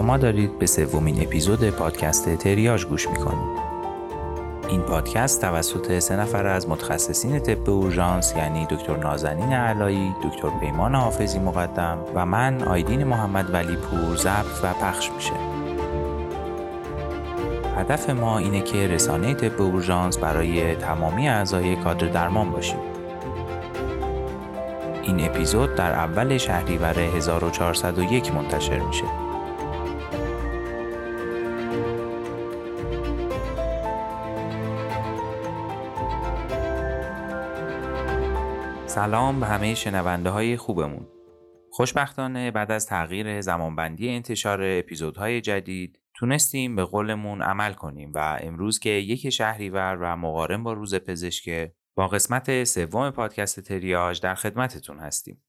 شما دارید به سومین اپیزود پادکست تریاج گوش می‌کنید. این پادکست توسط سه نفر از متخصصین طب اورژانس یعنی دکتر نازنین علایی، دکتر پیمان حافظی مقدم و من آیدین محمد ولی پور ضبط و پخش میشه. هدف ما اینه که رسانه طب اورژانس برای تمامی اعضای کادر درمان باشیم. این اپیزود در اول شهریور 1401 منتشر میشه. سلام به همه شنونده های خوبمون. خوشبختانه بعد از تغییر زمانبندی انتشار اپیزودهای جدید تونستیم به قولمون عمل کنیم و امروز که یک شهریور و مقارن با روز پزشک با قسمت سوم پادکست تریاج در خدمتتون هستیم.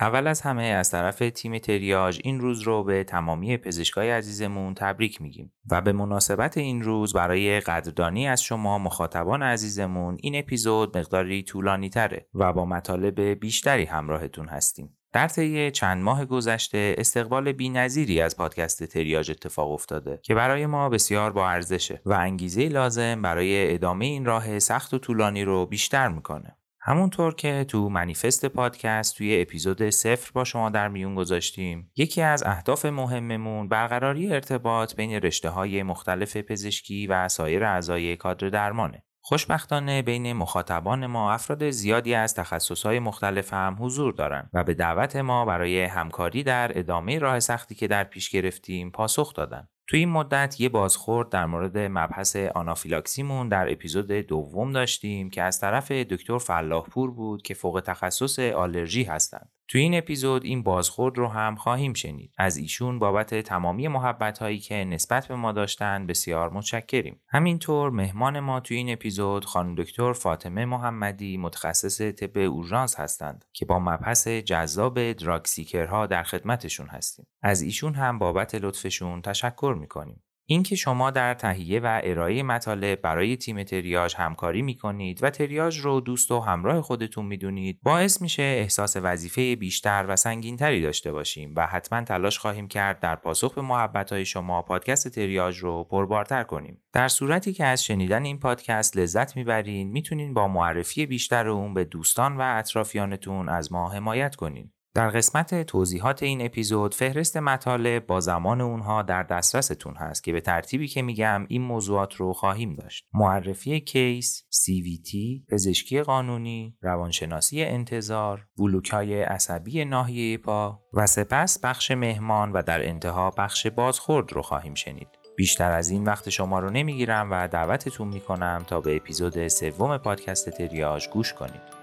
اول از همه از طرف تیم تریاج این روز رو به تمامی پزشکای عزیزمون تبریک میگیم و به مناسبت این روز برای قدردانی از شما مخاطبان عزیزمون این اپیزود مقداری طولانی تره و با مطالب بیشتری همراهتون هستیم. در طی چند ماه گذشته استقبال بینظیری از پادکست تریاج اتفاق افتاده که برای ما بسیار با ارزشه و انگیزه لازم برای ادامه این راه سخت و طولانی رو بیشتر می‌کنه. همونطور که تو منیفست پادکست توی اپیزود صفر با شما در میون گذاشتیم یکی از اهداف مهممون برقراری ارتباط بین رشته های مختلف پزشکی و سایر اعضای کادر درمانه خوشبختانه بین مخاطبان ما افراد زیادی از تخصصهای مختلف هم حضور دارند و به دعوت ما برای همکاری در ادامه راه سختی که در پیش گرفتیم پاسخ دادند. توی این مدت یه بازخورد در مورد مبحث آنافیلاکسیمون در اپیزود دوم داشتیم که از طرف دکتر فلاحپور بود که فوق تخصص آلرژی هستند. توی این اپیزود این بازخورد رو هم خواهیم شنید. از ایشون بابت تمامی محبت هایی که نسبت به ما داشتن بسیار متشکریم. همینطور مهمان ما توی این اپیزود خانم دکتر فاطمه محمدی متخصص طب اورژانس هستند که با مبحث جذاب دراکسیکرها در خدمتشون هستیم. از ایشون هم بابت لطفشون تشکر می‌کنیم. اینکه شما در تهیه و ارائه مطالب برای تیم تریاج همکاری می‌کنید و تریاج رو دوست و همراه خودتون می‌دونید باعث میشه احساس وظیفه بیشتر و سنگینتری داشته باشیم و حتما تلاش خواهیم کرد در پاسخ به محبت های شما پادکست تریاج رو پربارتر کنیم. در صورتی که از شنیدن این پادکست لذت می‌برین می‌تونین با معرفی بیشتر اون به دوستان و اطرافیانتون از ما حمایت کنین. در قسمت توضیحات این اپیزود فهرست مطالب با زمان اونها در دسترستون هست که به ترتیبی که میگم این موضوعات رو خواهیم داشت. معرفی کیس، CVT، پزشکی قانونی، روانشناسی انتظار، های عصبی ناحیه پا و سپس بخش مهمان و در انتها بخش بازخورد رو خواهیم شنید. بیشتر از این وقت شما رو نمی‌گیرم و دعوتتون می‌کنم تا به اپیزود سوم پادکست تریاج گوش کنید.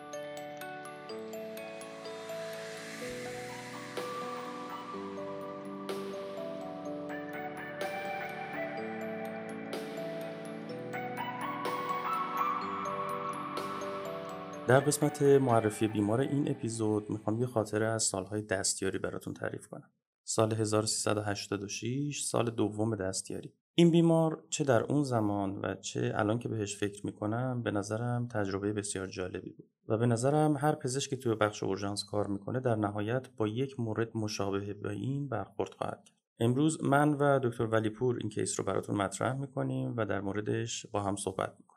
در قسمت معرفی بیمار این اپیزود می‌خوام یه خاطره از سالهای دستیاری براتون تعریف کنم. سال 1386 سال دوم دستیاری. این بیمار چه در اون زمان و چه الان که بهش فکر می‌کنم به نظرم تجربه بسیار جالبی بود و به نظرم هر پزشکی توی بخش اورژانس کار می‌کنه در نهایت با یک مورد مشابه به این برخورد خواهد کرد. امروز من و دکتر ولیپور این کیس رو براتون مطرح می‌کنیم و در موردش با هم صحبت می‌کنیم.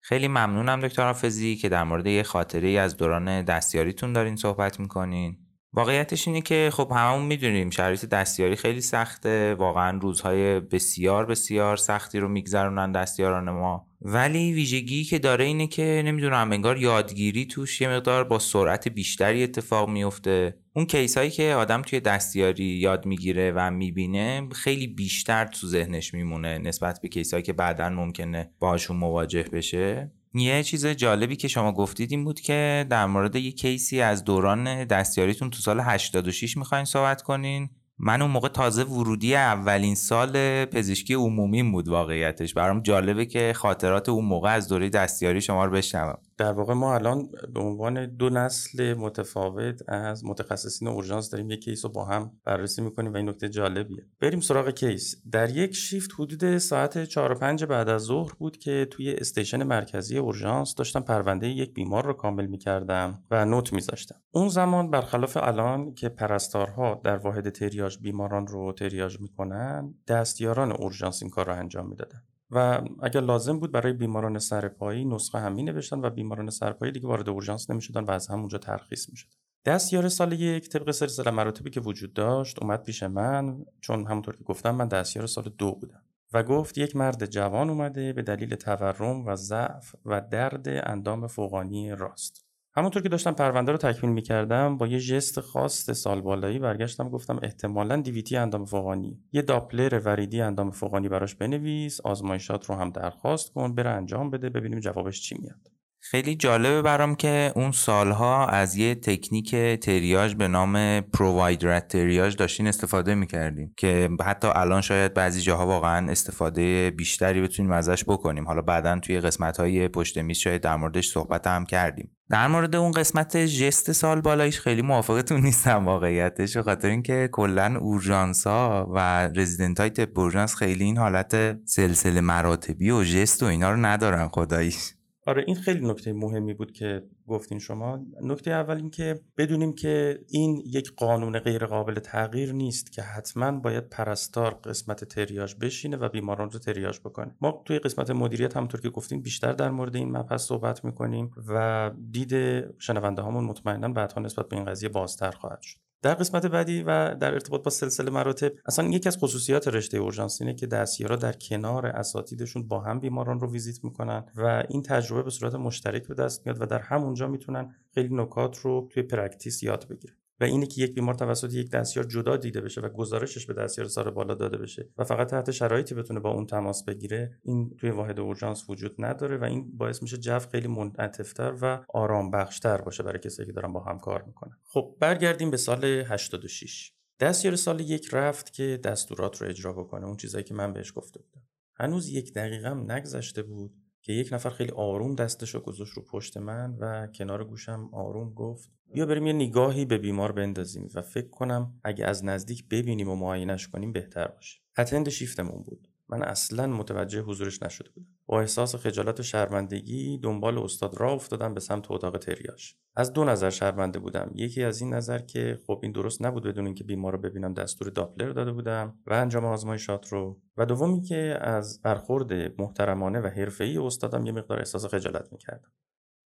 خیلی ممنونم دکتر حافظی که در مورد یه خاطره از دوران دستیاریتون دارین صحبت می‌کنین. واقعیتش اینه که خب هممون می‌دونیم شرایط دستیاری خیلی سخته واقعا روزهای بسیار بسیار سختی رو میگذرونن دستیاران ما. ولی ویژگی که داره اینه که نمی‌دونم انگار یادگیری توش یه مقدار با سرعت بیشتری اتفاق میفته اون کیس هایی که آدم توی دستیاری یاد می‌گیره و می‌بینه خیلی بیشتر تو ذهنش میمونه نسبت به کیس هایی که بعدا ممکنه باهاشون مواجه بشه. یه چیز جالبی که شما گفتید این بود که در مورد یه کیسی از دوران دستیاریتون تو سال 86 می‌خواین صحبت کنین. من اون موقع تازه ورودی اولین سال پزشکی عمومی بود واقعیتش. برام جالبه که خاطرات اون موقع از دوره دستیاری شما رو بشنوم. در واقع ما الان به عنوان دو نسل متفاوت از متخصصین اورژانس داریم یک case رو با هم بررسی می‌کنیم و این نکته جالبیه. بریم سراغ case. در یک شیفت حدود ساعت 4 و 5 بعد از ظهر بود که توی station مرکزی اورژانس داشتم پرونده یک بیمار رو کامل می‌کردم و note میذاشتم. اون زمان برخلاف الان که پرستارها در واحد تریاج بیماران رو تریاج می‌کنن دستیاران اورژانس این کار رو انجام می‌دادن. و اگر لازم بود برای بیماران سرپایی نسخه هم می نوشتن و بیماران سرپایی دیگه وارد اورژانس نمی‌شدن و از همونجا ترخیص می شدن. دستیار سال یک طبق سلسله مراتبی که وجود داشت اومد پیش من چون همونطور که گفتم من دستیار سال دو بودم و گفت یک مرد جوان اومده به دلیل تورم و ضعف و درد اندام فوقانی راست همونطور که داشتم پرونده رو تکمیل می‌کردم با یه ژست خاص سال بالایی برگشتم گفتم احتمالا دیویتی اندام فوقانی. یه داپلر وریدی اندام فوقانی براش بنویس آزمایشات رو هم درخواست کن بره انجام بده ببینیم جوابش چی میاد. خیلی جالبه برام که اون سالها از یه تکنیک تریاج به نام پرووایدر تریاج داشتین استفاده می‌کردیم که حتی الان شاید بعضی جاها واقعا استفاده بیشتری بتونیم ازش بکنیم. حالا بعدا توی قسمت های پشت میز شاید در موردش صحبت هم کردیم. در مورد اون قسمت جست سال بالایش خیلی موافقتون نیستم واقعیتش به خاطر اینکه کلا اورژانس ها و رزیدنت های تپ خیلی این حالت سلسله مراتبی و جست و اینا رو ندارن خداییش. آره این خیلی نکته مهمی بود که گفتین شما. نکته اول این که بدونیم که این یک قانون غیر قابل تغییر نیست که حتما باید پرستار قسمت تریاج بشینه و بیماران رو تریاج بکنه. ما توی قسمت مدیریت همونطور که گفتیم بیشتر در مورد این مبحث صحبت می‌کنیم و دید شنونده هامون مطمئنا بعدها نسبت به این قضیه بازتر خواهد شد. در قسمت بعدی و در ارتباط با سلسله مراتب اصلا یکی از خصوصیات رشته اورژانس اینه که دستیارا در کنار اساتیدشون با هم بیماران رو ویزیت می‌کنن و این تجربه به صورت مشترک به دست میاد و در همونجا می‌تونن خیلی نکات رو توی practice یاد بگیرن. و اینه که یک بیمار توسط یک دستیار جدا دیده بشه و گزارشش به دستیار سال بالا داده بشه و فقط تحت شرایطی بتونه با اون تماس بگیره این توی واحد اورژانس وجود نداره و این باعث میشه جو خیلی منعطف‌تر و آرام بخشتر باشه برای کسایی که دارن با هم کار می‌کنن. خب برگردیم به سال 86 دستیار سال یک رفت که دستورات رو اجرا بکنه اون چیزایی که من بهش گفته بودم. هنوز یک دقیقه هم نگذشته بود که یک نفر خیلی آروم دستشو گذاشت رو پشت من و کنار گوشم آروم گفت بیا بریم یه نگاهی به بیمار بندازیم و فکر کنم اگه از نزدیک ببینیم و معاینش کنیم بهتر باشه. اتند شیفتمون بود. من اصلا متوجه حضورش نشده بودم. با احساس خجالت و شرمندگی دنبال استاد را افتادم به سمت اتاق تریاش از دو نظر شرمنده بودم. یکی از این نظر که خب این درست نبود بدون اینکه بیمار رو ببینم دستور داپلر داده بودم و انجام آزمایشات رو. و دومی که از برخورد محترمانه و حرفه‌ای استادم یه مقدار احساس خجالت می‌کردم.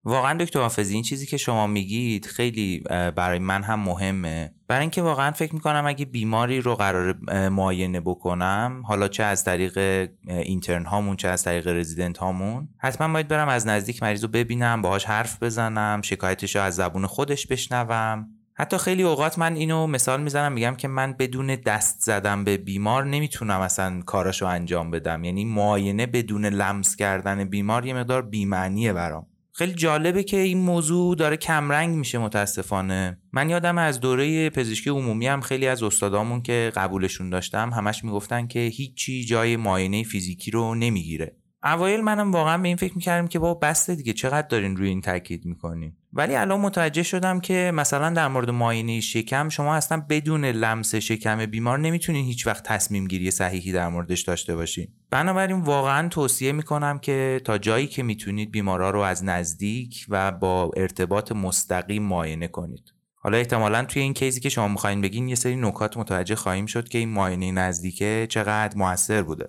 واقعا دکتر حافظی این چیزی که شما میگید خیلی برای من هم مهمه. برای اینکه واقعا فکر می‌کنم اگه بیماری رو قرار معاینه بکنم حالا چه از طریق اینترن هامون چه از طریق رزیدنت هامون حتما باید برم از نزدیک مریض رو ببینم باهاش حرف بزنم شکایتش رو از زبون خودش بشنوم. حتی خیلی اوقات من اینو مثال می‌زنم میگم که من بدون دست زدم به بیمار نمی‌تونم اصلا کاراشو انجام بدم. یعنی معاینه بدون لمس کردن بیمار یه مقدار بیمعنیه برام. خیلی جالبه که این موضوع داره کمرنگ میشه متاسفانه. من یادم از دوره پزشکی عمومی هم خیلی از استادامون که قبولشون داشتم همش می‌گفتن که هیچی جای معاینه فیزیکی رو نمی‌گیره. اوایل منم واقعا به این فکر می‌کردم که با بسته دیگه چقدر دارین روی این تاکید می‌کنین؟ ولی الان متوجه شدم که مثلا در مورد معاینه شکم شما اصلا بدون لمس شکم بیمار نمی‌تونین هیچ وقت تصمیم گیری صحیحی در موردش داشته باشین. بنابراین واقعا توصیه می‌کنم که تا جایی که می‌تونید بیمارا رو از نزدیک و با ارتباط مستقیم معاینه کنید. حالا احتمالا توی این کیزی که شما می‌خواین بگین یه سری نکات متوجه خواهیم شد که این معاینه نزدیکه چقدر موثر بوده.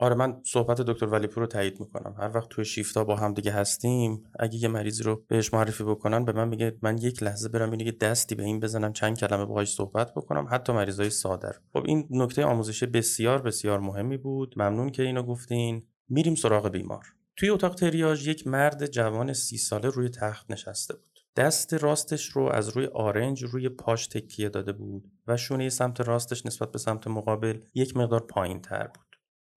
آره من صحبت دکتر ولیپور رو تایید می‌کنم. هر وقت توی شیفتا با هم دیگه هستیم اگه یه مریضی رو بهش معرفی بکنن به من میگه من یک لحظه برم اینه دستی به این بزنم چند کلمه باهاش صحبت بکنم. حتی مریضای ساده خب این نکته آموزشی بسیار بسیار مهمی بود. ممنون که اینو گفتین. میریم سراغ بیمار. توی اتاق تریاج یک مرد جوان سی ساله روی تخت نشسته بود. دست راستش رو از روی آرنج روی پاش تکیه داده بود و شونه سمت راستش نسبت به سمت مقابل یک مقدار پایین تر بود.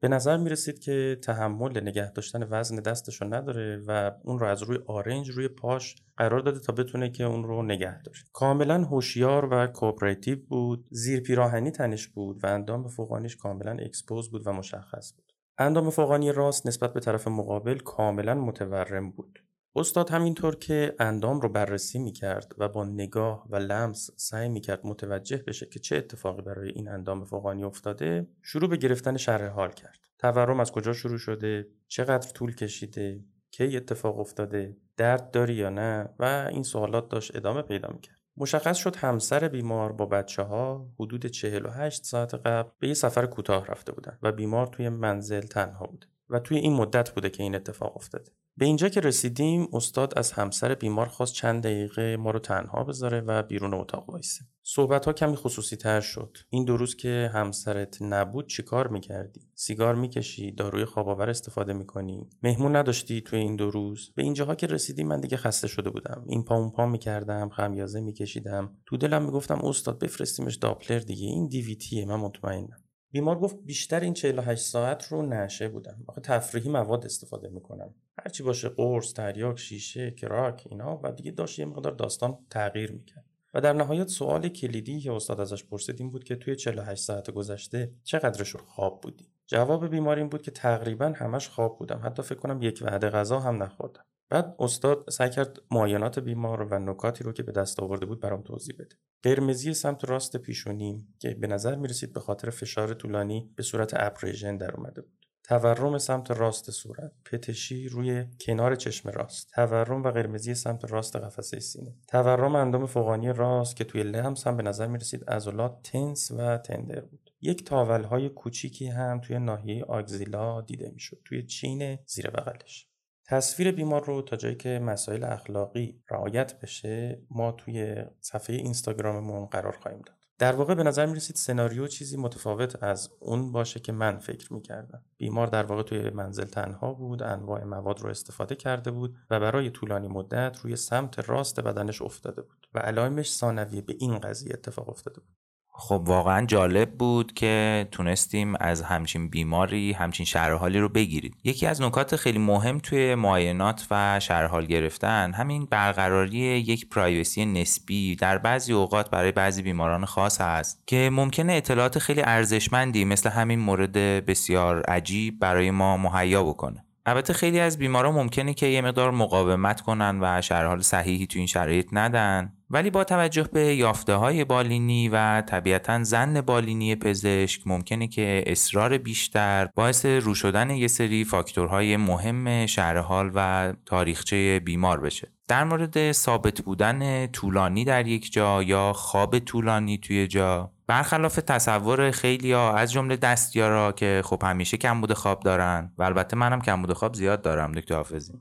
به نظر می رسید که تحمل نگه داشتن وزن دستش رو نداره و اون رو از روی آرنج روی پاش قرار داده تا بتونه که اون رو نگه داره کاملا هوشیار و cooperative بود زیر پیراهنی تنش بود و اندام فوقانیش کاملا expose بود و مشخص بود. اندام فوقانی راست نسبت به طرف مقابل کاملا متورم بود. استاد همینطور که اندام رو بررسی می‌کرد و با نگاه و لمس سعی می‌کرد متوجه بشه که چه اتفاقی برای این اندام فوقانی افتاده شروع به گرفتن شرح حال کرد. تورم از کجا شروع شده؟ چقدر طول کشیده؟ کی اتفاق افتاده؟ درد داری یا نه؟ و این سوالات داشت ادامه پیدا می‌کرد. مشخص شد همسر بیمار با بچه ها حدود 48 ساعت قبل به یه سفر کوتاه رفته بودن و بیمار توی منزل تنها بوده و توی این مدت بوده که این اتفاق افتاده. به اینجا که رسیدیم استاد از همسر بیمار خواست چند دقیقه ما رو تنها بذاره و بیرون اتاق وایسه. صحبت ها کمی خصوصی تر شد. این دو روز که همسرت نبود چیکار می‌کردی؟ سیگار می‌کشی داروی خواب آور استفاده می‌کنی؟ مهمون نداشتی توی این دو روز؟ به اینجاها که رسیدیم من دیگه خسته شده بودم. این پا اون پا می‌کردم خمیازه میکشیدم. تو دلم می‌گفتم استاد بفرستیمش داپلر دیگه. این دیویتیه من مطمئنم. بیمار گفت بیشتر این 48 ساعت رو نشه بودم. آخه تفریحی مواد استفاده می‌کنم. هرچی باشه قرص تریاک شیشه کراک اینا و دیگه داشت یه مقدار داستان تغییر می‌کرد. و در نهایت سوال کلیدی که استاد ازش پرسید این بود که توی 48 ساعت گذشته چقدرش خواب بودی؟ جواب بیمار این بود که تقریبا همش خواب بودم. حتی فکر کنم یک وعده غذا هم نخوردم. بعد استاد سعی کرد معاینات بیمار و نکاتی رو که به دست آورده بود برام توضیح بده. قرمزی سمت راست پیشونی که به نظر می رسید به خاطر فشار طولانی به صورت اپریژن در اومده بود. تورم سمت راست صورت پتشی روی کنار چشم راست. تورم و قرمزی سمت راست قفسه سینه. تورم اندام فوقانی راست که توی لمس هم به نظر می رسید عضلات تنس و تندر بود. یک تاول های کوچیکی هم توی ناحیه آگزیلا دیده می‌شد توی چین زیر بغلش. تصویر بیمار رو تا جایی که مسائل اخلاقی رعایت بشه ما توی صفحه اینستاگراممون قرار خواهیم داد در واقع به نظر می رسید سناریو چیزی متفاوت از اون باشه که من فکر می کردم. بیمار در واقع توی منزل تنها بود، انواع مواد رو استفاده کرده بود و برای طولانی مدت روی سمت راست بدنش افتاده بود و علائمش ثانویه به این قضیه اتفاق افتاده بود. خب واقعا جالب بود که تونستیم از همچین بیماری همچین شرحالی رو بگیرید یکی از نکات خیلی مهم توی معاینات و شرحال گرفتن همین برقراری یک پرایوسی نسبی در بعضی اوقات برای بعضی بیماران خاص هست که ممکنه اطلاعات خیلی ارزشمندی مثل همین مورد بسیار عجیب برای ما مهیا بکنه. البته خیلی از بیماران ممکنه که یه مقدار مقاومت کنن و شرحال صحیحی تو این شرایط ندن. ولی با توجه به یافته های بالینی و طبیعتا زن بالینی پزشک ممکنه که اصرار بیشتر باعث رو شدن یه سری فاکتورهای مهم شرحال و تاریخچه بیمار بشه. در مورد ثابت بودن طولانی در یک جا یا خواب طولانی توی جا برخلاف تصور خیلی ها از جمله دستیارا که خب همیشه کم بوده خواب دارن و البته منم کم بوده خواب زیاد دارم دکتر حافظی.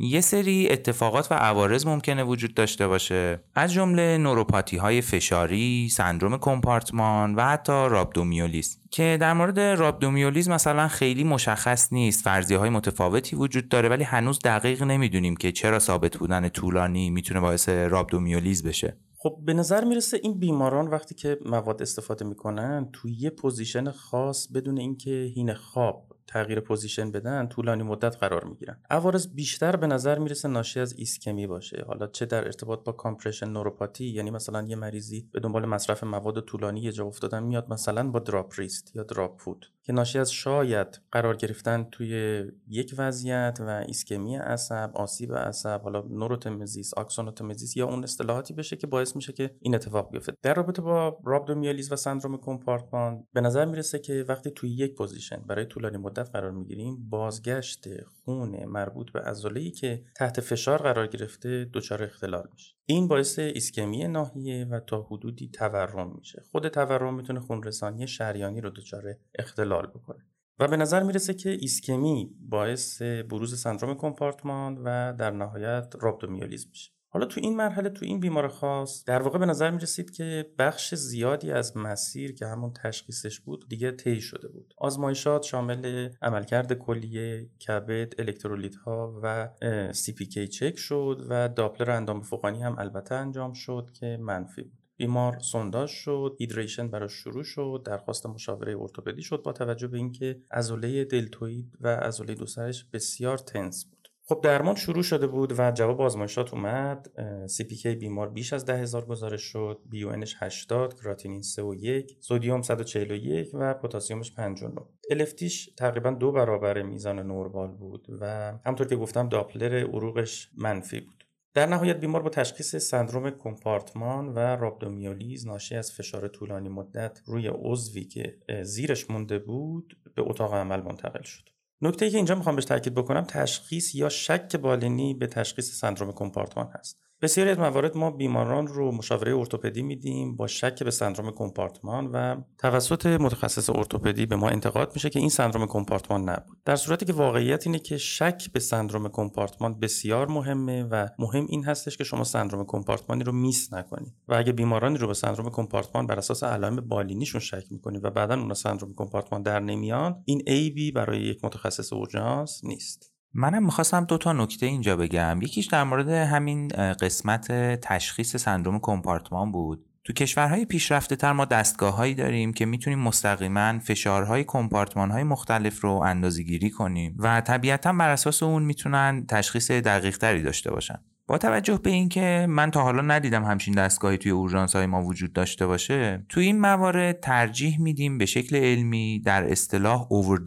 یه سری اتفاقات و عوارض ممکنه وجود داشته باشه. از جمله نوروپاتی های فشاری، سندروم کمپارتمان و حتی رابدومیولیز که در مورد رابدومیولیز مثلا خیلی مشخص نیست فرضیه های متفاوتی وجود داره ولی هنوز دقیق نمی‌دونیم که چرا ثابت بودن طولانی می‌تونه باعث رابدومیولیز بشه. خب به نظر می‌رسه این بیماران وقتی که مواد استفاده می‌کنن توی یه position خاص بدون اینکه حین خواب تغییر position بدن طولانی مدت قرار می‌گیرن. عوارض بیشتر به نظر می‌رسه ناشی از ایسکمی باشه. حالا چه در ارتباط با compression neuropathy یعنی مثلا یه مریضی به دنبال مصرف مواد طولانی یه جا افتادن میاد مثلا با drop wrist یا drop foot. که ناشی از شاید قرار گرفتن توی یک وضعیت و ایسکمی عصب آسیب عصب حالا neurotmesis axonotmesis یا اون اصطلاحاتی بشه که باعث میشه که این اتفاق بیفته. در رابطه با رابدومیولیز و سندروم کمپارتمان به نظر می‌رسه که وقتی توی یک position برای طولانی مدت قرار می‌گیریم بازگشت خون مربوط به عضله‌ای که تحت فشار قرار گرفته دچار اختلال میشه. این باعث ایسکمی ناحیه و تا حدودی تورم میشه. خود تورم می‌تونه خونرسانی شریانی رو دچار اختلال بکنه. و به نظر می‌رسه که ایسکمی باعث بروز سندروم کمپارتمان و در نهایت رابدومیولیز میشه. حالا تو این مرحله تو این بیمار خاص در واقع به نظر می رسید که بخش زیادی از مسیر که همون تشخیصش بود دیگه طی شده بود. آزمایشات شامل عملکرد کلیه کبد الکترولیت ها و CPK چک شد و داپلر اندام فوقانی هم البته انجام شد که منفی بود. بیمار سونداژ شد hydration براش شروع شد درخواست مشاوره ارتوپدی شد با توجه به اینکه عضله دلتوید و عضله دو بسیار تنس بود. خب درمان شروع شده بود و جواب آزمایشات اومد. CPK بیمار بیش از ده هزار گزارش شد. BUNش 80 کراتینین 3 و 1 سدیم 141 و پتاسیمش 59 الفتیش تقریبا دو برابر میزان نورمال بود و همطور که گفتم داپلر عروقش منفی بود. در نهایت بیمار با تشخیص سندروم کمپارتمان و رابدومیولیز ناشی از فشار طولانی مدت روی عضوی که زیرش مونده بود به اتاق عمل منتقل شد. نکته ای که اینجا می‌خوام بهش تاکید بکنم تشخیص یا شک بالینی به تشخیص سندروم کمپارتمان هست. بسیاری از موارد ما بیماران رو مشاوره ارتوپدی میدیم با شک به سندروم کمپارتمان و توسط متخصص ارتوپدی به ما انتقاد میشه که این سندروم کمپارتمان نبود. در صورتی که واقعیت اینه که شک به سندروم کمپارتمان بسیار مهمه و مهم این هستش که شما سندروم کمپارتمانی رو میس نکنید و اگه بیمارانی رو به سندروم کمپارتمان بر اساس علائم بالینیشون شک می‌کنید و بعدا اونا سندروم کمپارتمان در نمیان این عیبی برای یک متخصص اورژانس نیست. منم می‌خواستم دو تا نکته اینجا بگم. یکیش در مورد همین قسمت تشخیص سندروم کمپارتمان بود. تو کشورهای پیشرفته تر ما دستگاه هایی داریم که می‌تونیم مستقیما فشارهای کمپارتمان های مختلف رو اندازه گیری کنیم و طبیعتا بر اساس اون می‌تونن تشخیص دقیق تری داشته باشن. با توجه به اینکه من تا حالا ندیدم همچین دستگاهی توی اورژانس های ما وجود داشته باشه تو این موارد ترجیح میدیم به شکل علمی در اصطلاح over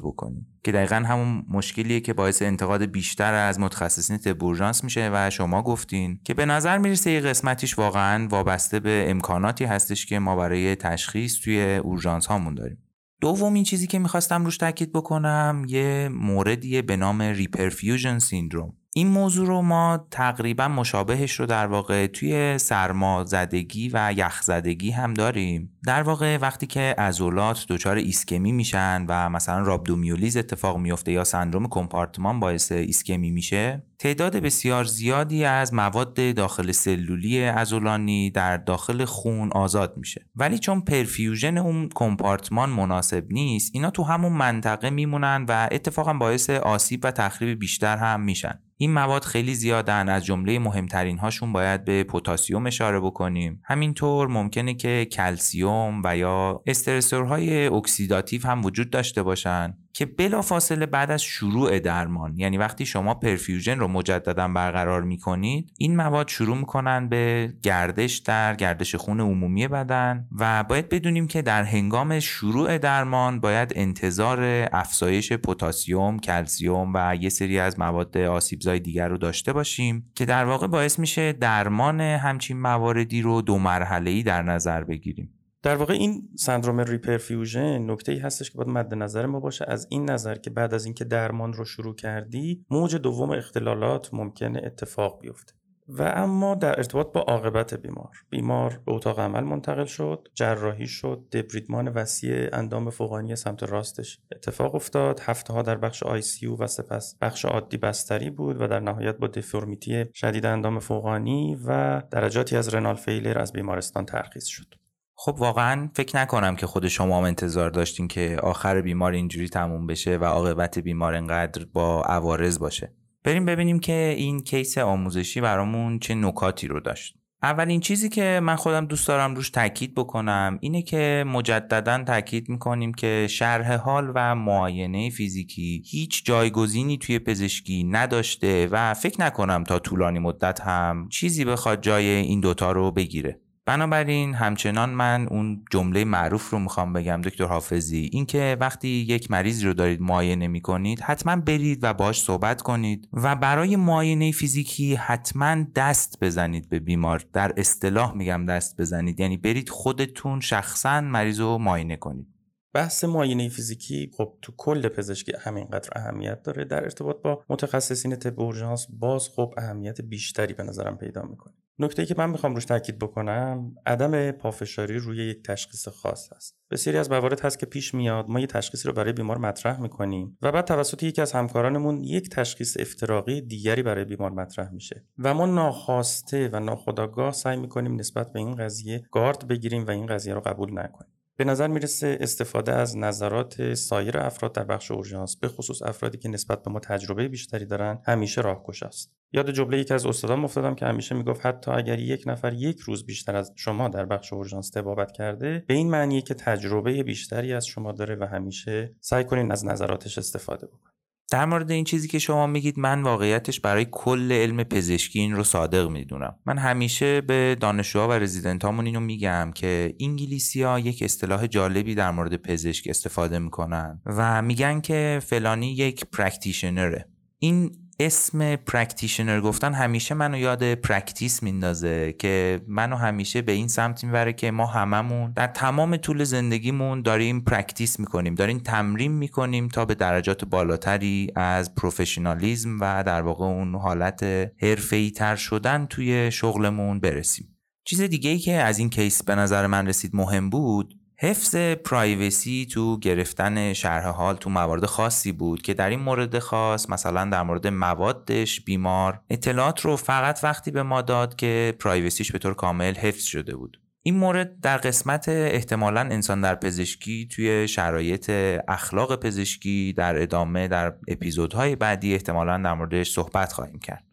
بکنیم. که دقیقا همون مشکلیه که باعث انتقاد بیشتر از متخصصین طب میشه و شما گفتین که به نظر می‌رسه یه قسمتیش واقعا وابسته به امکاناتی هستش که ما برای تشخیص توی اورژانس هامون داریم. دومین چیزی که می‌خواستم روش تاکید بکنم یه موردیه به نام reperfusion syndrome. این موضوع رو ما تقریبا مشابهش رو در واقع توی سرما زدگی و یخ زدگی هم داریم. در واقع وقتی که عضلات دچار ایسکمی میشن و مثلا رابدومیولیز اتفاق میفته یا سندروم کمپارتمان باعث ایسکمی میشه تعداد بسیار زیادی از مواد داخل سلولی عضلانی در داخل خون آزاد میشه. ولی چون perfusion اون کمپارتمان مناسب نیست اینا تو همون منطقه میمونن و اتفاقا باعث آسیب و تخریب بیشتر هم میشن. این مواد خیلی زیادن از جمله مهمترین هاشون باید به پتاسیم اشاره بکنیم. همینطور ممکنه که کلسیوم و یا stressor های oxidative هم وجود داشته باشن. که بلافاصله بعد از شروع درمان یعنی وقتی شما perfusion رو مجددا برقرار می‌کنید این مواد شروع می‌کنن به گردش در گردش خون عمومی بدن و باید بدونیم که در هنگام شروع درمان باید انتظار افزایش پتاسیم، کلسیوم و یه سری از مواد آسیبزای دیگر رو داشته باشیم که در واقع باعث میشه درمان همچین مواردی رو دو مرحله ای در نظر بگیریم. در واقع این سندروم ریپرفیوژن نکته ای هستش که باید مد نظر ما باشه. از این نظر که بعد از اینکه درمان رو شروع کردی موج دوم اختلالات ممکنه اتفاق بیفته. و اما در ارتباط با عاقبت بیمار بیمار به اتاق عمل منتقل شد جراحی شد دبریدمان وسیع اندام فوقانی سمت راستش اتفاق افتاد. هفته ها در بخش آی سی و سپس بخش عادی بستری بود و در نهایت با دفرمیتی شدید اندام فوقانی و درجاتی از رنال فیلر از بیمارستان ترخیص شد. خب واقعا فکر نکنم که خود شما هم انتظار داشتین که آخر بیمار اینجوری تموم بشه و عاقبت بیمار انقدر با عوارض باشه. بریم ببینیم که این کیس آموزشی برامون چه نکاتی رو داشت. اولین چیزی که من خودم دوست دارم روش تاکید بکنم اینه که مجددا تاکید می‌کنیم که شرح حال و معاینه فیزیکی هیچ جایگزینی توی پزشکی نداشته و فکر نکنم تا طولانی مدت هم چیزی بخواد جای این دوتا رو بگیره. بنابراین همچنان من اون جمله معروف رو می‌خوام بگم دکتر حافظی اینکه وقتی یک مریض رو دارید معاینه می‌کنید حتما برید و باش صحبت کنید و برای معاینه فیزیکی حتما دست بزنید به بیمار. در اصطلاح میگم دست بزنید یعنی برید خودتون شخصا مریض رو معاینه کنید. بحث معاینه فیزیکی خب تو کل پزشکی همینقدر اهمیت داره. در ارتباط با متخصصین طب اورژانس باز خب اهمیت بیشتری به نظرم پیدا می‌کنه. نکته که من می‌خوام روش تاکید بکنم عدم پافشاری روی یک تشخیص خاص هست بسیاری از موارد هست که پیش میاد ما یه تشخیصی رو برای بیمار مطرح می‌کنیم و بعد توسط یکی از همکارانمون یک تشخیص افتراقی دیگری برای بیمار مطرح میشه. و ما ناخواسته و ناخودآگاه سعی می‌کنیم نسبت به این قضیه گارد بگیریم و این قضیه رو قبول نکنیم. به نظر می‌رسه استفاده از نظرات سایر افراد در بخش اورژانس به خصوص افرادی که نسبت به ما تجربه بیشتری دارن همیشه راهگشا است. یاد جمله یکی از استادان افتادم که همیشه می‌گفت حتی اگر یک نفر یک روز بیشتر از شما در بخش اورژانس طبابت کرده به این معنیه که تجربه بیشتری از شما داره و همیشه سعی کنین از نظراتش استفاده بکنید در مورد این چیزی که شما میگید من واقعیتش برای کل علم پزشکی این رو صادق می‌دونم. من همیشه به دانشجوها و رزیدنتامون اینو میگم که انگلیسی ها یک اصطلاح جالبی در مورد پزشک استفاده می‌کنن و میگن که فلانی یک practitioner ه. این اسم practitioner گفتن همیشه منو یاد practice میندازه که منو همیشه به این سمت می‌بره که ما هممون در تمام طول زندگیمون داریم practice می‌کنیم داریم تمرین می‌کنیم تا به درجات بالاتری از professionalism و در واقع اون حالت حرفه‌ای تر شدن توی شغلمون برسیم. چیز دیگه ای که از این کیس به نظر من رسید مهم بود حفظ پرایوسی تو گرفتن شرح حال تو موارد خاصی بود که در این مورد خاص مثلا در مورد موادش بیمار اطلاعات رو فقط وقتی به ما داد که پرایوسیش به طور کامل حفظ شده بود. این مورد در قسمت احتمالا انسان در پزشکی توی شرایط اخلاق پزشکی در ادامه در اپیزودهای بعدی احتمالا در موردش صحبت خواهیم کرد.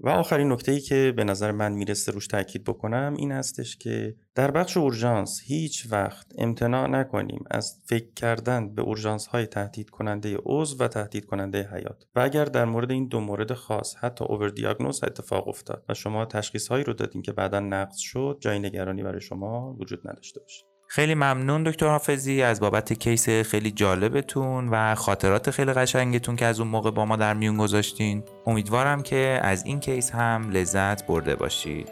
و آخرین نکته ای که به نظر من می‌رسه روش تاکید بکنم این هستش که در بخش اورژانس هیچ وقت امتناع نکنیم از فکر کردن به اورژانس های تهدید کننده عضو و تهدید کننده حیات. و اگر در مورد این دو مورد خاص حتی اوور دیاگنوز اتفاق افتاد و شما تشخیص هایی رو دادین که بعدا نقض شد جای نگرانی برای شما وجود نداشته باشه. خیلی ممنون دکتر حافظی از بابت کیس خیلی جالبتون و خاطرات خیلی قشنگتون که از اون موقع با ما در میون گذاشتین. امیدوارم که از این کیس هم لذت برده باشید.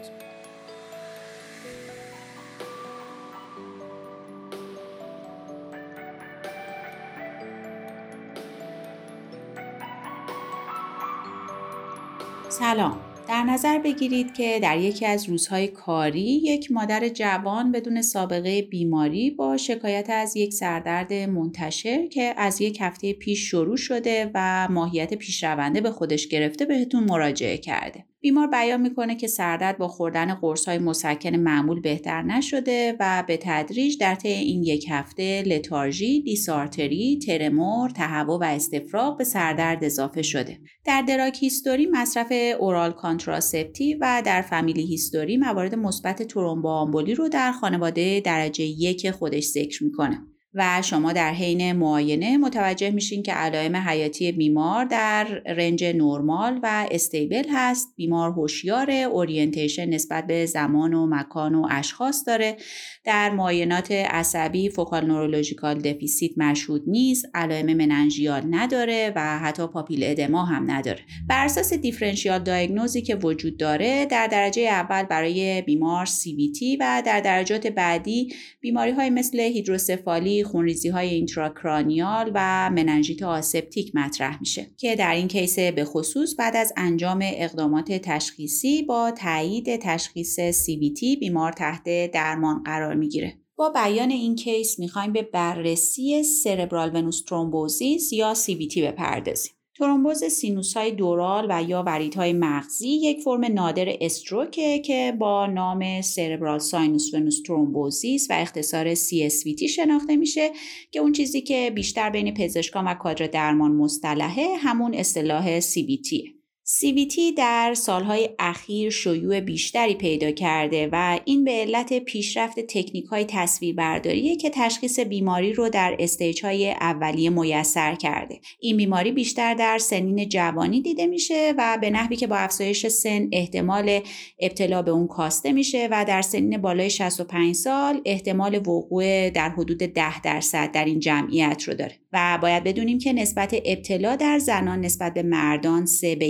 سلام. در نظر بگیرید که در یکی از روزهای کاری یک مادر جوان بدون سابقه بیماری با شکایت از یک سردرد منتشر که از یک هفته پیش شروع شده و ماهیت پیشرونده به خودش گرفته بهتون مراجعه کرده. بیمار بیان می‌کنه که سردرد با خوردن قرص های مسکن معمول بهتر نشده و به تدریج در طی این یک هفته لتارژی، دیسارتری، tremor، تهوع و استفراغ به سردرد اضافه شده. در drug history مصرف oral contraceptive و در family history موارد مثبت ترومبوآمبولی رو در خانواده درجه یک خودش ذکر می‌کنه. و شما در حین معاینه متوجه میشین که علائم حیاتی بیمار در range نرمال و stable هست. بیمار هوشیار orientation نسبت به زمان و مکان و اشخاص داره. در معاینات عصبی focal neurological deficit مشهود نیست علائم مننژیال نداره و حتی papilledema هم نداره. بر اساس differential diagnosis ی که وجود داره در درجه اول برای بیمار CVT و در درجات بعدی بیماری های مثل هیدروسفالی خونریزی های intracranial و مننژیت آسپتیک مطرح میشه که در این case به خصوص بعد از انجام اقدامات تشخیصی با تایید تشخیص CVT بیمار تحت درمان قرار می‌گیره با بیان این case می‌خوایم به بررسی cerebral venous thrombosis یا CVT بپردازیم. ترومبوز سینوس های dural و یا های مغزی یک فرم نادر stroke ه که با نام cerebral sinus venous thrombosis و اختصار CSVT شناخته میشه که اون چیزی که بیشتر بین پزشکان و کادر درمان مصطلحه همون اصطلاح CVT CVT در سالهای اخیر شیوع بیشتری پیدا کرده و این به علت پیشرفت تکنیک های تصویربرداریه که تشخیص بیماری رو در stage های اولیه میسر کرده. این بیماری بیشتر در سنین جوانی دیده میشه و به نحوی که با افزایش سن احتمال ابتلا به اون کاسته میشه و در سنین بالای 65 سال احتمال وقوع در حدود 10 درصد در این جمعیت رو داره. و باید بدونیم که نسبت ابتلا در زنان نسبت به مردان سه به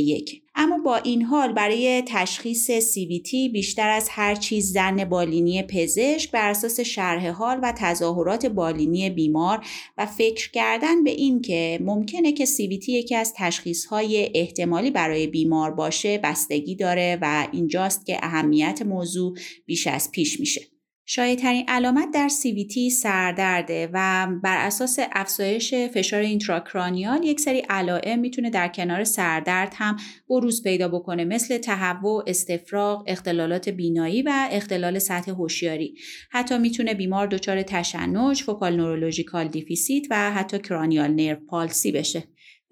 اما با این حال برای تشخیص CVT بیشتر از هر چیز زن بالینی پزشک بر اساس شرح حال و تظاهرات بالینی بیمار و فکر کردن به این که ممکنه که CVT یکی از تشخیصهای احتمالی برای بیمار باشه بستگی داره و اینجاست که اهمیت موضوع بیش از پیش میشه. شایع‌ترین علامت در CVT سردرده و بر اساس افزایش فشار intracranial یک سری علائم می‌تونه در کنار سردرد هم بروز پیدا بکنه مثل تهوع، استفراغ، اختلالات بینایی و اختلال سطح هوشیاری. حتی می‌تونه بیمار دچار تشنج، فوکال نورولوژیکال دیفیسیت و حتی cranial nerve palsy بشه.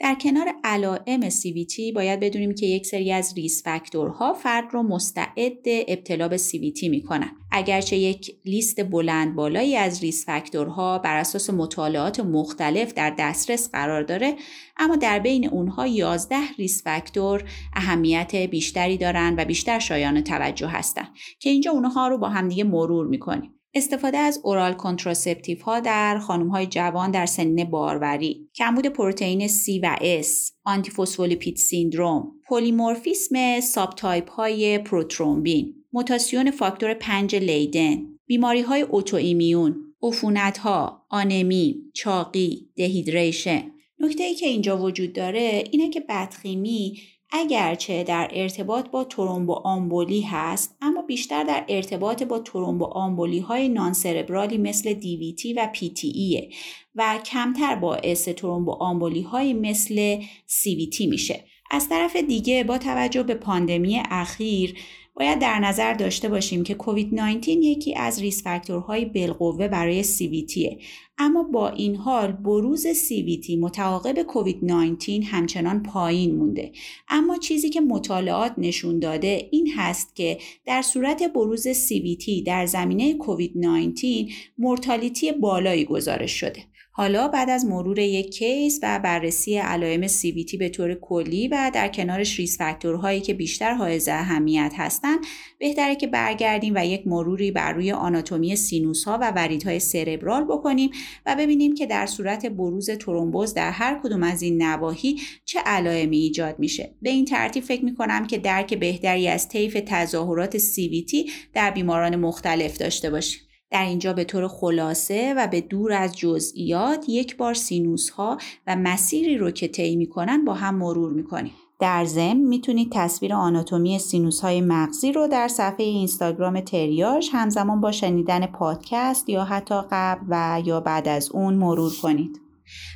در کنار علائم CVT باید بدونیم که یک سری از risk factor ها فرد رو مستعد ابتلا به CVT می‌کنن. اگرچه یک لیست بلند بالایی از risk factor ها بر اساس مطالعات مختلف در دسترس قرار داره اما در بین اونها 11 risk factor اهمیت بیشتری دارن و بیشتر شایان توجه هستن که اینجا اونها رو با همدیگه مرور می‌کنیم. استفاده از oral contraceptive ها در خانم های جوان در سنین باروری، کمبود پروتئین C و S، antiphospholipid syndrome، پلی‌مورفیسم subtype های پروترومبین، موتاسیون فاکتور 5 لیدن، بیماری های autoimmune، عفونت ها، آنمی، چاقی، dehydration. نکته ای که اینجا وجود داره اینه که بدخیمی اگرچه در ارتباط با ترومبو آمبولی هست اما بیشتر در ارتباط با ترومبو آمبولی های non-cerebral ی مثل دیویتی و ایه و کمتر باعث ترومبو آمبولی های مثل CVT میشه. از طرف دیگه با توجه به پاندمی اخیر باید در نظر داشته باشیم که کووید 19 یکی از risk factor های بالقوه برای CVT اما با این حال بروز CVT متعاقب کووید 19 همچنان پایین مونده. اما چیزی که مطالعات نشون داده این هست که در صورت بروز CVT در زمینه کووید 19 mortality بالایی گزارش شده. حالا بعد از مرور یک case و بررسی علائم CVT به طور کلی و در کنارش risk factor هایی که بیشتر حائز اهمیت هستند بهتره که برگردیم و یک مروری بر روی آناتومی سینوس ها و وریدهای cerebral بکنیم و ببینیم که در صورت بروز ترومبوز در هر کدوم از این نواحی چه علائمی ایجاد میشه. به این ترتیب فکر می‌کنم که درک بهتری از طیف تظاهرات CVT در بیماران مختلف داشته باشیم. در اینجا به طور خلاصه و به دور از جزئیات یک بار سینوس ها و مسیری رو که طی می‌کنن با هم مرور می‌کنیم در ضمن می‌تونید تصویر آناتومی سینوس های مغزی رو در صفحه اینستاگرام تریاش همزمان با شنیدن پادکست یا حتی قبل و یا بعد از اون مرور کنید.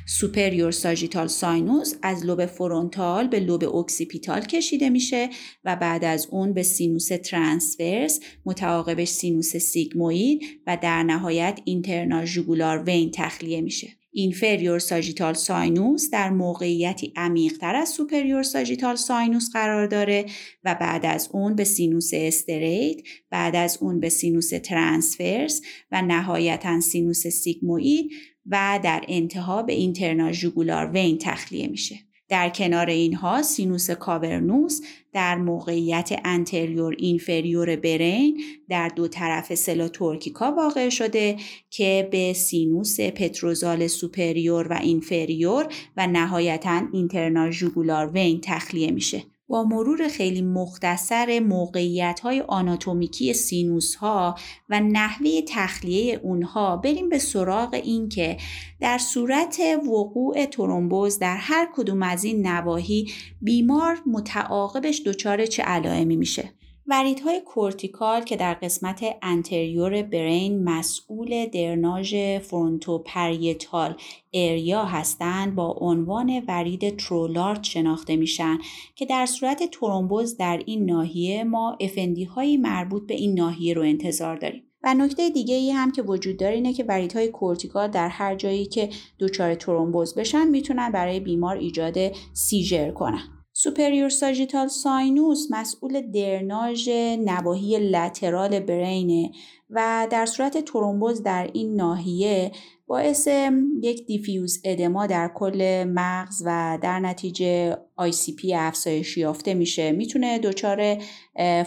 superior sagittal sinus از لوب فرونتال به لوب اوکسیپیتال کشیده میشه و بعد از اون به سینوس transverse متعاقبش سینوس sigmoid و در نهایت internal jugular vein تخلیه میشه. inferior sagittal sinus در موقعیتی عمیقتر از superior sagittal sinus قرار داره و بعد از اون به سینوس straight بعد از اون به سینوس transverse و نهایتا سینوس sigmoid و در انتها به internal jugular vein تخلیه میشه. در کنار اینها سینوس cavernous در موقعیت anterior inferior brain در دو طرف sella turcica واقع شده که به سینوس petrosal superior و inferior و نهایتا internal jugular vein تخلیه میشه. با مرور خیلی مختصر موقعیت های آناتومیکی سینوس ها و نحوه تخلیه اونها بریم به سراغ این که در صورت وقوع ترومبوز در هر کدوم از این نواحی بیمار متعاقبش دچار چه علائمی میشه. وریدهای cortical که در قسمت anterior brain مسئول درناژ frontoparietal area هستند با عنوان ورید ترولارد شناخته میشن که در صورت ترومبوز در این ناحیه ما FND های مربوط به این ناحیه رو انتظار داریم. و نکته دیگه ای هم که وجود داره اینه که وریدهای cortical در هر جایی که دچار ترومبوز بشن می‌تونن برای بیمار ایجاد seizure کنن. superior sagittal sinus مسئول درناژ نواحی lateral brain ه و در صورت ترومبوز در این ناحیه باعث یک diffuse edema در کل مغز و در نتیجه ICP افزایش یافته میشه. می‌تونه دچار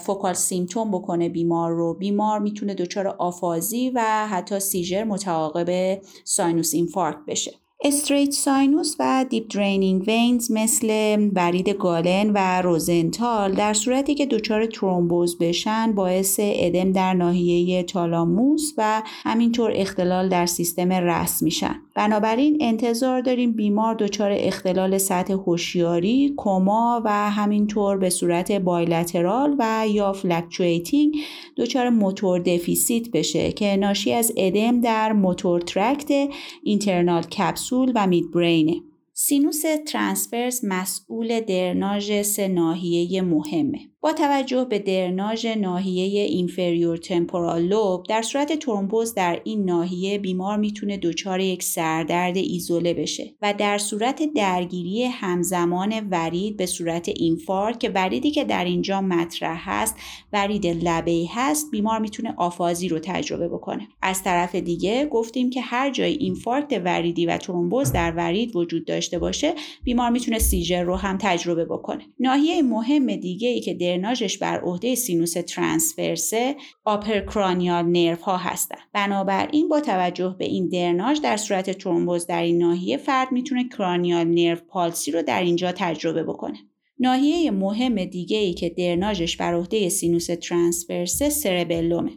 focal symptom بکنه بیمار رو. بیمار می‌تونه دچار آفازی و حتی seizure متعاقب venous infarct بشه. straight sinus و deep draining veins مثل ورید گالن و روزنتال در صورتی که دچار ترومبوز بشن باعث ادم در ناحیه تالاموس و همینطور اختلال در سیستم RAS میشن. بنابراین انتظار داریم بیمار دچار اختلال سطح هوشیاری کما و همینطور به صورت bilateral و یا fluctuating دچار motor deficit بشه که ناشی از ادم در motor tract internal capsule و midbrain ه. سینوس transverse مسئول درناژ سه ناحیه مهمه. با توجه به درناژ ناحیه inferior temporal lobe در صورت ترومبوز در این ناحیه بیمار می‌تونه دچار یک سردرد ایزوله بشه و در صورت درگیری همزمان ورید به صورت infarct که وریدی که در اینجا مطرح هست ورید Labbé هست بیمار می‌تونه آفازی رو تجربه بکنه. از طرف دیگه گفتیم که هر جای infarct وریدی و ترومبوز در ورید وجود داشته باشه بیمار می‌تونه seizure رو هم تجربه بکنه. ناحیه مهم دیگه ای که درناژش بر عهده سینوس transverse ه upper cranial nerve ها هستن بنابراین با توجه به این درناژ در صورت ترومبوز در این ناحیه فرد می‌تونه cranial nerve palsy رو در اینجا تجربه بکنه. ناحیه مهم دیگه ای که درناژش بر عهده سینوس transverse ه cerebellum ه.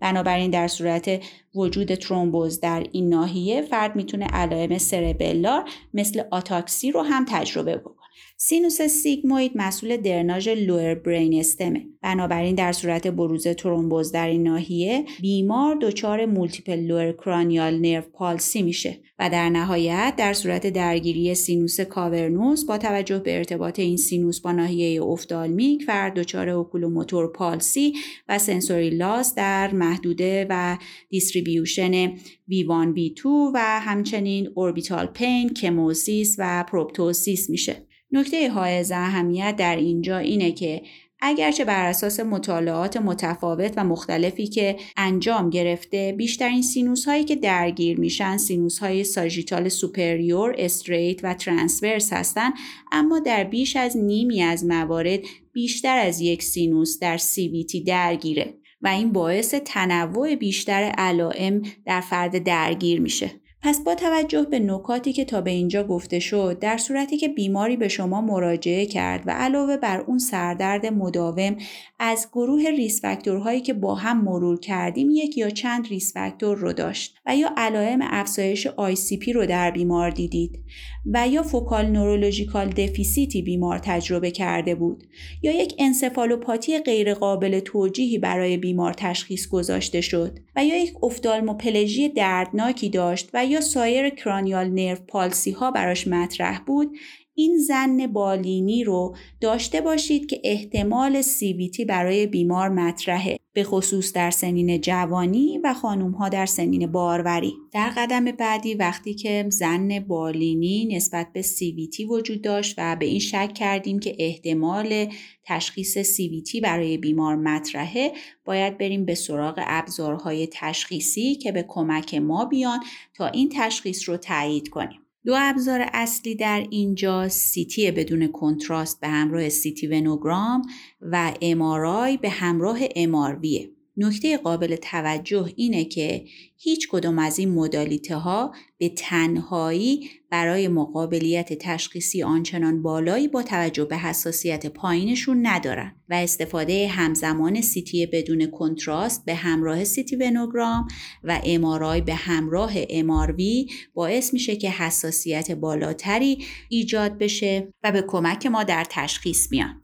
بنابراین در صورت وجود ترومبوز در این ناحیه فرد می‌تونه علائم cerebellar مثل آتاکسی رو هم تجربه بکنه. سینوس sigmoid مسئول درناژ lower brain stem ه بنابراین در صورت بروز ترومبوز در این ناحیه بیمار دچار multiple lower cranial nerve palsy میشه و در نهایت در صورت درگیری سینوس cavernous با توجه به ارتباط این سینوس با ناحیه ophthalmic فرد دچار oculomotor palsy و sensory loss در محدوده و distribution V1 V2 و همچنین orbital pain، chemosis و proptosis میشه. نکته حائز اهمیت در اینجا اینه که اگرچه بر اساس مطالعات متفاوت و مختلفی که انجام گرفته بیشترین سینوس هایی که درگیر میشن سینوس های sagittal superior، straight و transverse هستند اما در بیش از نیمی از موارد بیشتر از یک سینوس در CVT درگیره و این باعث تنوع بیشتر علائم در فرد درگیر میشه. پس با توجه به نکاتی که تا به اینجا گفته شد در صورتی که بیماری به شما مراجعه کرد و علاوه بر اون سردرد مداوم از گروه risk factor هایی که با هم مرور کردیم یک یا چند risk factor رو داشت و یا علائم افزایش ICP رو در بیمار دیدید و یا focal neurological deficit ی بیمار تجربه کرده بود یا یک انسفالوپاتی غیرقابل توجیهی برای بیمار تشخیص گذاشته شد و یا یک افتالموپلژی دردناکی داشت و یا سایر cranial nerve palsy ها براش مطرح بود این ظن بالینی رو داشته باشید که احتمال CVT برای بیمار مطرحه به خصوص در سنین جوانی و خانوم ها در سنین باروری. در قدم بعدی وقتی که ظن بالینی نسبت به CVT وجود داشت و به این شک کردیم که احتمال تشخیص CVT برای بیمار مطرحه باید بریم به سراغ ابزارهای تشخیصی که به کمک ما بیان تا این تشخیص رو تایید کنیم. دو ابزار اصلی در اینجا CT بدون contrast به همراه CT venogram و MRI به همراه MRV ه. نکته قابل توجه اینه که هیچ کدوم از این modality ها به تنهایی برای ما قابلیت تشخیصی آنچنان بالایی با توجه به حساسیت پایینشون ندارن و استفاده همزمان CT بدون contrast به همراه CT venogram و امارای به همراه اماروی باعث میشه که حساسیت بالاتری ایجاد بشه و به کمک ما در تشخیص میان.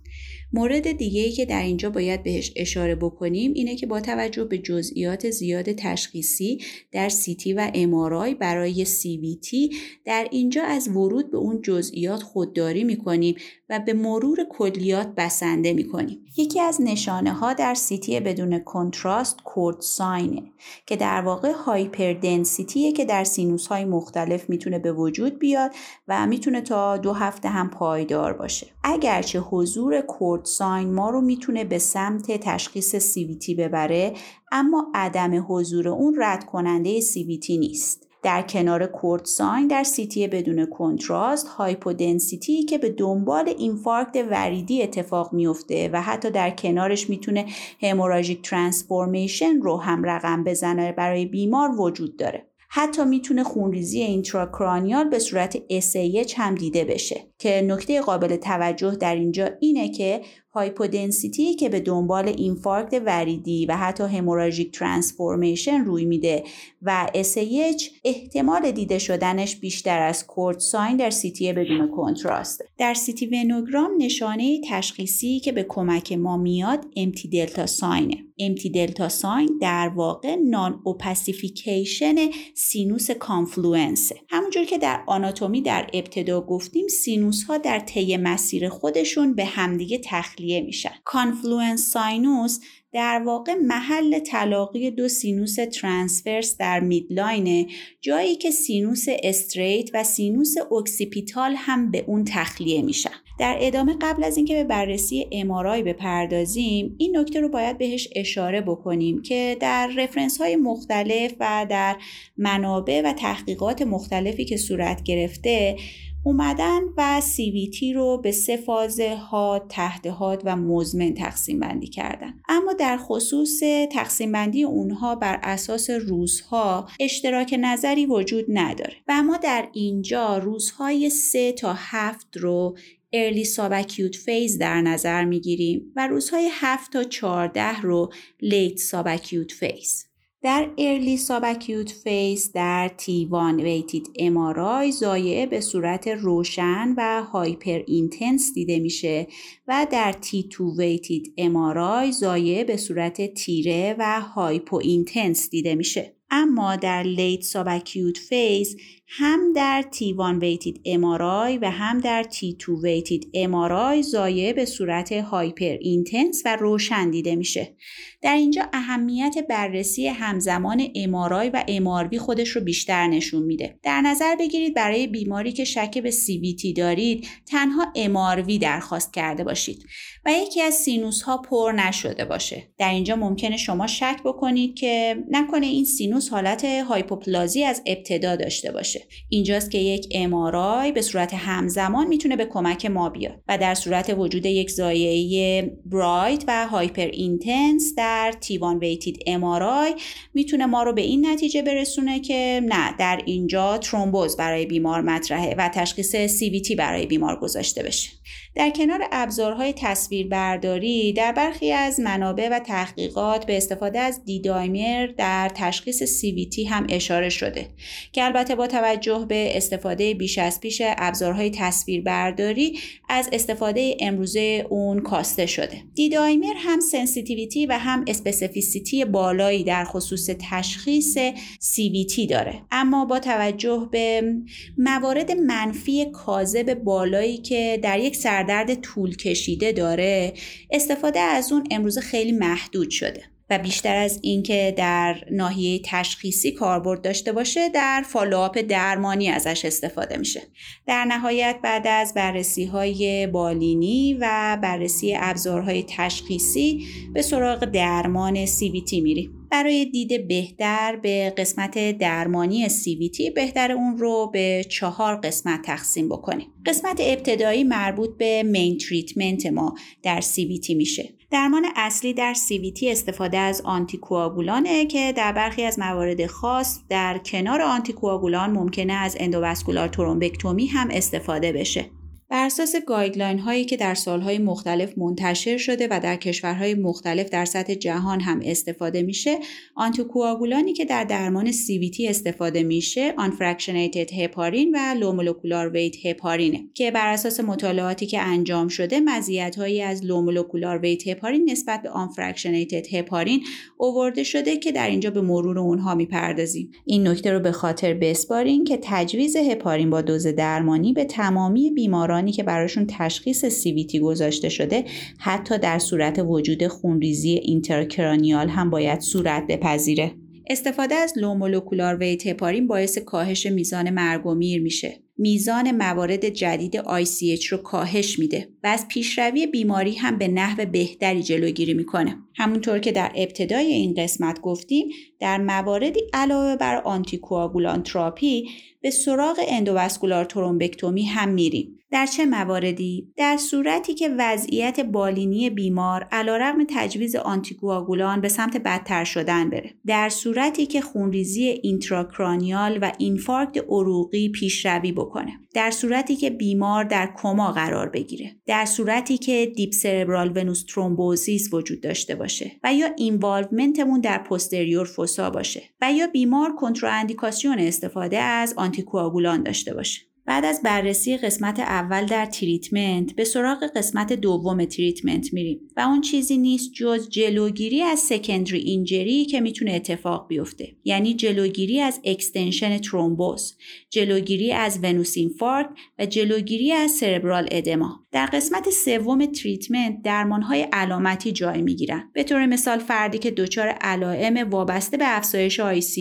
مورد دیگه ای که در اینجا باید بهش اشاره بکنیم اینه که با توجه به جزئیات زیاد تشخیصی در سیتی و امارای برای CVT در اینجا از ورود به اون جزئیات خودداری می‌کنیم و به مرور کلیات بسنده می‌کنیم. یکی از نشانه ها در سیتی بدون کنتراست کورد ساینه که در واقع hyperdensity ه که در سینوس های مختلف می‌تونه به وجود بیاد و می‌تونه تا دو هفته هم پایدار باشه. اگرچه حضور cord sign ما رو می‌تونه به سمت تشخیص CVT ببره اما عدم حضور اون رد کننده CVT نیست. در کنار cord sign در CT بدون contrast hypodensity که به دنبال infarct وریدی اتفاق میفته و حتی در کنارش می‌تونه hemorrhagic transformation رو هم رقم بزنه برای بیمار وجود داره. حتی می‌تونه خونریزی intracranial به صورت SAH هم دیده بشه. که نکته قابل توجه در اینجا اینه که hypodensity که به دنبال infarct وریدی و حتی hemorrhagic transformation روی میده و SAH احتمال دیده شدنش بیشتر از cord sign در CT بدون کنتراست. در CT venogram نشانه تشخیصی که به کمک ما میاد empty delta sign ه empty delta sign در واقع non-opacification سینوس confluence همونجور که در آناتومی در ابتدا گفتیم سینوس سینوس ها در طی مسیر خودشون به همدیگه تخلیه میشن. confluence sinus در واقع محل تلاقی دو سینوس transverse در midline ه جایی که سینوس straight و سینوس occipital هم به اون تخلیه میشن. در ادامه قبل از اینکه به بررسی MRI بپردازیم این نکته رو باید بهش اشاره بکنیم که در reference های مختلف و در منابع و تحقیقات مختلفی که صورت گرفته اومدن و CVT رو به سه فاز ها، تحت و مزمن تقسیم بندی کردن. اما در خصوص تقسیم بندی اونها بر اساس روزها اشتراک نظری وجود نداره. و ما در اینجا روزهای سه تا هفت رو ارلی سابکیوت فیز در نظر می‌گیریم و روزهای 7 تا 14 رو late subacute phase. در early subacute phase در T1 weighted MRI ضایعه به صورت روشن و hyperintense دیده میشه و در T2 weighted MRI ضایعه به صورت تیره و hypointense دیده میشه. اما در late subacute phase هم در T1 weighted MRI و هم در T2 weighted MRI ضایعه به صورت hyperintense و روشن دیده میشه. در اینجا اهمیت بررسی همزمان MRI و MRV خودش رو بیشتر نشون میده. در نظر بگیرید برای بیماری که شک به CVT دارید تنها MRV درخواست کرده باشید و یکی از سینوس ها پر نشده باشه. در اینجا ممکنه شما شک بکنید که نکنه این سینوس حالت hypoplasia از ابتدا داشته باشه. اینجاست که یک MRI به صورت همزمان می‌تونه به کمک ما بیاد و در صورت وجود یک ضایعه bright و hyperintense در T1 weighted MRI می‌تونه ما رو به این نتیجه برسونه که نه در اینجا ترومبوز برای بیمار مطرحه و تشخیص CVT برای بیمار گذاشته بشه. در کنار ابزارهای تصویربرداری در برخی از منابع و تحقیقات به استفاده از D-dimer در تشخیص CVT هم اشاره شده که البته با توجه به استفاده بیش از پیش ابزارهای تصویربرداری از استفاده امروزه اون کاسته شده. D-dimer هم sensitivity و هم specificity بالایی در خصوص تشخیص CVT داره. اما با توجه به موارد منفی کاذب بالایی که در یک سردرد طول کشیده داره استفاده از اون امروز خیلی محدود شده. و بیشتر از اینکه در ناحیه تشخیصی کاربرد داشته باشه در فالوآپ درمانی ازش استفاده میشه در نهایت بعد از بررسی های بالینی و بررسی ابزارهای تشخیصی به سراغ درمان CVT میریم برای دید بهتر به قسمت درمانی CVT بهتر اون رو به چهار قسمت تقسیم بکنیم. قسمت ابتدایی مربوط به مین تریتمنت ما در CVT میشه. درمان اصلی در CVT استفاده از آنتیکواگولانه که در برخی از موارد خاص در کنار آنتیکواگولان ممکنه از اندوواسکولار ترومبکتومی هم استفاده بشه. بر اساس guideline هایی که در سالهای مختلف منتشر شده و در کشورهای مختلف در سطح جهان هم استفاده میشه آنتیکواگولانی که در درمان CVT استفاده میشه unfractionated heparin و low molecular weight heparin ه که بر اساس مطالعاتی که انجام شده مزیت هایی از low molecular weight heparin نسبت به unfractionated heparin اوورده شده که در اینجا به مرور اونها می‌پردازیم. این نکته رو به خاطر بسپارین که تجویز هپارین با دوز درمانی به تمامی بیماران که براشون تشخیص CVT گذاشته شده حتی در صورت وجود خونریزی intracranial هم باید صورت بپذیره. استفاده از low molecular weight heparin باعث کاهش میزان مرگ و میر میشه. میزان موارد جدید ICH رو کاهش میده و از پیشروی بیماری هم به نحو بهتری جلوگیری می‌کنه. همونطور که در ابتدای این قسمت گفتیم در مواردی علاوه بر آنتیکواگولان تراپی به سراغ endovascular thrombectomy هم میریم. در چه مواردی؟ در صورتی که وضعیت بالینی بیمار علیرغم تجویز آنتیکواگولان به سمت بدتر شدن بره. در صورتی که خونریزی intracranial و infarct عروقی پیشروی بکنه. در صورتی که بیمار در کما قرار بگیره. در صورتی که deep cerebral venous thrombosis وجود داشته باشه و یا involvement مون در posterior fossa باشه و یا بیمار کنتراندیکاسیون استفاده از آنتیکواگولان داشته باشه. بعد از بررسی قسمت اول در treatment به سراغ قسمت دوم treatment میریم و اون چیزی نیست جز جلوگیری از secondary injury که می‌تونه اتفاق بیفته. یعنی جلوگیری از extension thrombus جلوگیری از venous infarct و جلوگیری از cerebral edema در قسمت سوم treatment درمانهای علامتی جای می‌گیرن. به طور مثال فردی که دچار علائم وابسته به افزایش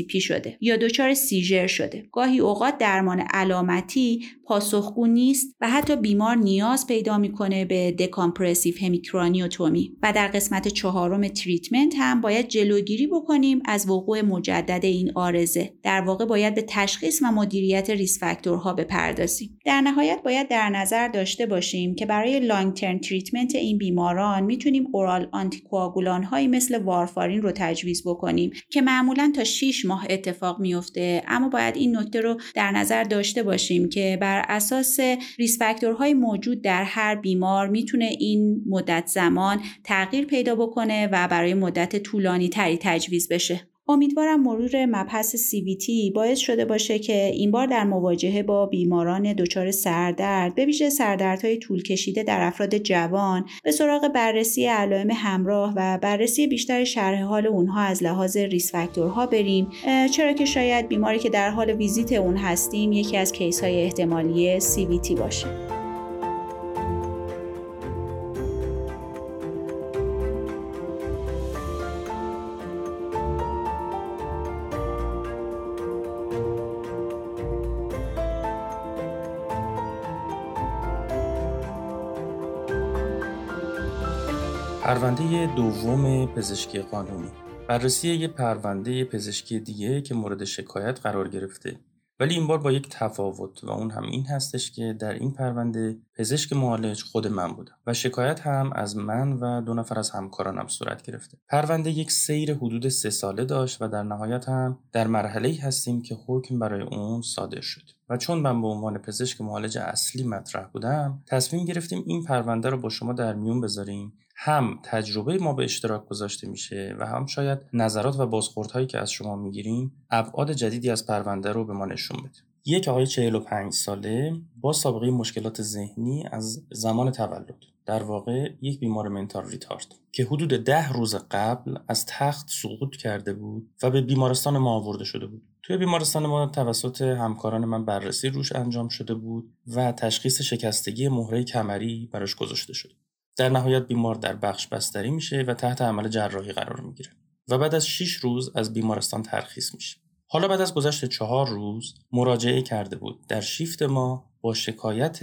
ICP شده یا دچار seizure شده. گاهی اوقات درمان علامتی پاسخگو نیست و حتی بیمار نیاز پیدا می‌کنه به decompressive hemicraniotomy. و در قسمت چهارم treatment هم باید جلوگیری بکنیم از وقوع مجدد این عارضه. در واقع باید به تشخیص و مدیریت risk factor ها بپردازیم. در نهایت باید در نظر داشته باشیم که برای long term treatment این بیماران می‌تونیم oral آنتیکواگولان هایی مثل وارفارین رو تجویز بکنیم که معمولا تا 6 ماه اتفاق میفته اما باید این نکته رو در نظر داشته باشیم که بر اساس ریس فاکتورهای موجود در هر بیمار می‌تونه این مدت زمان تغییر پیدا بکنه و برای مدت طولانی تری تجویز بشه. امیدوارم مرور مبحث CVT باعث شده باشه که این بار در مواجهه با بیماران دچار سردرد به ویژه سردردهای طول کشیده در افراد جوان به سراغ بررسی علائم همراه و بررسی بیشتر شرح حال اونها از لحاظ ریس فاکتورها بریم. چرا که شاید بیماری که در حال ویزیت اون هستیم یکی از کیس های احتمالی CVT باشه. پرونده دوم پزشکی قانونی. بررسی یک پرونده پزشکی دیگه که مورد شکایت قرار گرفته. ولی این بار با یک تفاوت و اون هم این هستش که در این پرونده پزشک معالج خود من بودم و شکایت هم از من و دو نفر از همکارانم صورت گرفته. پرونده یک سیر حدود سه ساله داشت و در نهایت هم در مرحله هستیم که حکم برای اون صادر شد. و چون من به عنوان پزشک معالج اصلی مطرح بودم تصمیم گرفتیم این پرونده رو با شما در میون بذاریم هم تجربه ما به اشتراک گذاشته میشه و هم شاید نظرات و بازخوردهایی که از شما می‌گیریم ابعاد جدیدی از پرونده رو به ما نشون بده. یک آقای 45 ساله با سابقه مشکلات ذهنی از زمان تولد در واقع یک بیمار منتال ریتارد که حدود ده روز قبل از تخت سقوط کرده بود و به بیمارستان ما آورده شده بود. توی بیمارستان ما توسط همکاران من بررسی روش انجام شده بود و تشخیص شکستگی مهره کمری براش گذاشته شده در نهایت بیمار در بخش بستری میشه و تحت عمل جراحی قرار می‌گیره و بعد از 6 روز از بیمارستان ترخیص میشه. حالا بعد از گذشت چهار روز مراجعه کرده بود. در شیفت ما با شکایت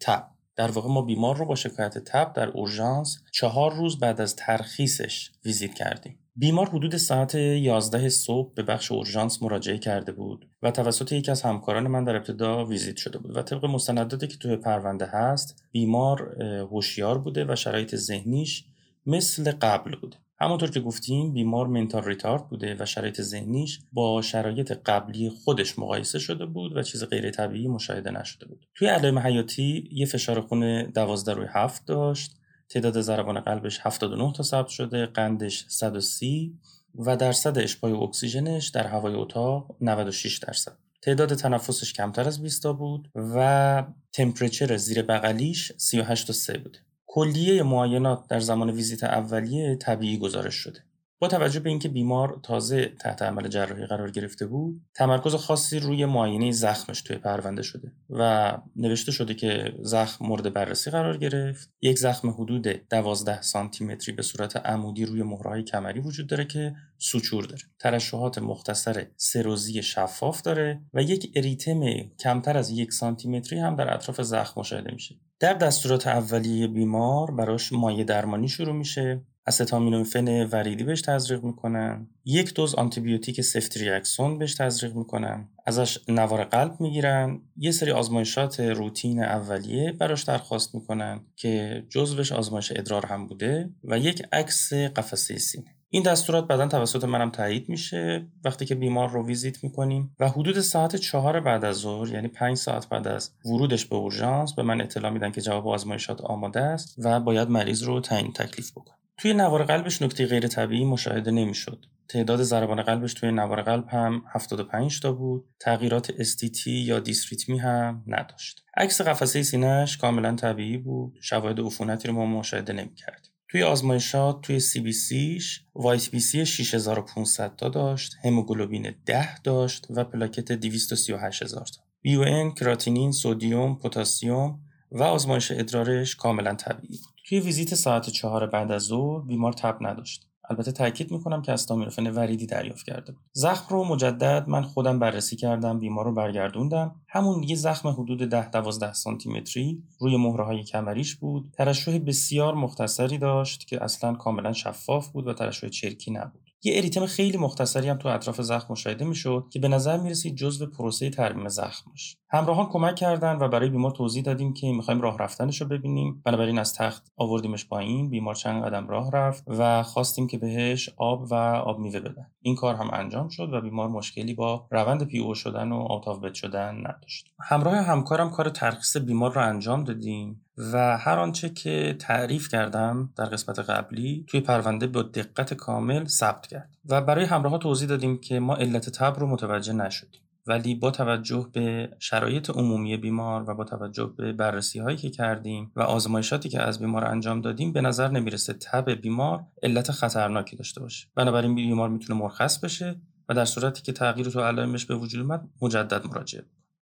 تب. در واقع ما بیمار رو با شکایت تب در اورژانس چهار روز بعد از ترخیصش ویزیت کردیم. بیمار حدود ساعت 11 صبح به بخش اورژانس مراجعه کرده بود و توسط یکی از همکاران من در ابتدا ویزیت شده بود و طبق مستنداتی که توی پرونده هست بیمار هوشیار بوده و شرایط ذهنیش مثل قبل بوده. همونطور که گفتیم بیمار منتال ریتارد بوده و شرایط ذهنیش با شرایط قبلی خودش مقایسه شده بود و چیز غیر طبیعی مشاهده نشده بود. توی علائم حیاتی یه فشار خون 12 روی 7 داشت. تعداد ضربان قلبش 79 تا ثبت شده قندش 130 و درصد اشبای اکسیژنش در هوای اتاق 96 درصد. تعداد تنفسش کمتر از 20 بود و تمپریچر زیر بغلیش 38 تا 3 بوده کلیه معاینات در زمان ویزیت اولیه طبیعی گزارش شده. با توجه به اینکه بیمار تازه تحت عمل جراحی قرار گرفته بود تمرکز خاصی روی معاینه زخمش توی پرونده شده و نوشته شده که زخم مورد بررسی قرار گرفت. یک زخم حدود 12 سانتی متری به صورت عمودی روی مهرهای کمری وجود داره که سوچور داره. ترشحات مختصر سروزی شفاف داره و یک اریتم کمتر از یک سانتی متری هم در اطراف زخم مشاهده میشه. در دستورات اولیه بیمار براش مایع درمانی شروع میشه. استامینوفن وریدی بهش تزریق می‌کنن. یک دوز آنتیبیوتیک سفتریاکسون بهش تزریق می‌کنن. ازش نوار قلب می‌گیرن. یه سری آزمایشات روتین اولیه براش درخواست می‌کنن که جزوش آزمایش ادرار هم بوده و یک عکس قفسه سینه. این دستورات بعدا توسط منم تایید میشه. وقتی که بیمار رو ویزیت می‌کنیم و حدود ساعت چهار بعد از ظهر یعنی پنج ساعت بعد از ورودش به اورژانس به من اطلاع میدن که جواب آزمایشات آماده است و باید مریض رو تعیین تکلیف بکنم توی نوار قلبش نکته غیر طبیعی مشاهده نمی‌شد. تعداد ضربان قلبش توی نوار قلب هم 75 تا بود. تغییرات ST-T یا dysrhythmia هم نداشت. عکس قفسه سینهش کاملا طبیعی بود. شواهد عفونتی رو ما مشاهده نمی‌کردیم. توی آزمایشات توی CBC، white BC 6500 تا داشت، هموگلوبین 10 داشت و پلاکت 238000 تا. BUN، creatinine، sodium، پتاسیم و آزمایش ادرارش کاملا طبیعی بود. توی ویزیت ساعت چهار بعد از ظهر بیمار تب نداشت. البته تاکید می‌کنم که استامینوفن وریدی دریافت کرده بود. زخم رو مجدد من خودم بررسی کردم بیمار رو برگردوندم. همون یه زخم حدود 10 12 سانتی متری روی مهره های کمریش بود. ترشح بسیار مختصری داشت که اصلا کاملا شفاف بود و ترشح چرکی نبود. یه اریتم خیلی مختصری هم تو اطراف زخم مشاهده می‌شد که به نظر می‌رسید جزو پروسه ترمیم زخم باشه همراهان کمک کردند و برای بیمار توضیح دادیم که می‌خوایم راه رفتنش رو ببینیم. بنابراین از تخت آوردیمش پایین بیمار چند قدم راه رفت و خواستیم که بهش آب و آب میوه بدن. این کار هم انجام شد و بیمار مشکلی با روند پی او شدن و بد شدن نداشت. همراه همکارم کار ترخیص بیمار رو انجام دادیم و هر آنچه که تعریف کردم در قسمت قبلی توی پرونده با دقت کامل ثبت کرد و برای همراه توضیح دادیم که ما علت تب رو متوجه نشدیم. ولی با توجه به شرایط عمومی بیمار و با توجه به بررسی هایی که کردیم و آزمایشاتی که از بیمار انجام دادیم به نظر نمی‌رسه تب بیمار علت خطرناکی داشته باشه. بنابراین بیمار می‌تونه مرخص بشه و در صورتی که تغییر تو علائمش به وجود اومد مجدد مراجعه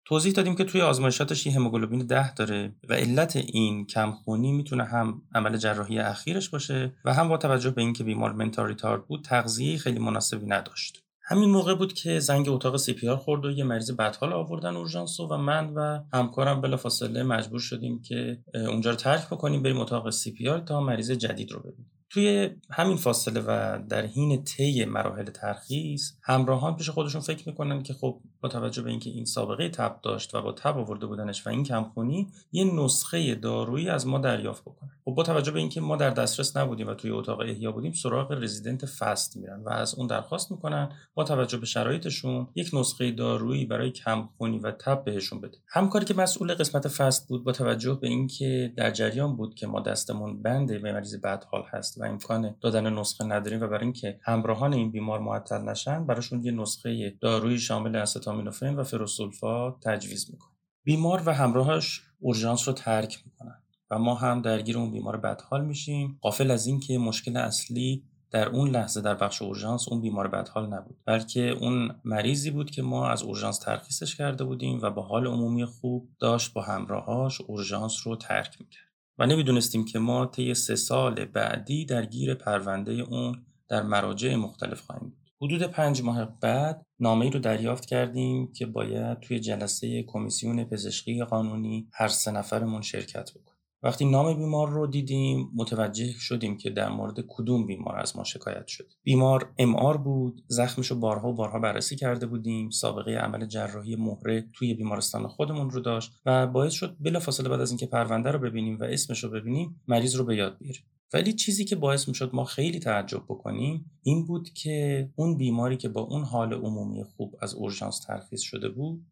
توضیح دادیم که توی آزمایشاتش یه هموگلوبین 10 داره و علت این کمخونی می‌تونه هم عمل جراحی اخیرش باشه و هم با توجه به اینکه بیمار mental retard بود تغذیه خیلی مناسبی نداشت. همین موقع بود که زنگ اتاق CPR خورد و یه مریض بدحال آوردن اورژانسو و من و همکارم بلافاصله مجبور شدیم که اونجا رو ترک بکنیم بریم اتاق CPR تا مریض جدید رو ببینیم. توی همین فاصله و در حین طی مراحل ترخیص همراهان پیش خودشون فکر می‌کنن که خب با توجه به اینکه این سابقه تب داشت و با تب آورده بودنش و این کمخونی یه نسخه دارویی از ما دریافت بکنن. خب با توجه به اینکه ما در دسترس نبودیم و توی اتاق احیا بودیم سراغ رزیدنت first میرن و از اون درخواست می‌کنن با توجه به شرایطشون یک نسخه دارویی برای کمخونی و تب بهشون بده. همکاری که مسئول قسمت فست بود با توجه به اینکه در جریان بود که ما دستمون بند به مریض بدحال هست و امکان دادن نسخه نداریم و برای اینکه همراهان این بیمار معطل نشن براشون یه نسخه دارویی شامل استامینوفن و فروسولفات تجویز می‌کنه بیمار و همراهش اورژانس رو ترک می‌کنن. و ما هم درگیر اون بیمار بدحال میشیم قافل از اینکه مشکل اصلی در اون لحظه در بخش اورژانس اون بیمار بدحال نبود بلکه اون مریضی بود که ما از اورژانس ترخیصش کرده بودیم و با حال عمومی خوب داشت با همراهاش اورژانس رو ترک می‌کرد و نمی‌دونستیم که ما طی سه سال بعدی درگیر پرونده اون در مراجع مختلف خواهیم بود. حدود پنج ماه بعد نامه ای رو دریافت کردیم که باید توی جلسه کمیسیون پزشکی قانونی هر سه نفرمون شرکت بکنیم. وقتی نام بیمار رو دیدیم متوجه شدیم که در مورد کدوم بیمار از ما شکایت شد. بیمار ام بود زخمش رو بارها و بارها بررسی کرده بودیم. سابقه عمل جراحی مهره توی بیمارستان خودمون رو داشت و باعث شد بلافاصله بعد از اینکه پرونده رو ببینیم و اسمش رو ببینیم مریض رو به یاد بیاریم. ولی چیزی که باعث می‌شد ما خیلی تعجب بکنیم این بود که اون بیماری که با اون حال عمومی خوب از اورژانس ترخیص شده بود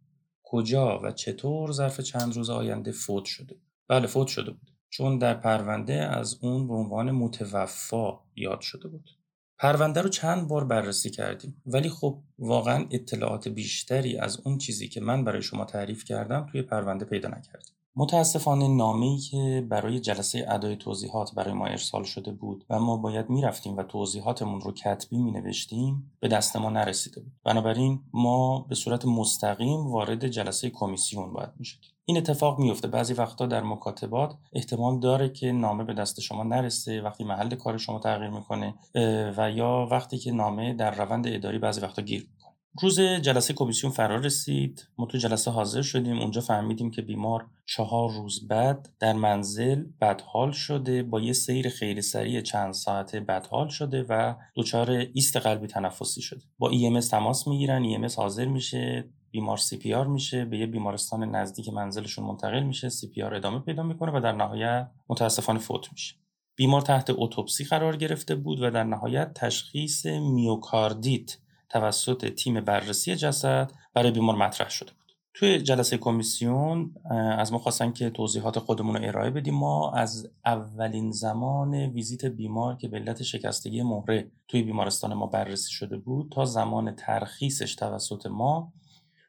کجا و چطور ظرف چند روز آینده فوت شده بود. بله فوت شده بود. چون در پرونده از اون به عنوان متوفا یاد شده بود. پرونده رو چند بار بررسی کردیم. ولی خب واقعا اطلاعات بیشتری از اون چیزی که من برای شما تعریف کردم توی پرونده پیدا نکردیم. متاسفانه نامه‌ای که برای جلسه ادای توضیحات برای ما ارسال شده بود و ما باید می‌رفتیم و توضیحاتمون رو کتبی می نوشتیم به دست ما نرسیده بود بنابراین ما به صورت مستقیم وارد جلسه کمیسیون باید می شدیم. این اتفاق میفته بعضی وقتا در مکاتبات احتمال داره که نامه به دست شما نرسه وقتی محل کار شما تغییر می‌کنه و یا وقتی که نامه در روند اداری بعضی وقتا گیر روز جلسه کمیسیون فرار رسید. ما تو جلسه حاضر شدیم. اونجا فهمیدیم که بیمار چهار روز بعد در منزل بدحال شده با یه سیر خیلی سریع چند ساعته بدحال شده و دچار ایست قلبی تنفسی شده. با EMS تماس می‌گیرن. EMS حاضر میشه. بیمار CPR میشه. به یه بیمارستان نزدیک منزلشون منتقل میشه. CPR ادامه پیدا می‌کنه و در نهایت متاسفانه فوت میشه. بیمار تحت اتوپسی قرار گرفته بود و در نهایت تشخیص میوکاردیت توسط تیم بررسی جسد برای بیمار مطرح شده بود. توی جلسه کمیسیون از ما خواستن که توضیحات خودمون رو ارائه بدیم. ما از اولین زمان ویزیت بیمار که به علت شکستگی مهره توی بیمارستان ما بررسی شده بود تا زمان ترخیصش توسط ما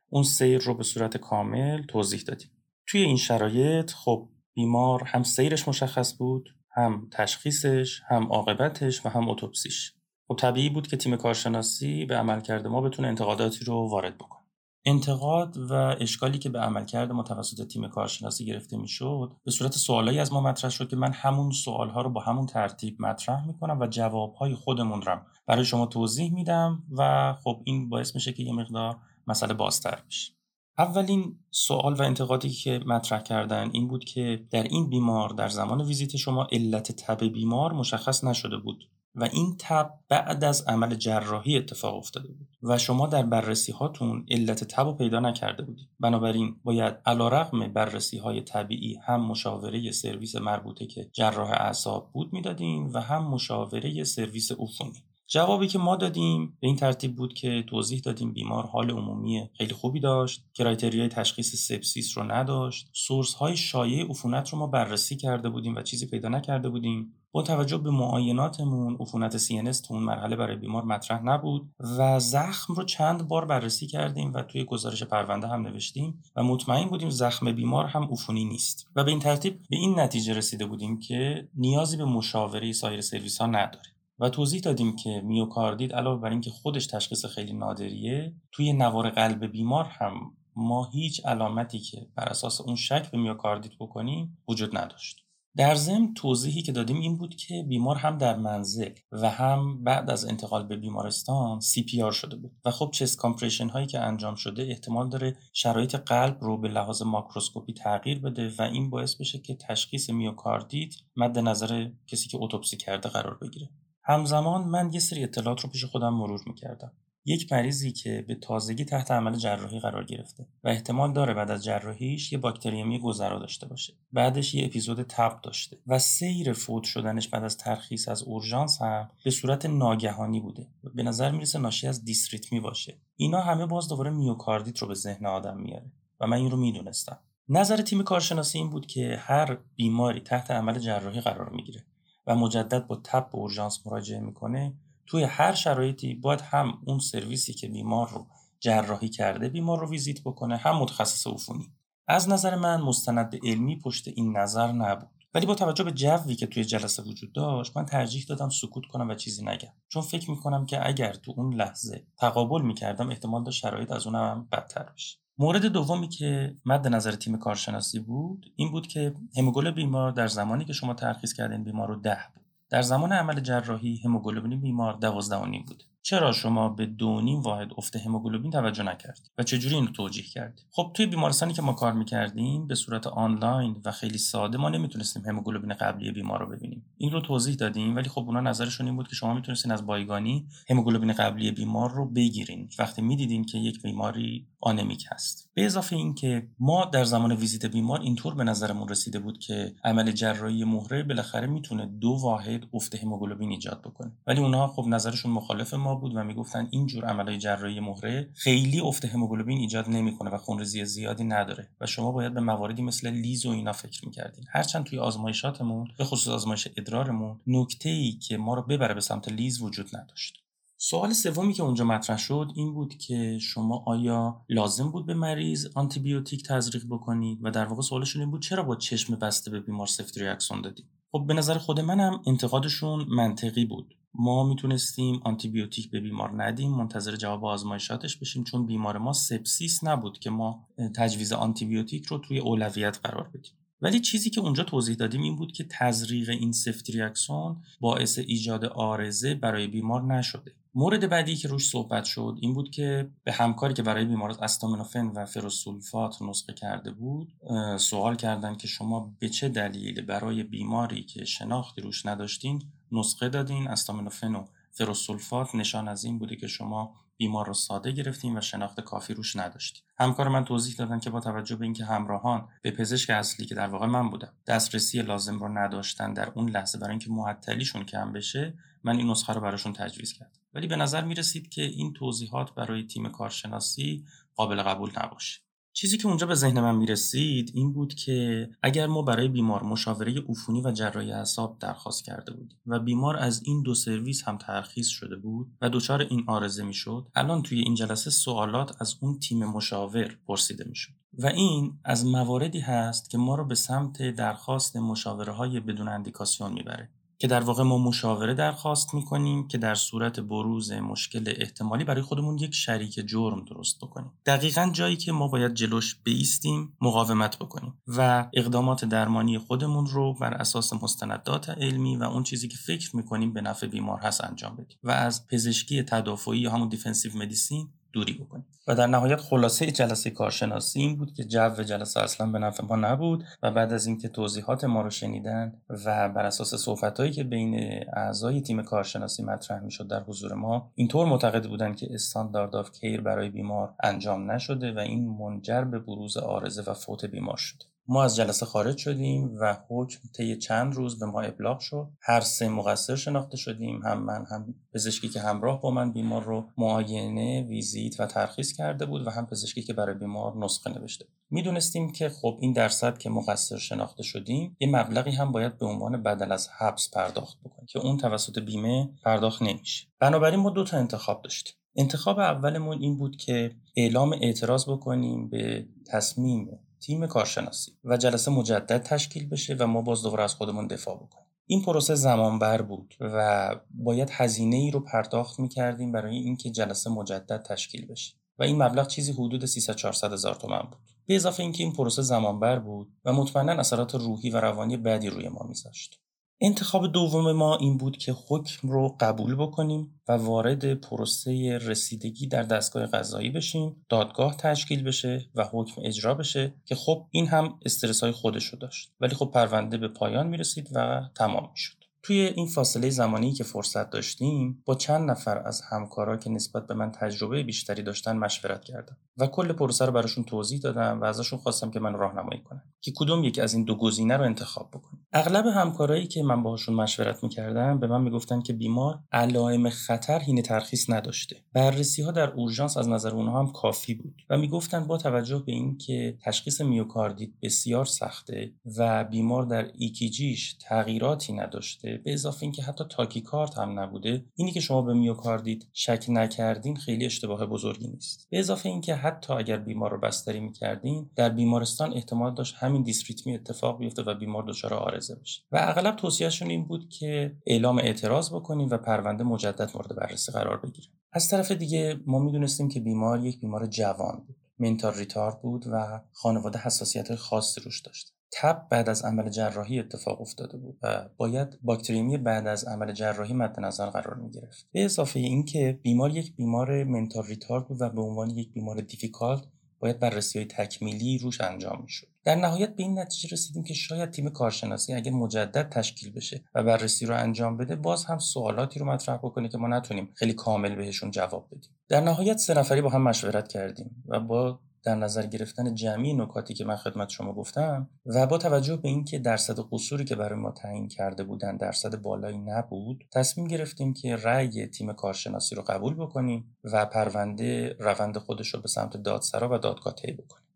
اون سیر رو به صورت کامل توضیح دادیم. توی این شرایط خب بیمار هم سیرش مشخص بود هم تشخیصش هم عاقبتش و هم اتوپسیش. خب طبیعی بود که تیم کارشناسی به عملکرد ما بتونه انتقاداتی رو وارد بکنه. انتقاد و اشکالی که به عملکرد ما توسط تیم کارشناسی گرفته می‌شد به صورت سوالایی از ما مطرح شد که من همون سوالها رو با همون ترتیب مطرح می‌کنم و جوابهای خودمون رو برای شما توضیح میدم و خب این باعث میشه که یه مقدار مسئله بازتر بشه. اولین سوال و انتقادی که مطرح کردن این بود که در این بیمار در زمان ویزیت شما علت تب بیمار مشخص نشده بود. و این تب بعد از عمل جراحی اتفاق افتاده بود و شما در بررسی هاتون علت تب رو پیدا نکرده بودید. بنابراین باید علیرغم بررسی های طبیعی هم مشاوره سرویس مربوطه که جراح اعصاب بود می‌دادیم و هم مشاوره سرویس عفونی. جوابی که ما دادیم به این ترتیب بود که توضیح دادیم بیمار حال عمومی خیلی خوبی داشت criteria ی تشخیص sepsis رو نداشت source های شایع عفونت رو ما بررسی کرده بودیم و چیزی پیدا نکرده بودیم. با توجه به معایناتمون عفونت CNS تو اون مرحله برای بیمار مطرح نبود و زخم رو چند بار بررسی کردیم و توی گزارش پرونده هم نوشتیم و مطمئن بودیم زخم بیمار هم عفونی نیست و به این ترتیب به این نتیجه رسیده بودیم که نیازی به مشاوره سایر سرویس ها نداره و توضیح دادیم که میوکاردیت علاوه بر اینکه خودش تشخیص خیلی نادریه توی نوار قلب بیمار هم ما هیچ علامتی که بر اساس اون شک به میوکاردیت بکنیم وجود نداشت. در ضمن توضیحی که دادیم این بود که بیمار هم در منزل و هم بعد از انتقال به بیمارستان CPR شده بود. و خب chest compression هایی که انجام شده احتمال داره شرایط قلب رو به لحاظ ماکروسکوپی تغییر بده و این باعث بشه که تشخیص میوکاردیت مد نظر کسی که اتوپسی کرده قرار بگیره. همزمان من یه سری اطلاعات رو پیش خودم مرور می‌کردم. یک مریضی که به تازگی تحت عمل جراحی قرار گرفته و احتمال داره بعد از جراحیش یه باکتریمی گذرا داشته باشه. بعدش یه اپیزود تب داشته و سیر فوت شدنش بعد از ترخیص از اورژانس هم به صورت ناگهانی بوده. به نظر می‌رسه ناشی از دیسریتمی باشه. اینا همه باز دوباره میوکاردیت رو به ذهن آدم میاره و من این رو می‌دونستم. نظر تیم کارشناسی این بود که هر بیماری تحت عمل جراحی قرار می‌گیره و مجدد با تب به اورژانس مراجعه می‌کنه توی هر شرایطی باید هم اون سرویسی که بیمار رو جراحی کرده بیمار رو ویزیت بکنه هم متخصص عفونی. از نظر من مستند علمی پشت این نظر نبود. ولی با توجه به جوی که توی جلسه وجود داشت من ترجیح دادم سکوت کنم و چیزی نگم. چون فکر می‌کنم که اگر تو اون لحظه تقابل می‌کردم احتمال داشت شرایط از اونم بدتر بشه. مورد دومی که مد نظر تیم کارشناسی بود این بود که هموگل بیمار در زمانی که شما ترخیص کردین بیمار رو ده بود. در زمان عمل جراحی هموگلوبین بیمار دوازده بود. چرا شما به دو نیم واحد افت هموگلوبین توجه نکردید و چجوری اینو توجیه کردید خب توی بیمارستانی که ما کار می‌کردیم به صورت آنلاین و خیلی ساده ما نمی‌تونستیم هموگلوبین قبلی بیمار رو ببینیم. این رو توضیح دادیم ولی خب اونا نظرشون این بود که شما می‌تونستین از بایگانی هموگلوبین قبلی بیمار رو بگیرین. وقتی می‌دیدین که یک بیماری آنمیک هست. به اضافه اینکه ما در زمان ویزیت بیمار اینطور به نظرمون رسیده بود که عمل جراحی مهره بالاخره می‌تونه دو واحد افت هموگلوبین ایجاد بکنه. ولی اونها خب نظرشون مخالف ما بود و می‌گفتن این جور عملهای جراحی مهره خیلی افت هموگلوبین ایجاد نمی‌کنه و خونریزی زیادی نداره و شما باید به مواردی مثل لیز و اینا فکر می‌کردین. هرچند توی آزمایشاتمون به خصوص آزمایش ادرارمون نکته ای که ما رو ببره به سمت لیز وجود نداشت. سوال سومی که اونجا مطرح شد این بود که شما آیا لازم بود به مریض آنتیبیوتیک تزریق بکنید؟ و در واقع سوالشون این بود چرا با چشم بسته به بیمار سفتریاکسون دادید خب به نظر خود منم انتقادشون منطقی بود. ما می‌تونستیم آنتیبیوتیک به بیمار ندیم منتظر جواب آزمایشاتش بشیم چون بیمار ما sepsis نبود که ما تجویز آنتیبیوتیک رو توی اولویت قرار بدیم. ولی چیزی که اونجا توضیح دادیم این بود که تزریق این سفت ریاکسون باعث ایجاد آرزه برای بیمار نشده. مورد بعدی که روش صحبت شد این بود که به همکاری که برای بیمارات استامینوفن و فروسولفات نسخه کرده بود سوال کردن که شما به چه دلیل برای بیماری که شناختی روش نداشتین نسخه دادین استامینوفن و فروسولفات نشان از این بوده که شما بیمار رو ساده گرفتیم و شناخت کافی روش نداشتیم همکار من توضیح دادن که با توجه به اینکه همراهان به پزشک اصلی که در واقع من بودم دسترسی لازم رو نداشتن در اون لحظه برای اینکه معطلیشون کم بشه من این نسخه رو براشون تجویز کردم. ولی به نظر می رسید که این توضیحات برای تیم کارشناسی قابل قبول نباشه. چیزی که اونجا به ذهن من می‌رسید این بود که اگر ما برای بیمار مشاوره عفونی و جراحی اعصاب درخواست کرده بودیم و بیمار از این دو سرویس هم ترخیص شده بود و دچار این آرزه می‌شد الان توی این جلسه سوالات از اون تیم مشاور پرسیده می‌شد. و این از مواردی هست که ما رو به سمت درخواست مشاوره های بدون اندیکاسیون می‌بره. که در واقع ما مشاوره درخواست می‌کنیم که در صورت بروز مشکل احتمالی برای خودمون یک شریک جرم درست بکنیم. دقیقا جایی که ما باید جلوش بیستیم مقاومت بکنیم و اقدامات درمانی خودمون رو بر اساس مستندات علمی و اون چیزی که فکر می‌کنیم به نفع بیمار هست انجام بدیم. و از پزشکی تدافعی یا همون defensive medicine دوری بکنیم. و در نهایت خلاصه جلسه کارشناسی این بود که جو جلسه اصلا به نفع ما نبود و بعد از اینکه توضیحات ما رو شنیدن و بر اساس صحبتهایی که بین اعضای تیم کارشناسی مطرح می‌شد در حضور ما اینطور معتقد بودند که standard of care برای بیمار انجام نشده و این منجر به بروز عارضه و فوت بیمار شده. ما از جلسه خارج شدیم و حکم طی چند روز به ما ابلاغ شد. هر سه مقصر شناخته شدیم هم من هم پزشکی که همراه با من بیمار رو معاینه ویزیت و ترخیص کرده بود و هم پزشکی که برای بیمار نسخه نوشته می‌دونستیم که خب این درصد که مقصر شناخته شدیم یه مبلغی هم باید به عنوان بدل از حبس پرداخت بکنیم که اون توسط بیمه پرداخت نمیشه. بنابراین ما دو تا انتخاب داشتیم. انتخاب اولمون این بود که اعلام اعتراض بکنیم به تصمیم تیم کارشناسی و جلسه مجدد تشکیل بشه و ما باز دوباره از خودمون دفاع بکنیم. این پروسه زمانبر بود و باید هزینه ای رو پرداخت می‌کردیم برای اینکه جلسه مجدد تشکیل بشه. و این مبلغ چیزی حدود 300 400 هزار تومن بود. به اضافه اینکه این پروسه زمانبر بود و مطمئنا اثرات روحی و روانی بعدی روی ما میذاشت. انتخاب دوم ما این بود که حکم رو قبول بکنیم و وارد پروسه رسیدگی در دستگاه قضایی بشیم دادگاه تشکیل بشه و حکم اجرا بشه که خب این هم استرس های خودش رو داشت. ولی خب پرونده به پایان می‌رسید و تمام می‌شد. توی این فاصله زمانی که فرصت داشتیم با چند نفر از همکارا که نسبت به من تجربه بیشتری داشتن مشورت کردم و کل پروسه رو براشون توضیح دادم و ازشون خواستم که من راهنمایی کنم که کدوم یکی از این دو گزینه رو انتخاب بکنیم اغلب همکارایی که من باهاشون مشورت می‌کردم به من می‌گفتن که بیمار علائم خطر حین ترخیص نداشته. بررسی ها در اورژانس از نظر اونها هم کافی بود و می‌گفتن با توجه به اینکه تشخیص میوکاردیت بسیار سخته و بیمار در ECG ش تغییراتی نداشته به اضافه اینکه حتی tachycard هم نبوده. اینی که شما به میوکاردیت شک نکردین خیلی اشتباه بزرگی نیست. به اضافه اینکه حتی اگر بیمار رو بستری می‌کردین در بیمارستان احتمال داشت همین dysrhythmia اتفاق بیفته و بیمار دچار آرزه بشه. و اغلب توصیهشون این بود که اعلام اعتراض بکنیم و پرونده مجدد مورد بررسی قرار بگیره. از طرف دیگه ما می‌دونستیم که بیمار یک بیمار جوان بود. منتال ریتارد بود و خانواده حساسیت خاصی روش داشت. تب بعد از عمل جراحی اتفاق افتاده بود و باید باکتریمی بعد از عمل جراحی مد نظر قرار می گرفت. به اضافه اینکه بیمار یک بیمار منتال ریتارد بود و به عنوان یک بیمار دیفیکالت باید بررسی های تکمیلی روش انجام می‌شد در نهایت به این نتیجه رسیدیم که شاید تیم کارشناسی اگر مجدد تشکیل بشه و بررسی رو انجام بده باز هم سوالاتی رو مطرح بکنه که ما نتونیم خیلی کامل بهشون جواب بدیم. در نهایت سه نفری با هم مشورت کردیم و با در نظر گرفتن جمعی نکاتی که من خدمت شما گفتم و با توجه به اینکه درصد قصوری که برای ما تعیین کرده بودن درصد بالایی نبود تصمیم گرفتیم که رأی تیم کارشناسی رو قبول بکنیم و پرونده روند خودش رو به سمت دادسرا و دادگاه طی بکنیم.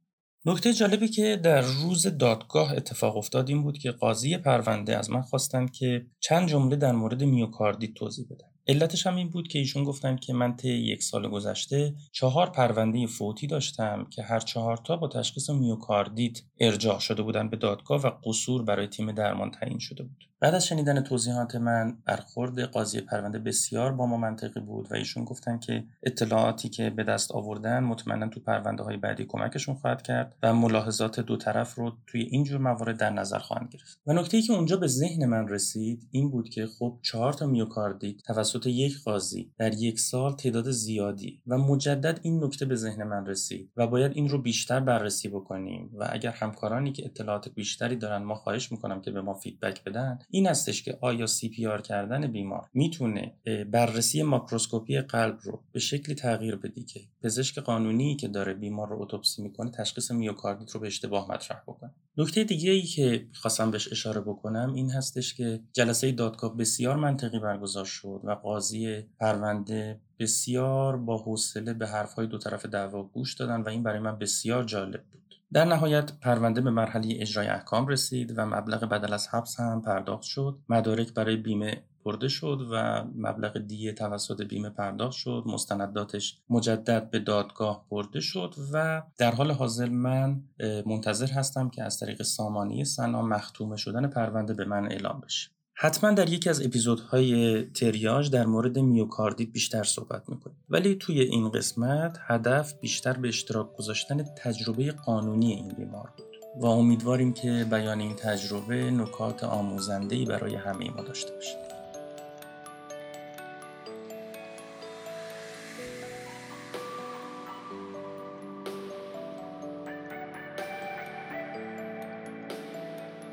نکته جالبی که در روز دادگاه اتفاق افتاد این بود که قاضی پرونده از من خواستند که چند جمله در مورد میوکاردیت توضیح بدم علتش هم این بود که ایشون گفتن که من طی یک سال گذشته چهار پرونده فوتی داشتم که هر چهار تا با تشخیص میوکاردیت ارجاع شده بودن به دادگاه و قصور برای تیم درمان تعیین شده بود. بعد از شنیدن توضیحات من برخورد قاضی پرونده بسیار با ما منطقی بود و ایشون گفتن که اطلاعاتی که به دست آوردن مطمئنا تو پرونده های بعدی کمکشون خواهد کرد و ملاحظات دو طرف رو توی این جور موارد در نظر خواهند گرفت. و نکته ای که اونجا به ذهن من رسید این بود که خب چهار تا میوکاردیت توسط یک قاضی در یک سال تعداد زیادی و مجدد این نکته به ذهن من رسید و باید این رو بیشتر بررسی بکنیم و اگر همکارانی که اطلاعات بیشتری دارن ما خواهش می‌کنم که به ما feedback بدن این هستش که آیا CPR کردن بیمار می‌تونه بررسی ماکروسکوپی قلب رو به شکلی تغییر بده که پزشک قانونی که داره بیمار رو اتوپسی می‌کنه تشخیص میوکاردیت رو به اشتباه مطرح بکنه. نکته دیگه ای که خواستم بهش اشاره بکنم این هستش که جلسه دادگاه بسیار منطقی برگزار شد و قاضی پرونده بسیار با حوصله به حرفهای دو طرف دعوا گوش دادن و این برای من بسیار جالب بود. در نهایت پرونده به مرحله اجرای احکام رسید و مبلغ بدل از حبس هم پرداخت شد. مدارک برای بیمه برده شد و مبلغ دیه توسط بیمه پرداخت شد. مستنداتش مجدد به دادگاه برده شد و در حال حاضر من منتظر هستم که از طریق سامانی سنا مختومه شدن پرونده به من اعلام بشه. حتما در یکی از اپیزودهای تریاج در مورد میوکاردیت بیشتر صحبت می‌کنیم. ولی توی این قسمت هدف بیشتر به اشتراک گذاشتن تجربه قانونی این بیمار بود و امیدواریم که بیان این تجربه نکات آموزنده‌ای برای همه ما داشته باشه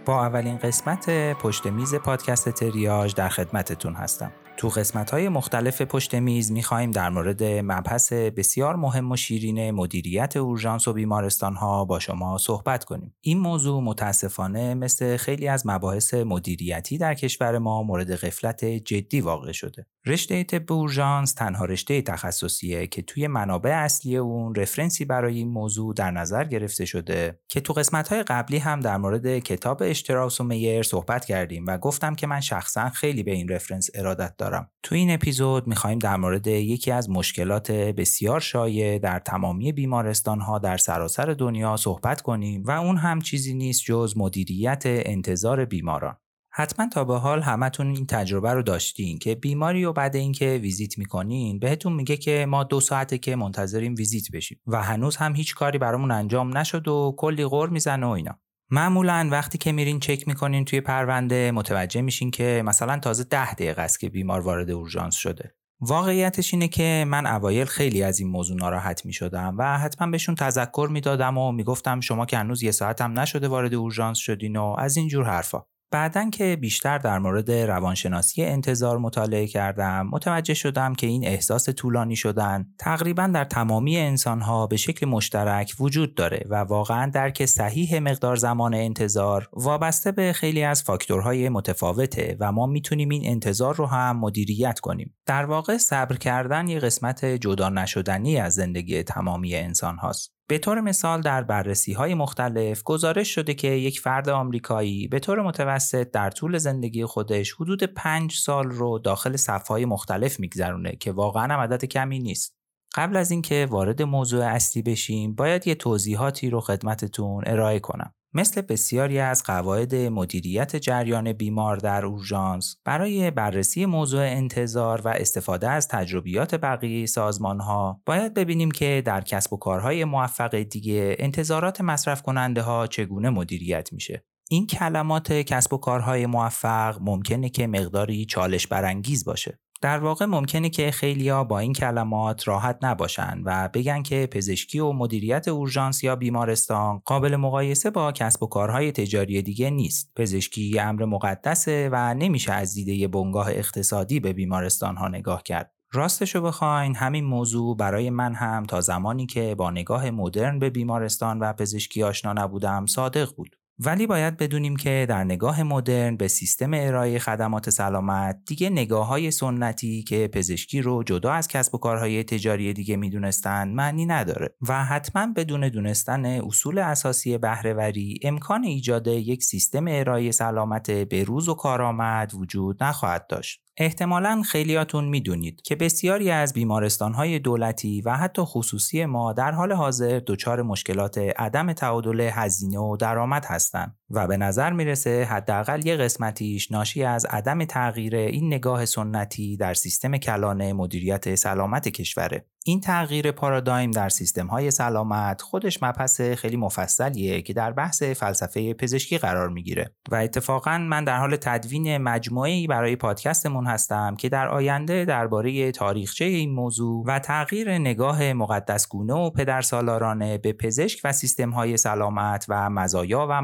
با اولین قسمت پشت میز پادکست تریاج در خدمتتون هستم. تو قسمت های مختلف پشت میز می‌خواهیم در مورد مبحث بسیار مهم و شیرین مدیریت اورژانس و بیمارستان ها با شما صحبت کنیم. این موضوع متاسفانه مثل خیلی از مباحث مدیریتی در کشور ما مورد غفلت جدی واقع شده. رشته طب اورژانس تنها رشته تخصصیه که توی منابع اصلی اون رفرنسی برای این موضوع در نظر گرفته شده که تو قسمت های قبلی هم در مورد کتاب اشتراوس و میر صحبت کردیم و گفتم که من شخصا خیلی به این رفرنس ارادت دارم. تو این اپیزود می‌خوایم در مورد یکی از مشکلات بسیار شایع در تمامی بیمارستان ها در سراسر دنیا صحبت کنیم و اون هم چیزی نیست جز مدیریت انتظار بیماران. حتما تا به حال همتون این تجربه رو داشتین که بیماری و بعد اینکه ویزیت می‌کنین بهتون میگه که ما دو ساعته که منتظریم ویزیت بشیم و هنوز هم هیچ کاری برامون انجام نشد و کلی غور می‌زنه و اینا معمولا وقتی که میرین چک می‌کنین توی پرونده متوجه میشین که مثلا تازه ده دقیقه است که بیمار وارد اورژانس شده. واقعیتش اینه که من اوایل خیلی از این موضوع ناراحت می شدم و حتما بهشون تذکر می‌دادم و می‌گفتم شما که هنوز یه ساعت هم نشده وارد اورژانس شدین و از این جور حرفا. بعدا که بیشتر در مورد روانشناسی انتظار مطالعه کردم متوجه شدم که این احساس طولانی شدن تقریبا در تمامی انسانها به شکل مشترک وجود داره و واقعا درک صحیح مقدار زمان انتظار وابسته به خیلی از فاکتورهای متفاوته و ما می‌تونیم این انتظار رو هم مدیریت کنیم. در واقع صبر کردن یه قسمت جدا نشدنی از زندگی تمامی انسان هاست به طور مثال در بررسی های مختلف گزارش شده که یک فرد آمریکایی به طور متوسط در طول زندگی خودش حدود پنج سال رو داخل صفهای مختلف میگذرونه که واقعا عدد کمی نیست. قبل از اینکه وارد موضوع اصلی بشیم باید یه توضیحاتی رو خدمتتون ارائه کنم. مثل بسیاری از قواعد مدیریت جریان بیمار در اورژانس. برای بررسی موضوع انتظار و استفاده از تجربیات بقیه سازمان ها باید ببینیم که در کسب و کارهای موفق دیگه انتظارات مصرف کننده ها چگونه مدیریت میشه. این کلمات کسب و کارهای موفق ممکنه که مقداری چالش برانگیز باشه. در واقع ممکنه که خیلیا با این کلمات راحت نباشن و بگن که پزشکی و مدیریت اورژانس یا بیمارستان قابل مقایسه با کسب و کارهای تجاری دیگه نیست. پزشکی امر مقدسه و نمیشه از دیده بنگاه اقتصادی به بیمارستان ها نگاه کرد. راستشو بخواین همین موضوع برای من هم تا زمانی که با نگاه مدرن به بیمارستان و پزشکی آشنا نبودم صادق بود. ولی باید بدونیم که در نگاه مدرن به سیستم ارائه خدمات سلامت دیگه نگاه های سنتی که پزشکی رو جدا از کسب و کارهای تجاری دیگه می‌دونستن معنی نداره و حتما بدون دونستن اصول اساسی بهرهوری امکان ایجاد یک سیستم ارائه سلامت به روز و کارآمد وجود نخواهد داشت. احتمالا خیلیاتون می‌دونید که بسیاری از بیمارستانهای دولتی و حتی خصوصی ما در حال حاضر دچار مشکلات عدم تعادل هزینه و درآمد هستند. و به نظر می‌رسه حداقل یه قسمتیش ناشی از عدم تغییر این نگاه سنتی در سیستم کلان مدیریت سلامت کشوره. این تغییر پارادایم در سیستم های سلامت خودش مبحث خیلی مفصلیه که در بحث فلسفه پزشکی قرار می‌گیره. و اتفاقا من در حال تدوین مجموعه برای پادکستمون هستم که در آینده درباره تاریخچه این موضوع و تغییر نگاه مقدسگونه و پدرسالارانه به پزشک و سیستم های سلامت و مزایا و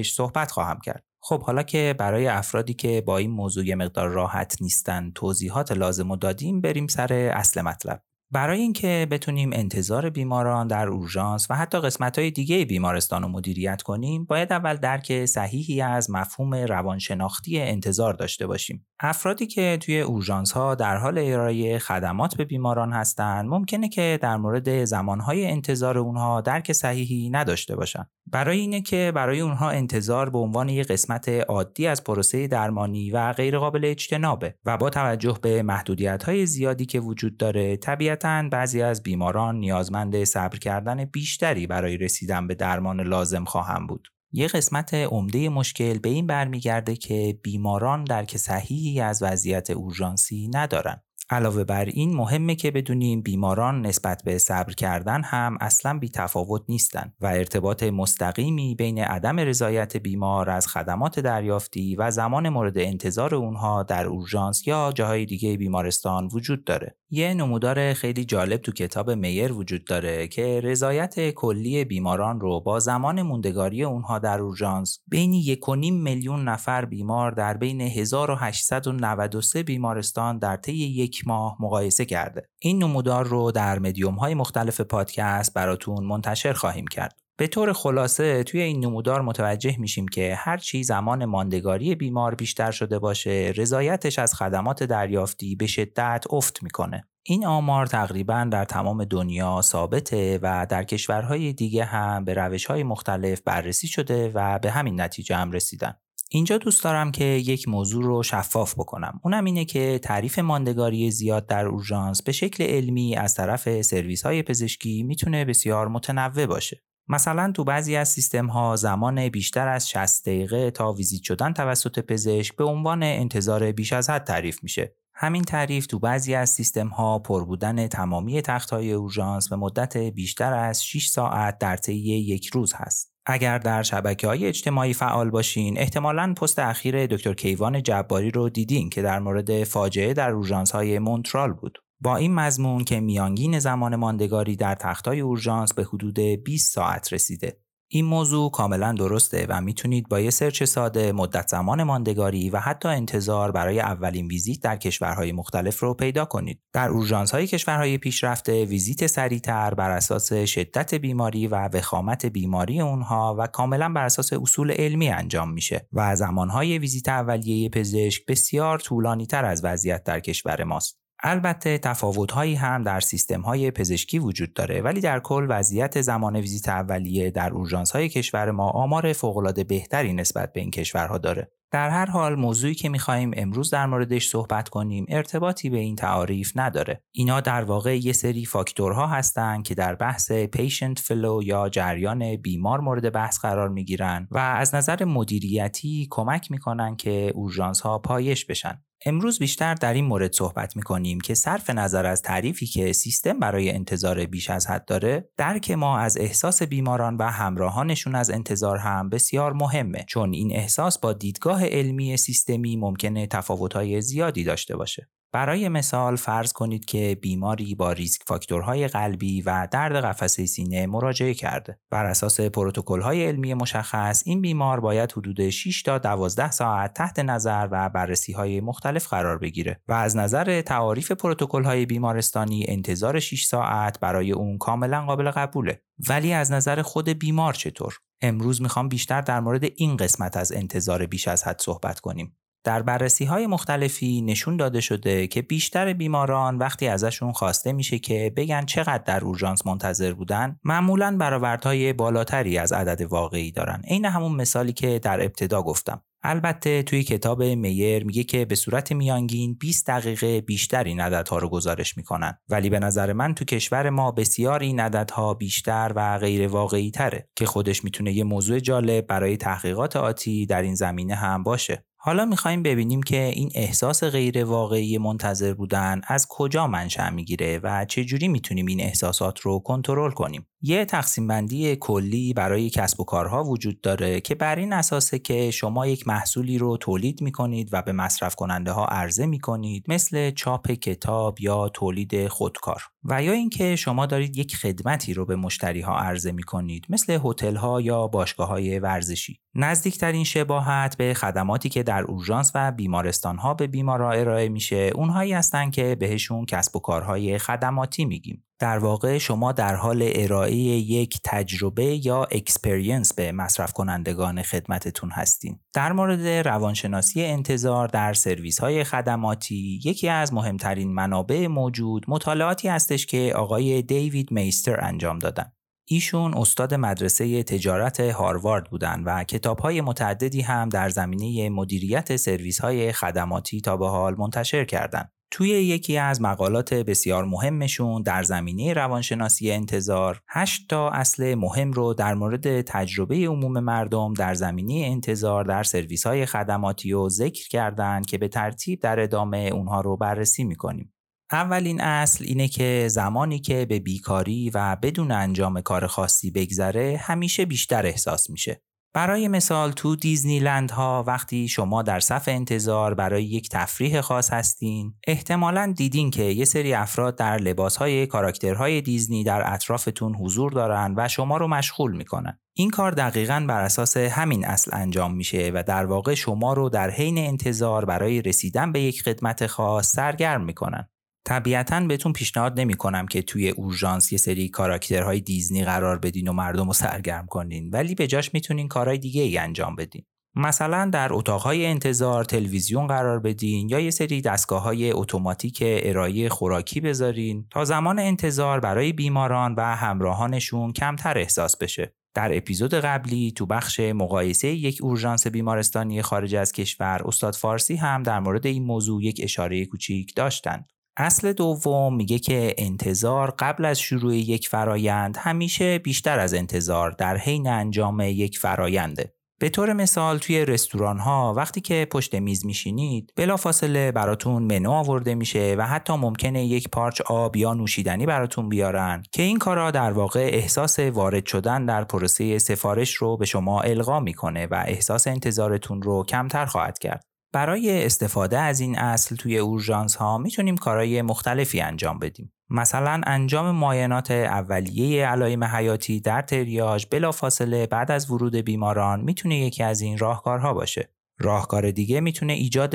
معایبش صحبت خواهم کرد. خب حالا که برای افرادی که با این موضوع مقدار راحت نیستن توضیحات لازم و دادیم بریم سر اصل مطلب. برای اینکه بتونیم انتظار بیماران در اورژانس و حتی قسمت‌های دیگه بیمارستان رو مدیریت کنیم، باید اول درک صحیحی از مفهوم روانشناختی انتظار داشته باشیم. افرادی که توی اورژانس ها در حال ارائه خدمات به بیماران هستند، ممکنه که در مورد زمانهای انتظار اونها درک صحیحی نداشته باشن. برای اینه که برای اونها انتظار به عنوان یک قسمت عادی از پروسه درمانی و غیرقابل اجتنابه و با توجه به محدودیت زیادی که وجود داره طبیعتا بعضی از بیماران نیازمند صبر کردن بیشتری برای رسیدن به درمان لازم خواهم بود. یه قسمت عمده مشکل به این برمیگرده که بیماران درک صحیحی از وضعیت اورژانسی ندارن. علاوه بر این مهمه که بدونیم بیماران نسبت به صبر کردن هم اصلا بی تفاوت نیستن و ارتباط مستقیمی بین عدم رضایت بیمار از خدمات دریافتی و زمان مورد انتظار اونها در اورژانس یا جاهای دیگه بیمارستان وجود داره. یه نمودار خیلی جالب تو کتاب میر وجود داره که رضایت کلی بیماران رو با زمان موندگاری اونها در اورژانس بین 1.5 میلیون نفر بیمار در بین 1893 بیمارستان در طی یک ماه مقایسه کرده. این نمودار رو در مدیوم های مختلف پادکست براتون منتشر خواهیم کرد. به طور خلاصه توی این نمودار متوجه میشیم که هرچی زمان ماندگاری بیمار بیشتر شده باشه رضایتش از خدمات دریافتی به شدت افت می‌کنه. این آمار تقریبا در تمام دنیا ثابته و در کشورهای دیگه هم به روشهای مختلف بررسی شده و به همین نتیجه هم رسیدن. اینجا دوست دارم که یک موضوع رو شفاف بکنم. اونم اینه که تعریف ماندگاری زیاد در اورژانس به شکل علمی از طرف سرویس های پزشکی می‌تونه بسیار متنوع باشه. مثلا تو بعضی از سیستم ها زمان بیشتر از 60 دقیقه تا ویزیت شدن توسط پزشک به عنوان انتظار بیش از حد تعریف میشه. همین تعریف تو بعضی از سیستم ها پر بودن تمامی تخت های اورژانس به مدت بیشتر از 6 ساعت در طی یک روز هست. اگر در شبکه های اجتماعی فعال باشین احتمالا پست اخیر دکتر کیوان جباری رو دیدین که در مورد فاجعه در اورژانس های مونترال بود. با این مضمون که میانگین زمان ماندگاری در تختای اورژانس به حدود 20 ساعت رسیده. این موضوع کاملا درسته و می‌تونید با یه search ساده مدت زمان ماندگاری و حتی انتظار برای اولین ویزیت در کشورهای مختلف رو پیدا کنید. در اورژانس های کشورهای پیشرفته ویزیت سریعتر بر اساس شدت بیماری و وخامت بیماری اونها و کاملا بر اساس اصول علمی انجام میشه و زمانهای ویزیت اولیه پزشک بسیار طولانی تر از وضعیت در کشور ماست. البته تفاوت‌هایی هم در سیستم‌های پزشکی وجود داره ولی در کل وضعیت زمان ویزیت اولیه در اورژانس‌های کشور ما آمار فوق‌العاده بهتری نسبت به این کشورها داره. در هر حال موضوعی که می‌خواهیم امروز در موردش صحبت کنیم ارتباطی به این تعاریف نداره. اینا در واقع یه سری فاکتورها هستند که در بحث patient flow یا جریان بیمار مورد بحث قرار می‌گیرن و از نظر مدیریتی کمک می‌کنن که اورژانس ها پایش بشن. امروز بیشتر در این مورد صحبت می کنیم که صرف نظر از تعریفی که سیستم برای انتظار بیش از حد داره درک ما از احساس بیماران و همراهانشون از انتظار هم بسیار مهمه چون این احساس با دیدگاه علمی سیستمی ممکنه تفاوت‌های زیادی داشته باشه. برای مثال فرض کنید که بیماری با risk factor های قلبی و درد قفسه سینه مراجعه کرده. بر اساس پروتکل‌های علمی مشخص این بیمار باید حدود 6 تا 12 ساعت تحت نظر و بررسی‌های مختلف قرار بگیره و از نظر تعاریف پروتکل‌های بیمارستانی انتظار 6 ساعت برای اون کاملا قابل قبوله. ولی از نظر خود بیمار چطور؟ امروز می‌خوام بیشتر در مورد این قسمت از انتظار بیش از حد صحبت کنیم. در بررسی های مختلفی نشون داده شده که بیشتر بیماران وقتی ازشون خواسته میشه که بگن چقدر در اورژانس منتظر بودن معمولا برآوردهای بالاتری از عدد واقعی دارن. عین همون مثالی که در ابتدا گفتم. البته توی کتاب میر میگه که به صورت میانگین 20 دقیقه بیشتر این عددها رو گزارش می‌کنن. ولی به نظر من تو کشور ما بسیار این عددها بیشتر و غیر واقعی تره که خودش می‌تونه یه موضوع جالب برای تحقیقات آتی در این زمینه هم باشه. حالا می‌خوایم ببینیم که این احساس غیر واقعی منتظر بودن از کجا منشأ می‌گیره و چجوری می‌تونیم این احساسات رو کنترل کنیم. یه تقسیم بندی کلی برای کسب و کارها وجود داره که بر این اساسه که شما یک محصولی رو تولید می کنید و به مصرف کننده ها عرضه می کنید مثل چاپ کتاب یا تولید خودکار. و یا اینکه شما دارید یک خدمتی رو به مشتری ها عرضه می کنید مثل هتل ها یا باشگاه های ورزشی. نزدیکترین شباهت به خدماتی که در اورژانس و بیمارستان ها به بیمارا ارائه میشه اونهایی هستن که بهشون کسب و کارهای خدماتی میگیم. در واقع شما در حال ارائه یک تجربه یا experience به مصرف کنندگان خدمتتون هستین. در مورد روانشناسی انتظار در سرویس های خدماتی یکی از مهمترین منابع موجود مطالعاتی هستش که آقای دیوید میستر انجام دادن. ایشون استاد مدرسه تجارت هاروارد بودن و کتابهای متعددی هم در زمینه مدیریت سرویس های خدماتی تا به حال منتشر کردند. توی یکی از مقالات بسیار مهمشون در زمینه روانشناسی انتظار هشت تا اصل مهم رو در مورد تجربه عموم مردم در زمینه انتظار در سرویس های خدماتی و ذکر کردن که به ترتیب در ادامه اونها رو بررسی می‌کنیم. اولین اصل اینه که زمانی که به بیکاری و بدون انجام کار خاصی بگذره همیشه بیشتر احساس میشه. برای مثال تو دیزنیلند ها وقتی شما در صف انتظار برای یک تفریح خاص هستین احتمالا دیدین که یه سری افراد در لباس های کاراکترهای دیزنی در اطرافتون حضور دارن و شما رو مشغول می‌کنن. این کار دقیقا بر اساس همین اصل انجام میشه و در واقع شما رو در حین انتظار برای رسیدن به یک خدمت خاص سرگرم می‌کنن. طبیعتا بهتون پیشنهاد نمی کنم که توی اورژانس یه سری کاراکترهای دیزنی قرار بدین و مردم رو سرگرم کنین ولی به جاش می‌تونین کارهای دیگه ای انجام بدین مثلا در اتاقهای انتظار تلویزیون قرار بدین یا یه سری دستگاه های اتوماتیک ارائه خوراکی بذارین تا زمان انتظار برای بیماران و همراهانشون کمتر احساس بشه. در اپیزود قبلی تو بخش مقایسه یک اورژانس بیمارستانی خارج از کشور استاد فارسی هم در مورد این موضوع یک اشاره کوچیک داشتند. اصل دوم میگه که انتظار قبل از شروع یک فرایند همیشه بیشتر از انتظار در حین انجام یک فراینده. به طور مثال توی رستوران ها وقتی که پشت میز میشینید بلافاصله براتون منو آورده میشه و حتی ممکنه یک پارچ آب یا نوشیدنی براتون بیارن که این کارا در واقع احساس وارد شدن در پروسه سفارش رو به شما القا می‌کنه و احساس انتظارتون رو کمتر خواهد کرد. برای استفاده از این اصل توی اورژانس ها می‌تونیم کارهای مختلفی انجام بدیم. مثلا انجام معاینات اولیه علائم حیاتی در تریاج بلافاصله بعد از ورود بیماران می‌تونه یکی از این راهکارها باشه. راهکار دیگه می‌تونه ایجاد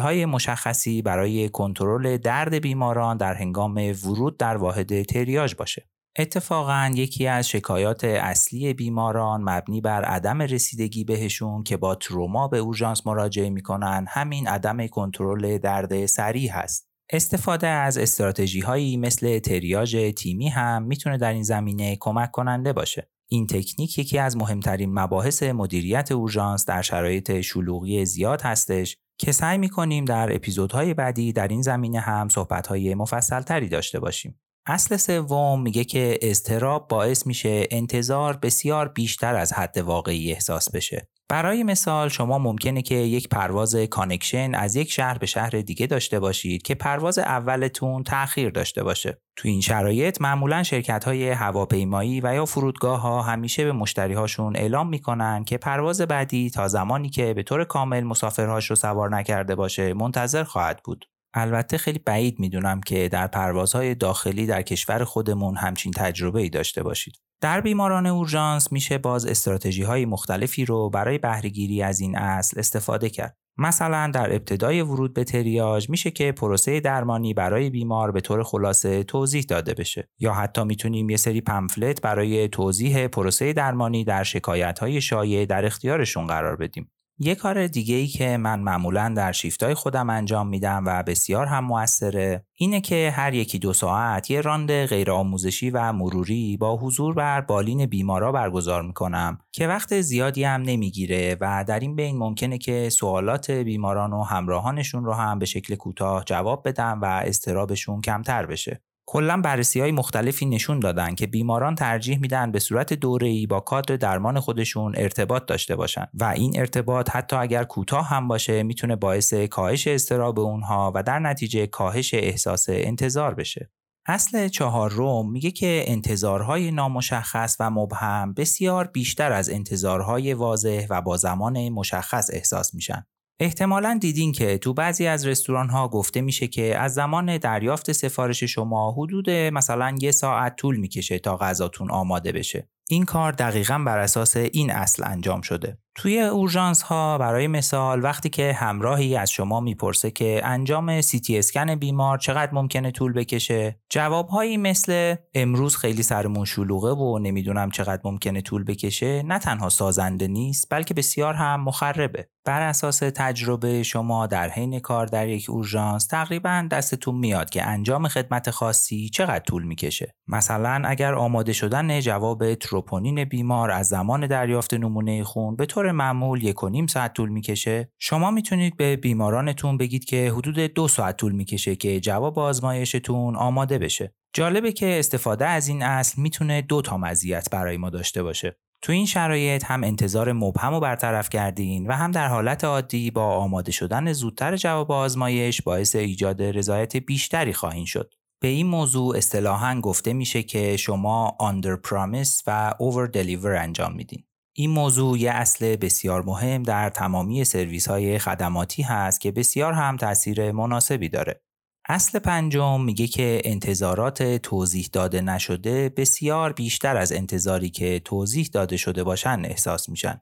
های مشخصی برای کنترل درد بیماران در هنگام ورود در واحد تریاج باشه. اتفاقا یکی از شکایات اصلی بیماران مبنی بر عدم رسیدگی بهشون که با تروما به اورژانس مراجعه می‌کنن همین عدم کنترل درد سریع هست. استفاده از استراتژی هایی مثل تریاج تیمی هم می‌تونه در این زمینه کمک کننده باشه. این تکنیک یکی از مهمترین مباحث مدیریت اورژانس در شرایط شلوغی زیاد هستش که سعی می‌کنیم در اپیزودهای بعدی در این زمینه هم صحبتهای مفصلتری داشته باشیم. اصل سوم میگه که اضطراب باعث میشه انتظار بسیار بیشتر از حد واقعی احساس بشه. برای مثال شما ممکنه که یک پرواز connection از یک شهر به شهر دیگه داشته باشید که پرواز اولتون تأخیر داشته باشه. تو این شرایط معمولا شرکت های هواپیمایی و یا فرودگاه ها همیشه به مشتری هاشون اعلام می‌کنن که پرواز بعدی تا زمانی که به طور کامل مسافرهاش رو سوار نکرده باشه منتظر خواهد بود. البته خیلی بعید می‌دونم که در پروازهای داخلی در کشور خودمون همچین تجربه ای داشته باشید. در بیماران اورژانس میشه باز استراتژی های مختلفی رو برای بهرهگیری از این اصل استفاده کرد. مثلا در ابتدای ورود به تریاج میشه که پروسه درمانی برای بیمار به طور خلاصه توضیح داده بشه یا حتی می‌تونیم یه سری پمفلت برای توضیح پروسه درمانی در شکایت های شایع در اختیارشون قرار بدیم یه کار دیگه ای که من معمولا در شیفتای خودم انجام میدم و بسیار هم موثره اینه که هر یکی دو ساعت یه راند غیر آموزشی و مروری با حضور بر بالین بیمارا برگزار می‌کنم که وقت زیادی هم نمی‌گیره و در این بین ممکنه که سوالات بیماران و همراهانشون رو هم به شکل کوتاه جواب بدم و استرابشون کمتر بشه. کلا بررسی های مختلفی نشون دادن که بیماران ترجیح میدن به صورت دوره‌ای با کادر درمان خودشون ارتباط داشته باشن و این ارتباط حتی اگر کوتاه هم باشه می‌تونه باعث کاهش استراب اونها و در نتیجه کاهش احساس انتظار بشه. اصل چهارم میگه که انتظارهای نامشخص و مبهم بسیار بیشتر از انتظارهای واضح و با زمان مشخص احساس میشن. احتمالا دیدین که تو بعضی از رستوران ها گفته میشه که از زمان دریافت سفارش شما حدود مثلا یه ساعت طول می‌کشه تا غذاتون آماده بشه. این کار دقیقا بر اساس این اصل انجام شده. توی اورژانس ها برای مثال وقتی که همراهی از شما می‌پرسه که انجام سیتی اسکن بیمار چقدر ممکنه طول بکشه جوابهایی مثل امروز خیلی سرمون شلوغه و نمی‌دونم چقدر ممکنه طول بکشه نه تنها سازنده نیست بلکه بسیار هم مخربه بر اساس تجربه شما در حین کار در یک اورژانس تقریبا دستتون میاد که انجام خدمت خاصی چقدر طول می‌کشه. مثلا اگر آماده شدن جواب تروپونین بیمار از زمان دریافت نمونه خون به طور معمول یک و نیم ساعت طول می‌کشه شما می‌تونید به بیمارانتون بگید که حدود دو ساعت طول می‌کشه که جواب آزمایشتون آماده بشه. جالبه که استفاده از این اصل می‌تونه دو تا مزیت برای ما داشته باشه. تو این شرایط هم انتظار مبهم رو برطرف کردین و هم در حالت عادی با آماده شدن زودتر جواب آزمایش باعث ایجاد رضایت بیشتری خواهید شد. به این موضوع اصطلاحا گفته میشه که شما under promise و over deliver انجام میدین. این موضوع یه اصل بسیار مهم در تمامی سرویس های خدماتی هست که بسیار هم تاثیر مناسبی داره. اصل پنجم میگه که انتظارات توضیح داده نشده بسیار بیشتر از انتظاری که توضیح داده شده باشن احساس میشن.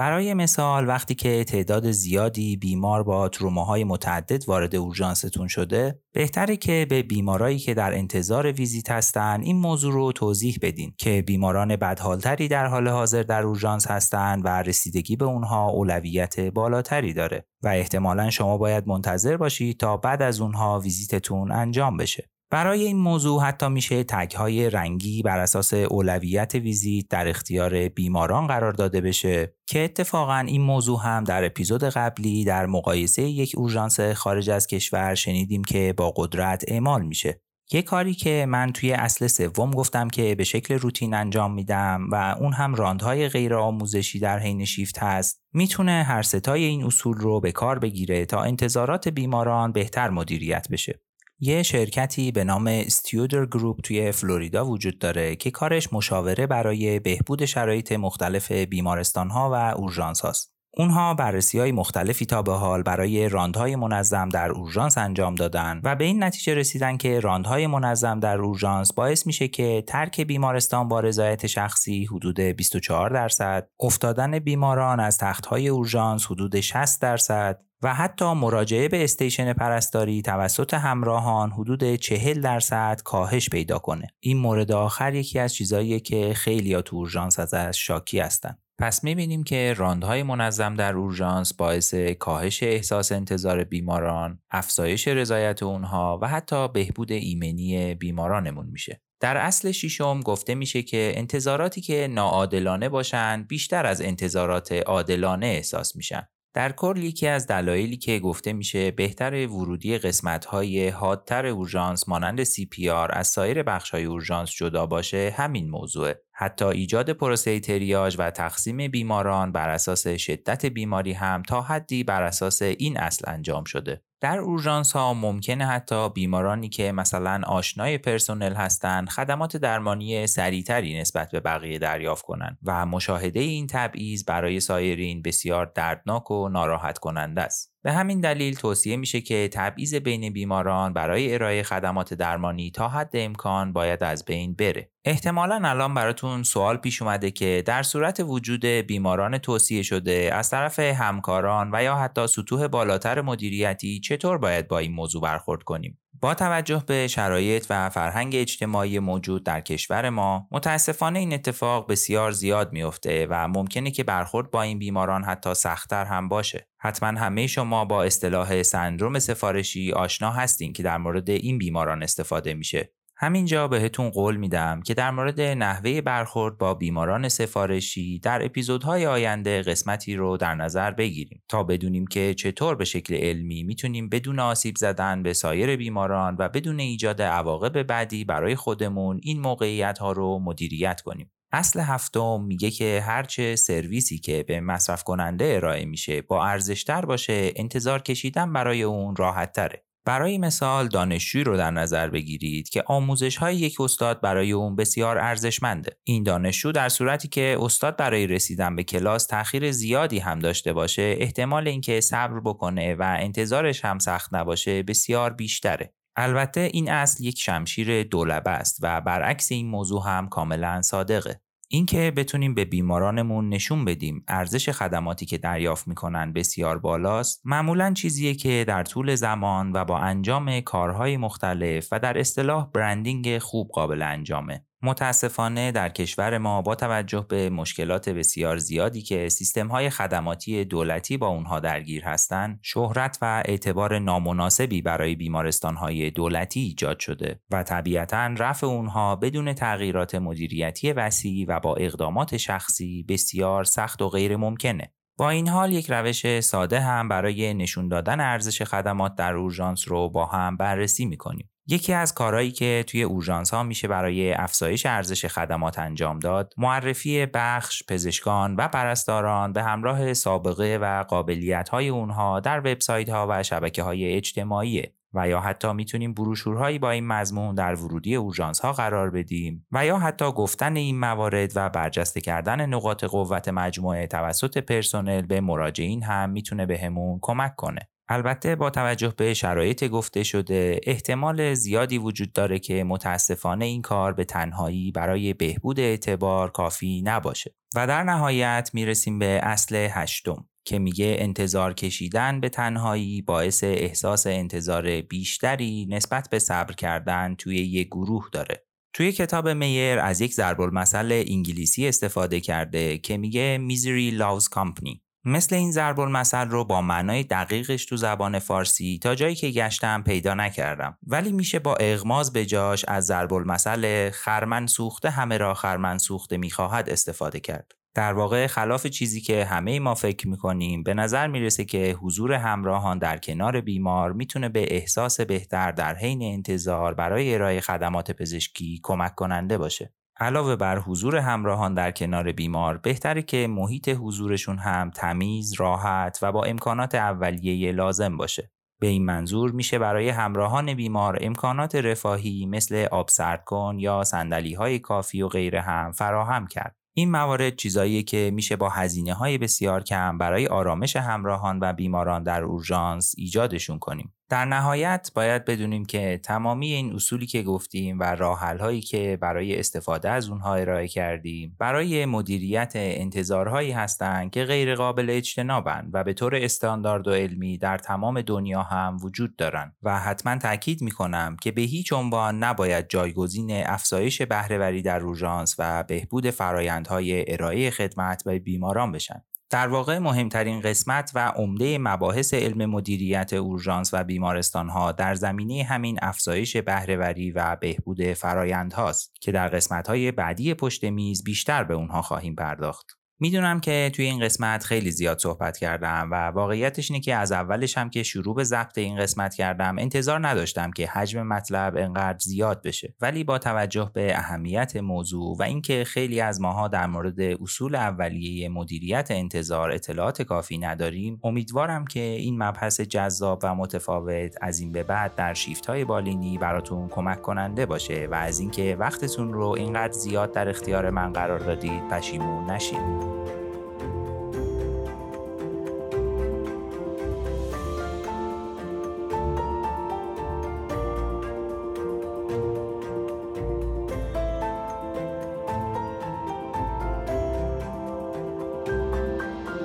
برای مثال وقتی که تعداد زیادی بیمار با تروماهای متعدد وارد اورژانستون شده بهتره که به بیمارایی که در انتظار ویزیت هستن این موضوع رو توضیح بدین که بیماران بدحالتری در حال حاضر در اورژانس هستند و رسیدگی به اونها اولویت بالاتری داره و احتمالا شما باید منتظر باشید تا بعد از اونها ویزیتتون انجام بشه. برای این موضوع حتی میشه تگ های رنگی بر اساس اولویت ویزیت در اختیار بیماران قرار داده بشه که اتفاقا این موضوع هم در اپیزود قبلی در مقایسه یک اورژانس خارج از کشور شنیدیم که با قدرت اعمال میشه. یه کاری که من توی اصل سوم گفتم که به شکل روتین انجام میدم و اون هم راندهای غیر آموزشی در حین شیفت هست می‌تونه هر ستای این اصول رو به کار بگیره تا انتظارات بیماران بهتر مدیریت بشه. یه شرکتی به نام Studer Group توی فلوریدا وجود داره که کارش مشاوره برای بهبود شرایط مختلف بیمارستان ها و اورژانس هاست. اونها بررسی های مختلفی تا به حال برای round های منظم در اورژانس انجام دادن و به این نتیجه رسیدن که round های منظم در اورژانس باعث میشه که ترک بیمارستان با رضایت شخصی حدود 24 درصد، افتادن بیماران از تختهای اورژانس حدود 60 درصد و حتی مراجعه به station پرستاری توسط همراهان حدود 40 درصد کاهش پیدا کنه. این مورد آخر یکی از چیزاییه که خیلی تو اورژانس ازش شاکی هستن. پس می‌بینیم که round های منظم در اورژانس باعث کاهش احساس انتظار بیماران، افزایش رضایت اونها و حتی بهبود ایمنی بیمارانمون میشه. در اصل شیشم گفته میشه که انتظاراتی که ناعادلانه باشند بیشتر از انتظارات عادلانه احساس میشن. در کل یکی از دلایلی که گفته میشه بهتر ورودی قسمت های حادتر اورژانس مانند CPR از سایر بخش های اورژانس جدا باشه همین موضوعه. حتی ایجاد پروسه تریاج و تقسیم بیماران بر اساس شدت بیماری هم تا حدی بر اساس این اصل انجام شده. در اورژانس ها ممکنه حتی بیمارانی که مثلا آشنای پرسنل هستند خدمات درمانی سریعتری نسبت به بقیه دریافت کنند و مشاهده این تبعیض برای سایرین بسیار دردناک و ناراحت کننده است. به همین دلیل توصیه میشه که تبعیض بین بیماران برای ارائه خدمات درمانی تا حد امکان باید از بین بره. احتمالا الان براتون سوال پیش اومده که در صورت وجود بیماران توصیه شده از طرف همکاران و یا حتی سطوح بالاتر مدیریتی چطور باید با این موضوع برخورد کنیم؟ با توجه به شرایط و فرهنگ اجتماعی موجود در کشور ما متاسفانه این اتفاق بسیار زیاد میفته و ممکنه که برخورد با این بیماران حتی سختتر هم باشه. حتما همه شما با اصطلاح سندروم سفارشی آشنا هستین که در مورد این بیماران استفاده میشه. همینجا بهتون قول میدم که در مورد نحوه برخورد با بیماران سفارشی در اپیزودهای آینده قسمتی رو در نظر بگیریم تا بدونیم که چطور به شکل علمی می‌تونیم بدون آسیب زدن به سایر بیماران و بدون ایجاد عواقب بعدی برای خودمون این موقعیت ها رو مدیریت کنیم. اصل هفتم میگه که هرچه سرویسی که به مصرف کننده ارائه میشه با ارزشتر باشه انتظار کشیدن برای اون راحت تره. برای مثال دانشجوی رو در نظر بگیرید که آموزش های یک استاد برای اون بسیار ارزشمنده. این دانشجو در صورتی که استاد برای رسیدن به کلاس تاخیر زیادی هم داشته باشه احتمال اینکه صبر بکنه و انتظارش هم سخت نباشه بسیار بیشتره. البته این اصل یک شمشیر دولبه است و برعکس این موضوع هم کاملا صادقه. اینکه بتونیم به بیمارانمون نشون بدیم ارزش خدماتی که دریافت می‌کنن بسیار بالاست معمولا چیزیه که در طول زمان و با انجام کارهای مختلف و در اصطلاح برندینگ خوب قابل انجامه. متاسفانه در کشور ما با توجه به مشکلات بسیار زیادی که سیستم های خدماتی دولتی با اونها درگیر هستند، شهرت و اعتبار نامناسبی برای بیمارستان های دولتی ایجاد شده و طبیعتا رفع اونها بدون تغییرات مدیریتی وسیع و با اقدامات شخصی بسیار سخت و غیر ممکنه. با این حال یک روش ساده هم برای نشون دادن ارزش خدمات در اورژانس رو با هم بررسی می‌کنیم. یکی از کارهایی که توی اورژانس ها میشه برای افزایش ارزش خدمات انجام داد معرفی بخش پزشکان و پرستاران به همراه سابقه و قابلیت های اونها در وبسایت ها و شبکه های اجتماعی و یا حتی می‌تونیم بروشورهایی با این مضمون در ورودی اورژانس ها قرار بدیم و یا حتی گفتن این موارد و برجسته کردن نقاط قوت مجموعه توسط پرسنل به مراجعین هم می‌تونه بهمون کمک کنه. البته با توجه به شرایط گفته شده احتمال زیادی وجود داره که متاسفانه این کار به تنهایی برای بهبود اعتبار کافی نباشه. و در نهایت می‌رسیم به اصل هشتم که میگه انتظار کشیدن به تنهایی باعث احساس انتظار بیشتری نسبت به صبر کردن توی یک گروه داره. توی کتاب میر از یک ضرب المثل انگلیسی استفاده کرده که میگه میزری loves company مثل این ضرب المثل رو با معنای دقیقش تو زبان فارسی تا جایی که گشتم پیدا نکردم. ولی میشه با اغماز به جاش از ضرب المثل خرمن سوخته همه را خرمن سوخته می‌خواهد استفاده کرد. در واقع خلاف چیزی که همه ما فکر می‌کنیم به نظر می‌رسه که حضور همراهان در کنار بیمار می‌تونه به احساس بهتر در حین انتظار برای ارائه خدمات پزشکی کمک کننده باشه. علاوه بر حضور همراهان در کنار بیمار بهتره که محیط حضورشون هم تمیز، راحت و با امکانات اولیه لازم باشه. به این منظور میشه برای همراهان بیمار امکانات رفاهی مثل آب سرد کن یا سندلی های کافی و غیره هم فراهم کرد. این موارد چیزایی که میشه با هزینه های بسیار کم برای آرامش همراهان و بیماران در اورژانس ایجادشون کنیم. در نهایت باید بدونیم که تمامی این اصولی که گفتیم و راحل که برای استفاده از اونها ارائه کردیم برای مدیریت انتظارهایی هستند که غیر قابل اجتنابند و به طور استاندارد و علمی در تمام دنیا هم وجود دارند. و حتما تاکید می‌کنم که به هیچ عنوان نباید جایگزین افزایش بهرهوری در روژانس و بهبود فرایندهای ارائه خدمت به بیماران بشن. در واقع مهمترین قسمت و عمده مباحث علم مدیریت اورژانس و بیمارستان ها در زمینه همین افزایش بهرهوری و بهبود فرایند هاست که در قسمت های بعدی پشت میز بیشتر به اونها خواهیم پرداخت. می‌دونم که توی این قسمت خیلی زیاد صحبت کردم و واقعیتش اینه که از اولش هم که شروع به ضبط این قسمت کردم انتظار نداشتم که حجم مطلب انقدر زیاد بشه. ولی با توجه به اهمیت موضوع و اینکه خیلی از ماها در مورد اصول اولیه مدیریت انتظار اطلاعات کافی نداریم امیدوارم که این مبحث جذاب و متفاوت از این به بعد در شیفت های بالینی براتون کمک کننده باشه و از اینکه وقتتون رو اینقدر زیاد در اختیار من قرار دادید پشیمون نشید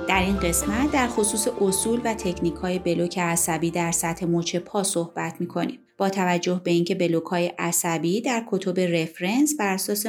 در این قسمت در خصوص اصول و تکنیک های بلوک عصبی در سطح مچ پا صحبت می کنیم. با توجه به اینکه بلوکهای عصبی در کتب رفرنس بر اساس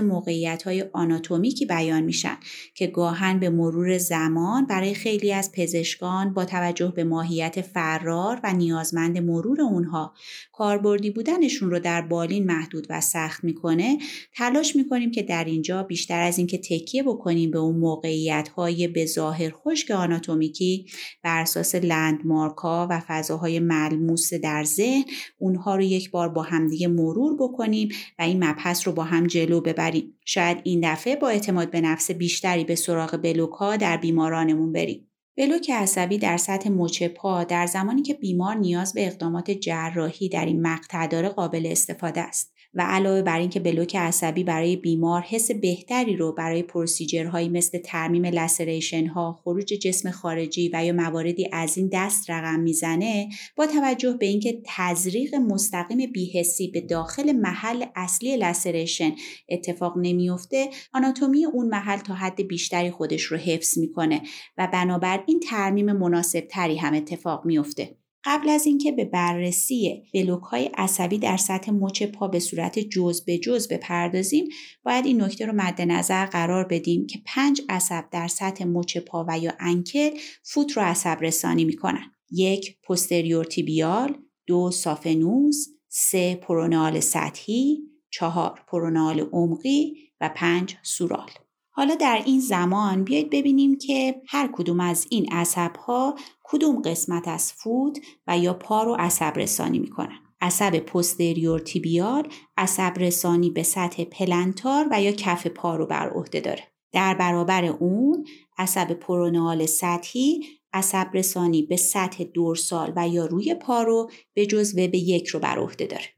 های آناتومیکی بیان میشن که گاهن به مرور زمان برای خیلی از پزشکان با توجه به ماهیت فرار و نیازمند مرور اونها کاربردی بودنشون رو در بالین محدود و سخت می‌کنه تلاش می‌کنیم که در اینجا بیشتر از اینکه تکیه بکنیم به اون موقعیت های به ظاهر خشک آناتومیکی بر اساس لندمارک ها و فضاهای ملموس در ذهن اونها رو یک بار با همدیگه مرور بکنیم و این مبحث رو با هم جلو ببریم شاید این دفعه با اعتماد به نفس بیشتری به سراغ بلوک ها در بیمارانمون بریم بلوک عصبی در سطح مچ پا در زمانی که بیمار نیاز به اقدامات جراحی در این مقطع داره قابل استفاده است. و علاوه بر اینکه بلوک عصبی برای بیمار حس بهتری رو برای پروسیجرهایی مثل ترمیم لسریشن ها، خروج جسم خارجی و یا مواردی از این دست رقم می‌زنه با توجه به اینکه تزریق مستقیم بیهسی به داخل محل اصلی لسریشن اتفاق نمیفته آناتومی اون محل تا حد بیشتری خودش رو حفظ می‌کنه و بنابراین ترمیم مناسب تری هم اتفاق میفته قبل از اینکه به بررسی بلوک های عصبی در سطح مچ پا به صورت جز به جز بپردازیم باید این نکته رو مد نظر قرار بدیم که پنج عصب در سطح مچ پا و یا انکل فوت رو عصب رسانی می‌کنن. یک پستریور تیبیال. دو سافنوز. سه پرونال سطحی. چهار پرونال عمقی. و پنج سورال. حالا در این زمان بیایید ببینیم که هر کدوم از این عصب ها کدوم قسمت از فوت و یا پا رو عصب رسانی می‌کنن. عصب پستریور تیبیال عصب رسانی به سطح پلنتار و یا کف پا رو بر عهده داره. در برابر اون عصب پرونال سطحی عصب رسانی به سطح دورسال و یا روی پا رو به جز وب یک رو بر عهده داره.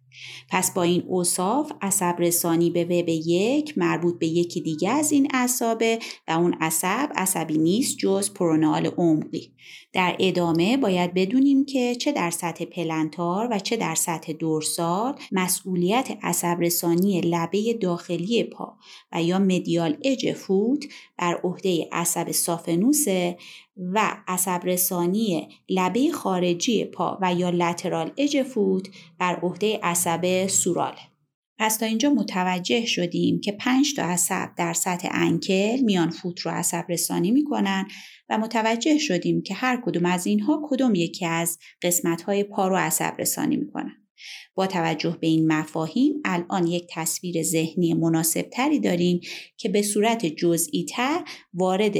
پس با این اوصاف عصب رسانی به وب یک مربوط به یکی دیگه از این اعصابه و اون عصب عصبی نیست جز پرونال عمقی. در ادامه باید بدونیم که چه در سطح پلنتار و چه در سطح دورسال مسئولیت عصب رسانی لبه داخلی پا و یا مدیال اج فوت بر عهده عصب سافنوسه و عصب رسانی لبه خارجی پا و یا لترال اج فوت بر عهده عصب سوراله. پس تا اینجا متوجه شدیم که پنج تا عصب در سطح انکل میان فوت رو عصب رسانی می‌کنن و متوجه شدیم که هر کدوم از اینها کدوم یکی از قسمت های پا رو عصب رسانی می‌کنن. با توجه به این مفاهیم الان یک تصویر ذهنی مناسب تری داریم که به صورت جزئی تر وارد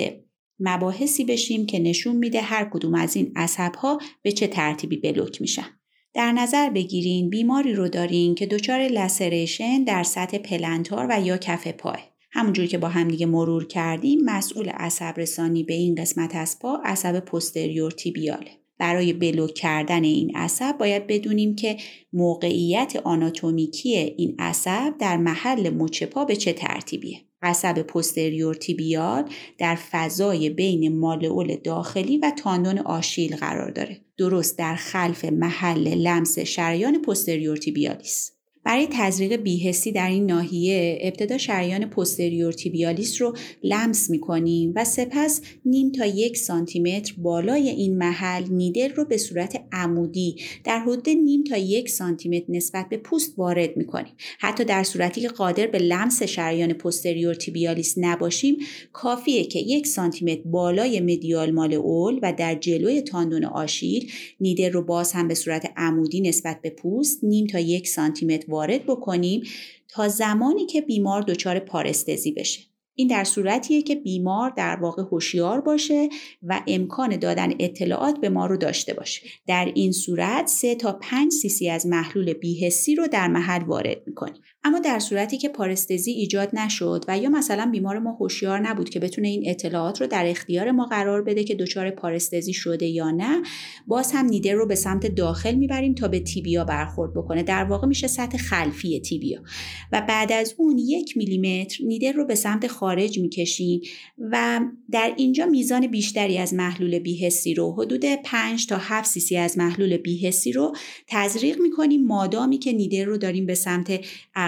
مباحثی بشیم که نشون میده هر کدوم از این عصب ها به چه ترتیبی بلوک میشن. در نظر بگیرین بیماری رو دارین که دچار لسریشن در سطح پلنتار و یا کف پای. همونجور که با همدیگه مرور کردیم مسئول عصب رسانی به این قسمت از پا عصب پستریور تیبیاله. برای بلوک کردن این عصب باید بدونیم که موقعیت آناتومیکی این عصب در محل مچ پا به چه ترتیبیه. عصب پستریور تیبیال در فضای بین مالئول داخلی و تاندون آشیل قرار داره. درست در خلف محل لمس شریان پستریور تیبیالیس. برای تزریق بیهستی در این ناحیه ابتدا شریان پستریور تیبیالیس رو لمس می‌کنیم و سپس نیم تا یک سانتیمتر بالای این محل نیدل رو به صورت عمودی در حدود نیم تا یک سانتیمتر نسبت به پوست وارد می‌کنیم. حتی در صورتی که قادر به لمس شریان پستریور تیبیالیس نباشیم کافیه که یک سانتیمتر بالای مدیال مال اول و در جلوی تاندون آشیل نیدل رو باز هم به صورت عمودی نسبت به پوست نیم تا یک سانتیمتر وارد بکنیم تا زمانی که بیمار دچار پارستزی بشه. این در صورتیه که بیمار در واقع هوشیار باشه و امکان دادن اطلاعات به ما رو داشته باشه. در این صورت 3 تا 5 سیسی از محلول بیهسی رو در محل وارد می‌کنیم. اما در صورتی که پارستزی ایجاد نشد و یا مثلا بیمار ما هوشیار نبود که بتونه این اطلاعات رو در اختیار ما قرار بده که دچار پارستزی شده یا نه باز هم نیدر رو به سمت داخل می‌بریم تا به تیبیا برخورد بکنه. در واقع میشه سطح خلفی تیبیا. و بعد از اون یک میلیمتر نیدر رو به سمت خارج می‌کشیم و در اینجا میزان بیشتری از محلول بیهسی رو حدود 5 تا 7 سیسی از محلول بیهسی رو تزریق می‌کنیم. مادامی که نیدر رو داریم به سمت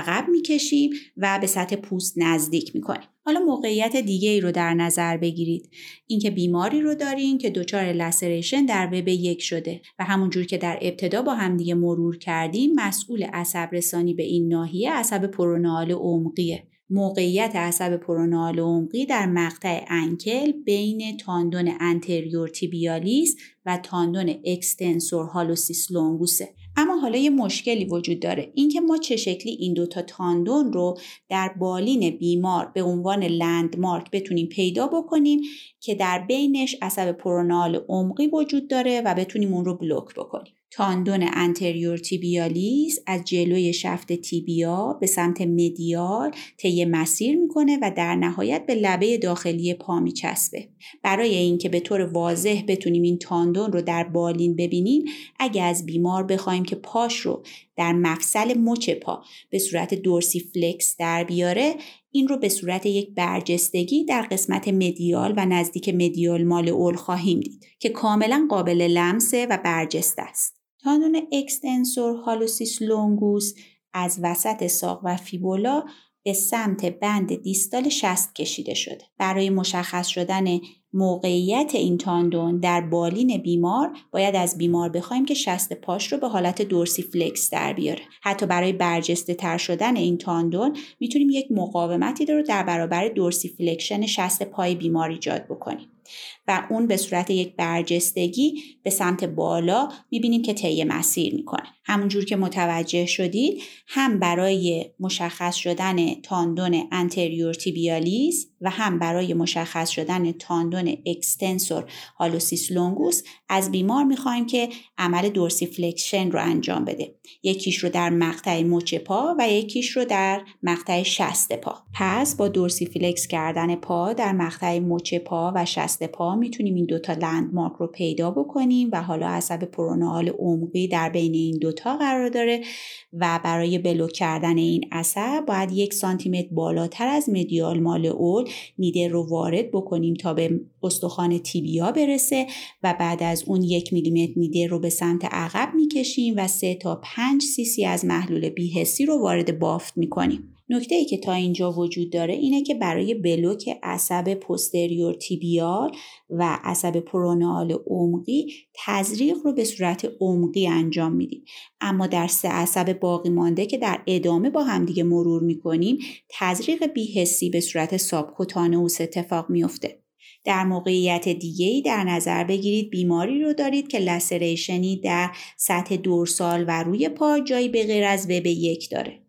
عقب می‌کشیم و به سطح پوست نزدیک می‌کنیم. حالا موقعیت دیگه ای رو در نظر بگیرید. اینکه بیماری رو دارین که دچار لسریشن در وب یک شده و همونجور که در ابتدا با همدیگه مرور کردیم مسئول عصب رسانی به این ناحیه عصب پرونال عمقیه. موقعیت عصب پرونال عمقی در مقطع انکل بین تاندون انتریور تیبیالیس و تاندون extensor hallucis longus ه. اما حالا یه مشکلی وجود داره. اینکه ما چه شکلی این دوتا تاندون رو در بالین بیمار به عنوان landmark بتونیم پیدا بکنیم که در بینش عصب peroneal عمقی وجود داره و بتونیم اون رو بلوک بکنیم. تاندون anterior tibialis از جلوی shaft تیبیا به سمت medial طی مسیر می‌کنه و در نهایت به لبه داخلی پا میچسبه برای اینکه به طور واضح بتونیم این تاندون رو در بالین ببینیم اگه از بیمار بخوایم که پاش رو در مفصل مچ پا به صورت dorsiflex در بیاره این رو به صورت یک برجستگی در قسمت medial و نزدیک medial مالئول خواهیم دید که کاملا قابل لمسه و برجسته است. تاندون extensor hallucis longus از وسط ساق و فیبولا به سمت بند distal شست کشیده شده. برای مشخص شدن موقعیت این تاندون در بالین بیمار باید از بیمار بخوایم که شست پاش رو به حالت dorsiflex در بیاره حتی برای برجسته تر شدن این تاندون می‌تونیم یک مقاومتی رو در برابر dorsiflexion شست پای بیمار ایجاد بکنیم و اون به صورت یک برجستگی به سمت بالا می‌بینیم که طی مسیر می‌کنه. همونجور که متوجه شدید هم برای مشخص شدن تاندون anterior tibialis و هم برای مشخص شدن تاندون extensor hallucis longus از بیمار می‌خوایم که عمل dorsiflexion رو انجام بده. یکیش رو در مقطع مچ پا و یکیش رو در مقطع شست پا. پس با dorsiflex کردن پا در مقطع مچ پا و شست پا می‌تونیم این دوتا landmark رو پیدا بکنیم و حالا عصب peroneal عمقی در بین این دوتا قرار داره و برای بلوک کردن این عصب باید یک سانتیمتر بالاتر از مدیال مال اول نیده رو وارد بکنیم تا به استخوان تیبیا برسه و بعد از اون یک میلیمتر نیده رو به سمت عقب می‌کشیم و سه تا پنج سیسی از محلول بیهسی رو وارد بافت می‌کنیم. نکته ای که تا اینجا وجود داره اینه که برای بلوک عصب پستریور تیبیال و عصب پرونال عمقی تزریق رو به صورت عمقی انجام میدیم. اما در سه عصب باقی مانده که در ادامه با همدیگه مرور می‌کنیم تزریق بیهسی به صورت سابکوتانوس اتفاق میفته در موقعیت دیگه ای در نظر بگیرید بیماری رو دارید که لسریشنی در سطح دورسال و روی پا جایی به غیر از وب یک داره.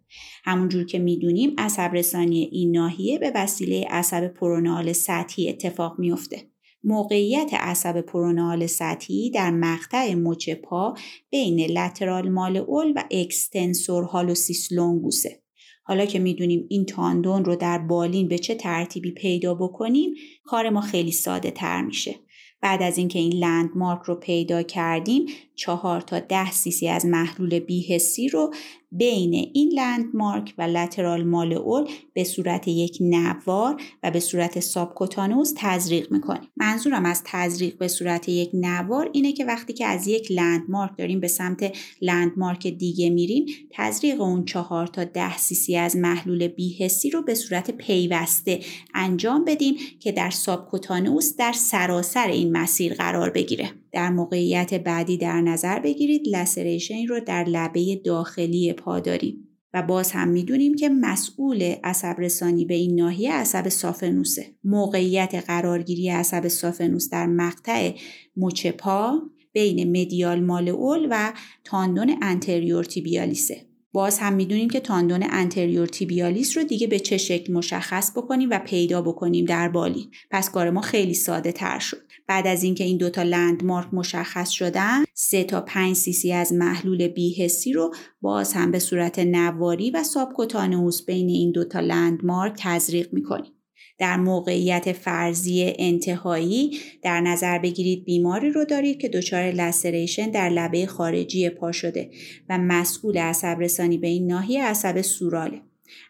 همونجور که می‌دونیم عصب رسانی این ناحیه به وسیله عصب پرونال سطحی اتفاق میافته. موقعیت عصب peroneal سطحی در مقطع مچ پا بین lateral malleolus و extensor hallucis longus ه. حالا که می‌دونیم این تاندون رو در بالین به چه ترتیبی پیدا بکنیم کار ما خیلی ساده تر میشه. بعد از اینکه این landmark رو پیدا کردیم چهار تا ده سیسی از محلول بی‌حسی رو بین این landmark و lateral malleolus به صورت یک نوار و به صورت subcutaneous تزریق می‌کنیم. منظورم از تزریق به صورت یک نوار اینه که وقتی که از یک landmark داریم به سمت landmark دیگه میریم تزریق اون چهار تا ده سیسی از محلول بی‌حسی رو به صورت پیوسته انجام بدیم که در سابکوتانوس در سراسر این مسیر قرار بگیره. در موقعیت بعدی در نظر بگیرید لسریشن رو در لبه داخلی پا داریم و باز هم می‌دونیم که مسئول عصب رسانی به این ناحیه عصب سافنوسه موقعیت قرارگیری عصب سافنوس در مقطع مچ پا بین مدیال مال اول و تاندون انتریور تیبیالیسه. باز هم می‌دونیم که تاندون انتریور تیبیالیس رو دیگه به چه شکل مشخص بکنیم و پیدا بکنیم در بالین. پس کار ما خیلی ساده تر شد. بعد از اینکه این دوتا لندمارک مشخص شدن سه تا 5 سیسی از محلول بیهسی رو باز هم به صورت نواری و سابکوتانوس بین این دوتا لندمارک تزریق می‌کنیم. در موقعیت فرضی انتهایی در نظر بگیرید بیماری رو دارید که دچار لسریشن در لبه خارجی پا شده و مسئول عصب رسانی به این ناحیه عصب سوراله.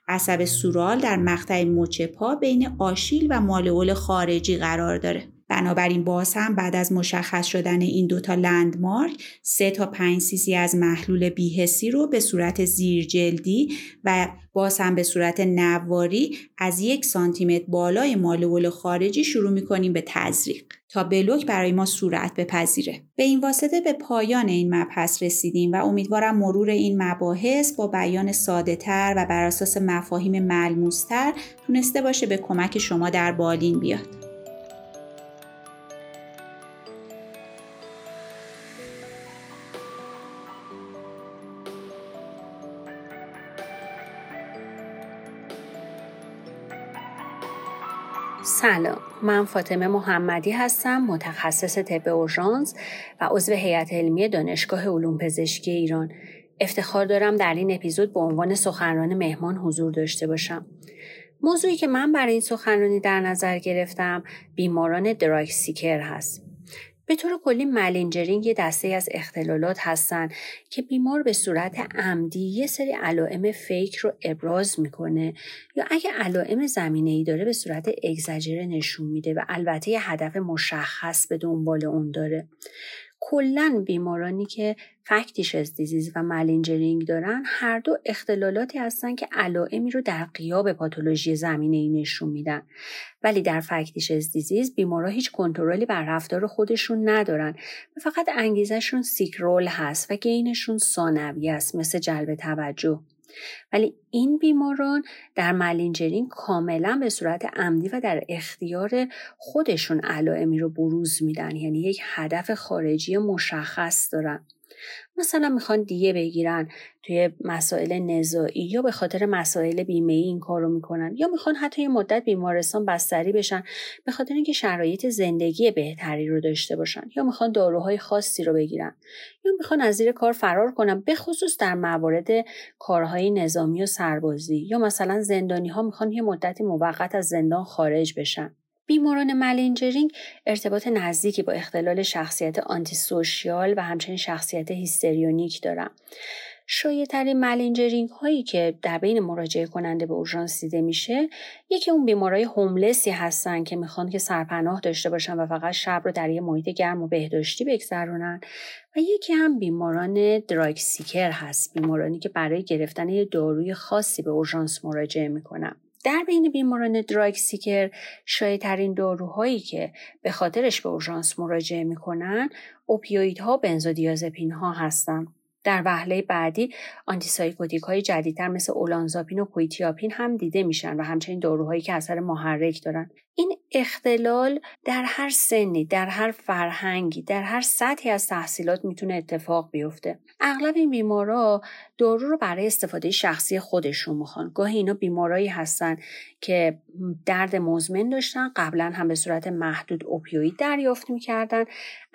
عصب سورال در مقطع مچ پا بین آشیل و مالئول خارجی قرار داره. بنابراین باز هم بعد از مشخص شدن این دوتا لندمارک سه تا 5 سیسی از محلول بیهسی رو به صورت زیرجلدی و باز هم به صورت نواری از یک سانتیمتر بالای مالول خارجی شروع می‌کنیم به تزریق تا بلوک برای ما صورت بپذیره. به این واسطه به پایان این مبحث رسیدیم و امیدوارم مرور این مباحث با بیان ساده تر و بر اساس مفاهیم ملموستر تونسته باشه به کمک شما در بالین بیاد. سلام. من فاطمه محمدی هستم متخصص طب اورژانس و عضو هیئت علمی دانشگاه علوم پزشکی ایران. افتخار دارم در این اپیزود به عنوان سخنران مهمان حضور داشته باشم. موضوعی که من برای این سخنرانی در نظر گرفتم بیماران drug seeker هست. به طور کلی malingering یه دسته از اختلالات هستن که بیمار به صورت عمدی یه سری علائم fake رو ابراز می‌کنه یا اگه علائم زمینه ای داره به صورت اگزاجره نشون میده و البته یه هدف مشخص به دنبال اون داره. کلا بیمارانی که factitious disease و malingering دارن هر دو اختلالاتی هستن که علائمی رو در غیاب پاتولوژی زمینه ای نشون میدن. ولی در فکتیشز دیزیز بیمارا هیچ کنترلی بر رفتار خودشون ندارن. و فقط انگیزشون سیکرول هست و گینشون ثانوی است مثل جلب توجه. ولی این بیماران در ملینجرین کاملا به صورت عمدی و در اختیار خودشون علائمی رو بروز میدن. یعنی یک هدف خارجی مشخص دارن. مثلا می‌خوان دیگه بگیرن توی مسائل نزاعی یا به خاطر مسائل بیمه ای این کارو می‌کنن یا می‌خوان حتی یه مدت بیمارستان بستری بشن به خاطر اینکه شرایط زندگی بهتری رو داشته باشن یا می‌خوان داروهای خاصی رو بگیرن یا می‌خوان از زیر کار فرار کنن به خصوص در موارد کارهای نظامی و سربازی یا مثلا زندانی ها می‌خوان یه مدتی موقت از زندان خارج بشن. بیماران malingering ارتباط نزدیکی با اختلال شخصیت antisocial و همچنین شخصیت histrionic دارن. شایع malingering هایی که در بین مراجعه کننده به اورژانس دیده میشه یکی اون بیمارای homeless ی هستن که می‌خوان که سرپناه داشته باشن و فقط شب رو در یه محیط گرم و بهداشتی بگذرونن و یکی هم بیماران drug seeker هست بیمارانی که برای گرفتن یه داروی خاصی به اورژانس مراجعه می‌کنن در بین بیماران drug seeker شایع‌ترین داروهایی که به خاطرش به اورژانس مراجعه می‌کنن opioid ها بنزودیازپین ها هستند در وهله بعدی آنتیسایکوتیک های جدیدتر مثل اولانزاپین و کویتیاپین هم دیده میشن و همچنین داروهایی که اثر محرک دارن. این اختلال در هر سنی در هر فرهنگی در هر سطحی از تحصیلات می‌تونه اتفاق بیفته. اغلب این بیمارا دارو رو برای استفاده شخصی خودشون می‌خوان. گاهی اینا بیمارایی هستن که درد مزمن داشتن قبلا هم به صورت محدود اوپیوید دریافت می‌کردن.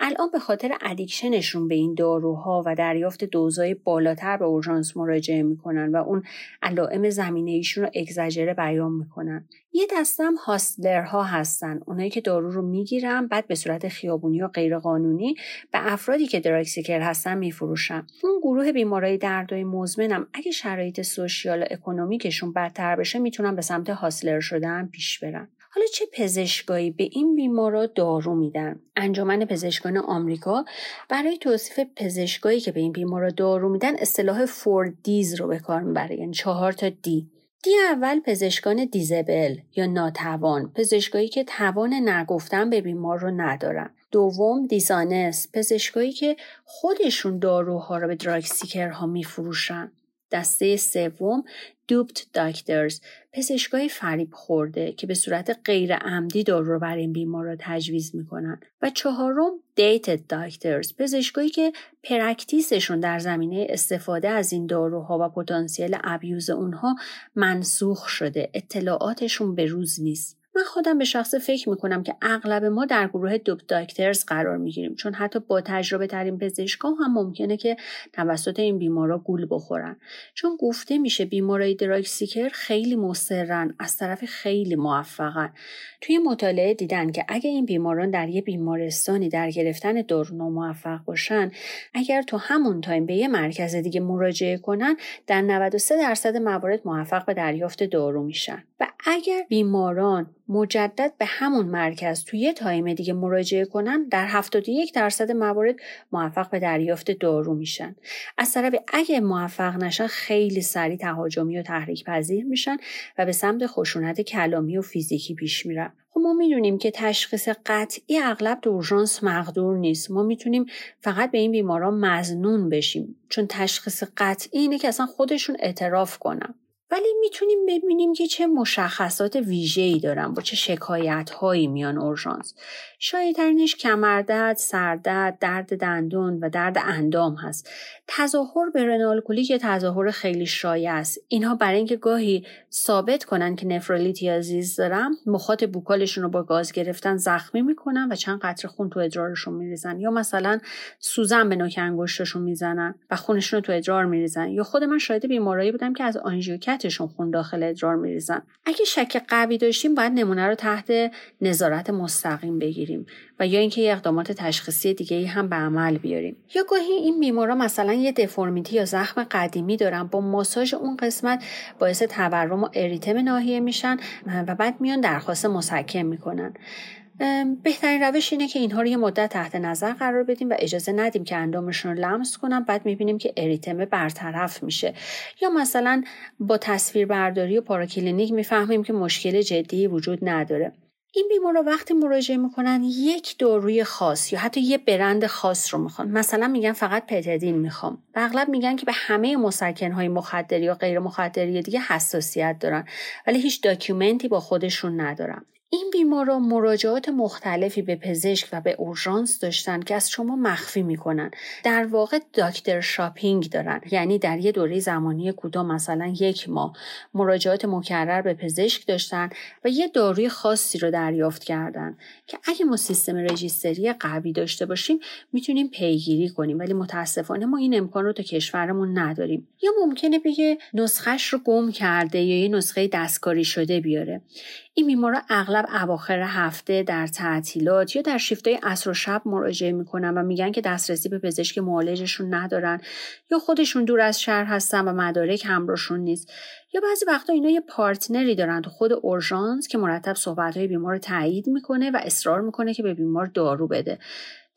الان به خاطر addiction شون به این داروها و دریافت دوزای بالاتر به اورژانس مراجعه می‌کنن و اون علائم زمینه ایشون رو اگزاجره بیان می‌کنن. یه دستم hustler ها هستن. اونایی که دارو رو می‌گیرن بعد به صورت خیابونی و غیرقانونی به افرادی که drug seeker هستن میفروشن. اون گروه بیمارای دردای مزمنم. اگه شرایط social و economic شون بدتر بشه می‌تونن به سمت hustler شدن پیش برن حالا چه پزشکایی به این بیمارا دارو میدن؟ انجمن پزشکان آمریکا برای توصیف پزشکایی که به این بیمارا دارو میدن اصطلاح four D's رو به کار می‌بره یعنی چهار تا D. D اول پزشکان disabled یا ناتوان پزشکایی که توان نگفتن به بیمار رو ندارن. دوم dishonest پزشکایی که خودشون داروها رو به drug seeker ها میفروشن. دسته سوم duped doctors پزشکای فریب خورده که به صورت غیر عمدی دارو رو برای این بیمارا تجویز می‌کنن. و چهارم dated doctors پزشکایی که practice شون در زمینه استفاده از این داروها و پتانسیل abuse اونها منسوخ شده. اطلاعاتشون به روز نیست. من خودم به شخصه فکر می‌کنم که اغلب ما در گروه duped doctors قرار می‌گیریم چون حتی با تجربه ترین پزشکا هم ممکنه که توسط این بیمارا گول بخورن. چون گفته میشه بیمارای drug seeker خیلی مصرن از طرفی خیلی موفقن. توی مطالعه دیدن که اگه این بیماران در یه بیمارستانی در گرفتن دارو موفق باشن اگر تو همون time به یه مرکز دیگه مراجعه کنن در 93 درصد موارد موفق به دریافت دارو میشن. و اگر بیماران مجدد به همون مرکز توی یه time دیگه مراجعه کنن در 71 درصد موارد موفق به دریافت دارو میشن. از طرفی اگه موفق نشن خیلی سریع تهاجمی و تحریک پذیر میشن و به سمت خشونت کلامی و فیزیکی پیش میرن. خب ما می‌دونیم که تشخیص قطعی اغلب در اورژانس مقدور نیست. ما می‌تونیم فقط به این بیماران مزنون بشیم چون تشخیص قطعی اینه که اصلا خودشون اعتراف کنن. ولی می‌تونیم ببینیم که چه مشخصات ویژه‌ای دارن با چه شکایت هایی میان اورژانس. شایدترینش کمردرد سردرد درد دندون و درد اندام هست. تظاهر به رنال کولیک تظاهر خیلی شایع است. اینها برای اینکه گاهی ثابت کنن که نفرولیتی عزیز دارم مخاط بوکالشون رو با گاز گرفتن زخمی می‌کنن و چند قطره خون تو ادرارشون میریزن. یا مثلا سوزن به نوک انگشتشون می‌زنن و خونشون رو تو ادرار میریزن. یا خود من شاهد بیمارایی بودم که از آنژیوکتشون خون داخل ادرار میریزن. اگه شک قوی داشتیم باید نمونه رو تحت نظارت مستقیم بگیریم و یا اینکه یه اقدامات تشخیصی دیگه ای هم به عمل بیاریم. یا گاهی این بیمارا مثلا یه دفرمیتی یا زخم قدیمی دارن با ماساژ اون قسمت باعث تورم و اریتم ناحیه میشن و بعد میان درخواست مسکن می‌کنن. بهترین روش اینه که اینها رو یه مدت تحت نظر قرار بدیم و اجازه ندیم که اندامشون رو لمس کنن. بعد می‌بینیم که اریتمه برطرف میشه. یا مثلا با تصویر برداری و پاراکلینیک می‌فهمیم که مشکل جدی وجود نداره. این بیمارا وقتی مراجعه می‌کنن یک داروی خاص یا حتی یه برند خاص رو می‌خوان. مثلا میگن فقط پتدین می‌خوام. و اغلب میگن که به همه مسکنهای مخدری یا غیر مخدری دیگه حساسیت دارن. ولی هیچ document ی با خودشون ندارن. این بیمارا مراجعات مختلفی به پزشک و به اورژانس داشتن که از شما مخفی می‌کنن. در واقع doctor shopping دارن. یعنی در یه دوره زمانی کوتاه مثلا یک ماه مراجعات مکرر به پزشک داشتن و یه داروی خاصی رو دریافت کردن که اگه ما سیستم registry قوی داشته باشیم می‌تونیم پیگیری کنیم. ولی متاسفانه ما این امکان رو تو کشورمون نداریم. یا ممکنه بگه نسخش رو گم کرده یا یه نسخه دستکاری شده بیاره. این بیمارا اغلب اواخر هفته در تعطیلات یا در شیفتای عصر و شب مراجعه می‌کنن و میگن که دسترسی به پزشک معالجشون ندارن یا خودشون دور از شهر هستن و مدارک همراهشون نیست. یا بعضی وقتا اینا یه partner ی دارن تو خود اورژانس که مرتب صحبتهای بیمار رو تایید می‌کنه و اصرار می‌کنه که به بیمار دارو بده.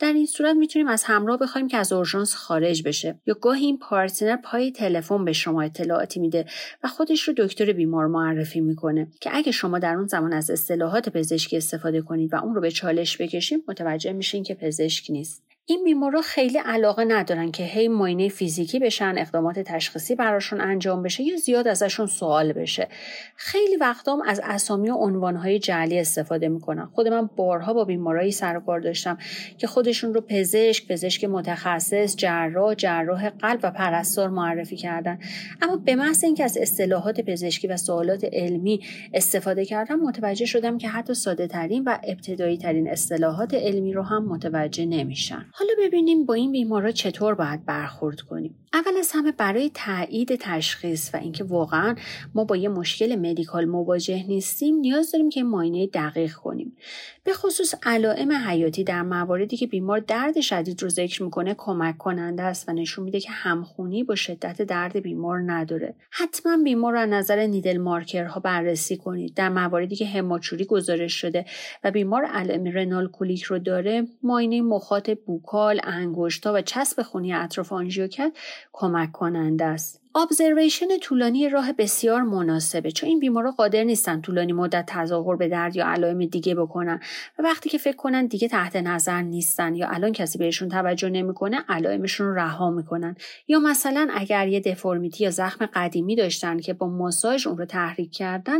در این صورت می‌تونیم از همراه بخوایم که از اورژانس خارج بشه. یا گاهی این partner پای تلفن به شما اطلاعاتی میده و خودش رو دکتر بیمار معرفی می‌کنه که اگه شما در اون زمان از اصطلاحات پزشکی استفاده کنید و اون رو به چالش بکشید متوجه میشین که پزشک نیست. این بیمارا خیلی علاقه ندارن که هی معاینه فیزیکی بشن اقدامات تشخیصی براشون انجام بشه یا زیاد ازشون سوال بشه. خیلی وقتام از اسامی و عنوانهای جعلی استفاده می‌کنن. خود من بارها با بیمارایی سر کار داشتم که خودشون رو پزشک پزشک متخصص جراح جراح قلب و پرستار معرفی کردن. اما به محض اینکه از اصطلاحات پزشکی و سوالات علمی استفاده کردم متوجه شدم که حتی ساده ترین و ابتدایی ترین اصطلاحات علمی رو هم متوجه نمیشن. حالا ببینیم با این بیمارا چطور باید برخورد کنیم. اول از همه برای تایید تشخیص و اینکه واقعا ما با یه مشکل مدیکال مواجه نیستیم نیاز داریم که ماینه دقیق کنیم. به خصوص علائم حیاتی در مواردی که بیمار درد شدید رو ذکر می‌کنه کمک کننده است و نشون میده که همخونی با شدت درد بیمار نداره. حتما بیمار رو از نظر نیدل مارکرها بررسی کنید. در مواردی که هماچوری گزارش شده و بیمار علائم رنال کولیک رو داره ماینه مخاط بوکال انگشتا و چسب خونی اطراف آنژیوکت کمک کننده است. ابزرویشن طولانی راه بسیار مناسبه. چون این بیمارا قادر نیستن طولانی مدت تظاهر به درد یا علائم دیگه بکنن. و وقتی که فکر کنن دیگه تحت نظر نیستن یا الان کسی بهشون توجه نمی‌کنه علائمشون رو رها می‌کنن. یا مثلا اگر یه دفرمیتی یا زخم قدیمی داشتن که با ماساژ اون رو تحریک کردن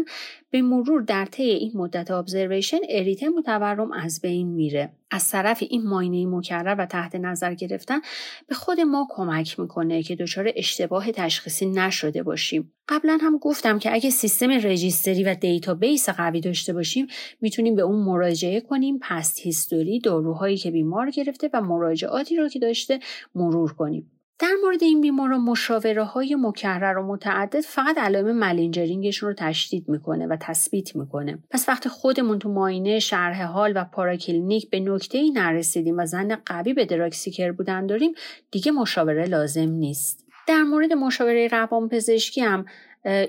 به مرور در طی این مدت observation اریتم و تورم از بین میره. از طرف این معاینه مکرر و تحت نظر گرفتن به خود ما کمک می‌کنه که دچار اشتباه تشخیصی نشده باشیم. قبلا هم گفتم که اگه سیستم registry و database قوی داشته باشیم می‌تونیم به اون مراجعه کنیم. past history داروهایی که بیمار گرفته و مراجعاتی رو که داشته مرور کنیم. در مورد این بیمارا مشاوره های مکرر و متعدد فقط علائم malingering شون رو تشدید می‌کنه و تثبیت می‌کنه. پس وقتی خودمون تو معاینه شرح حال و پاراکلینیک به نکته ای نرسیدیم و ظن قوی به drug seeker بودن داریم دیگه مشاوره لازم نیست. در مورد مشاوره روانپزشکی هم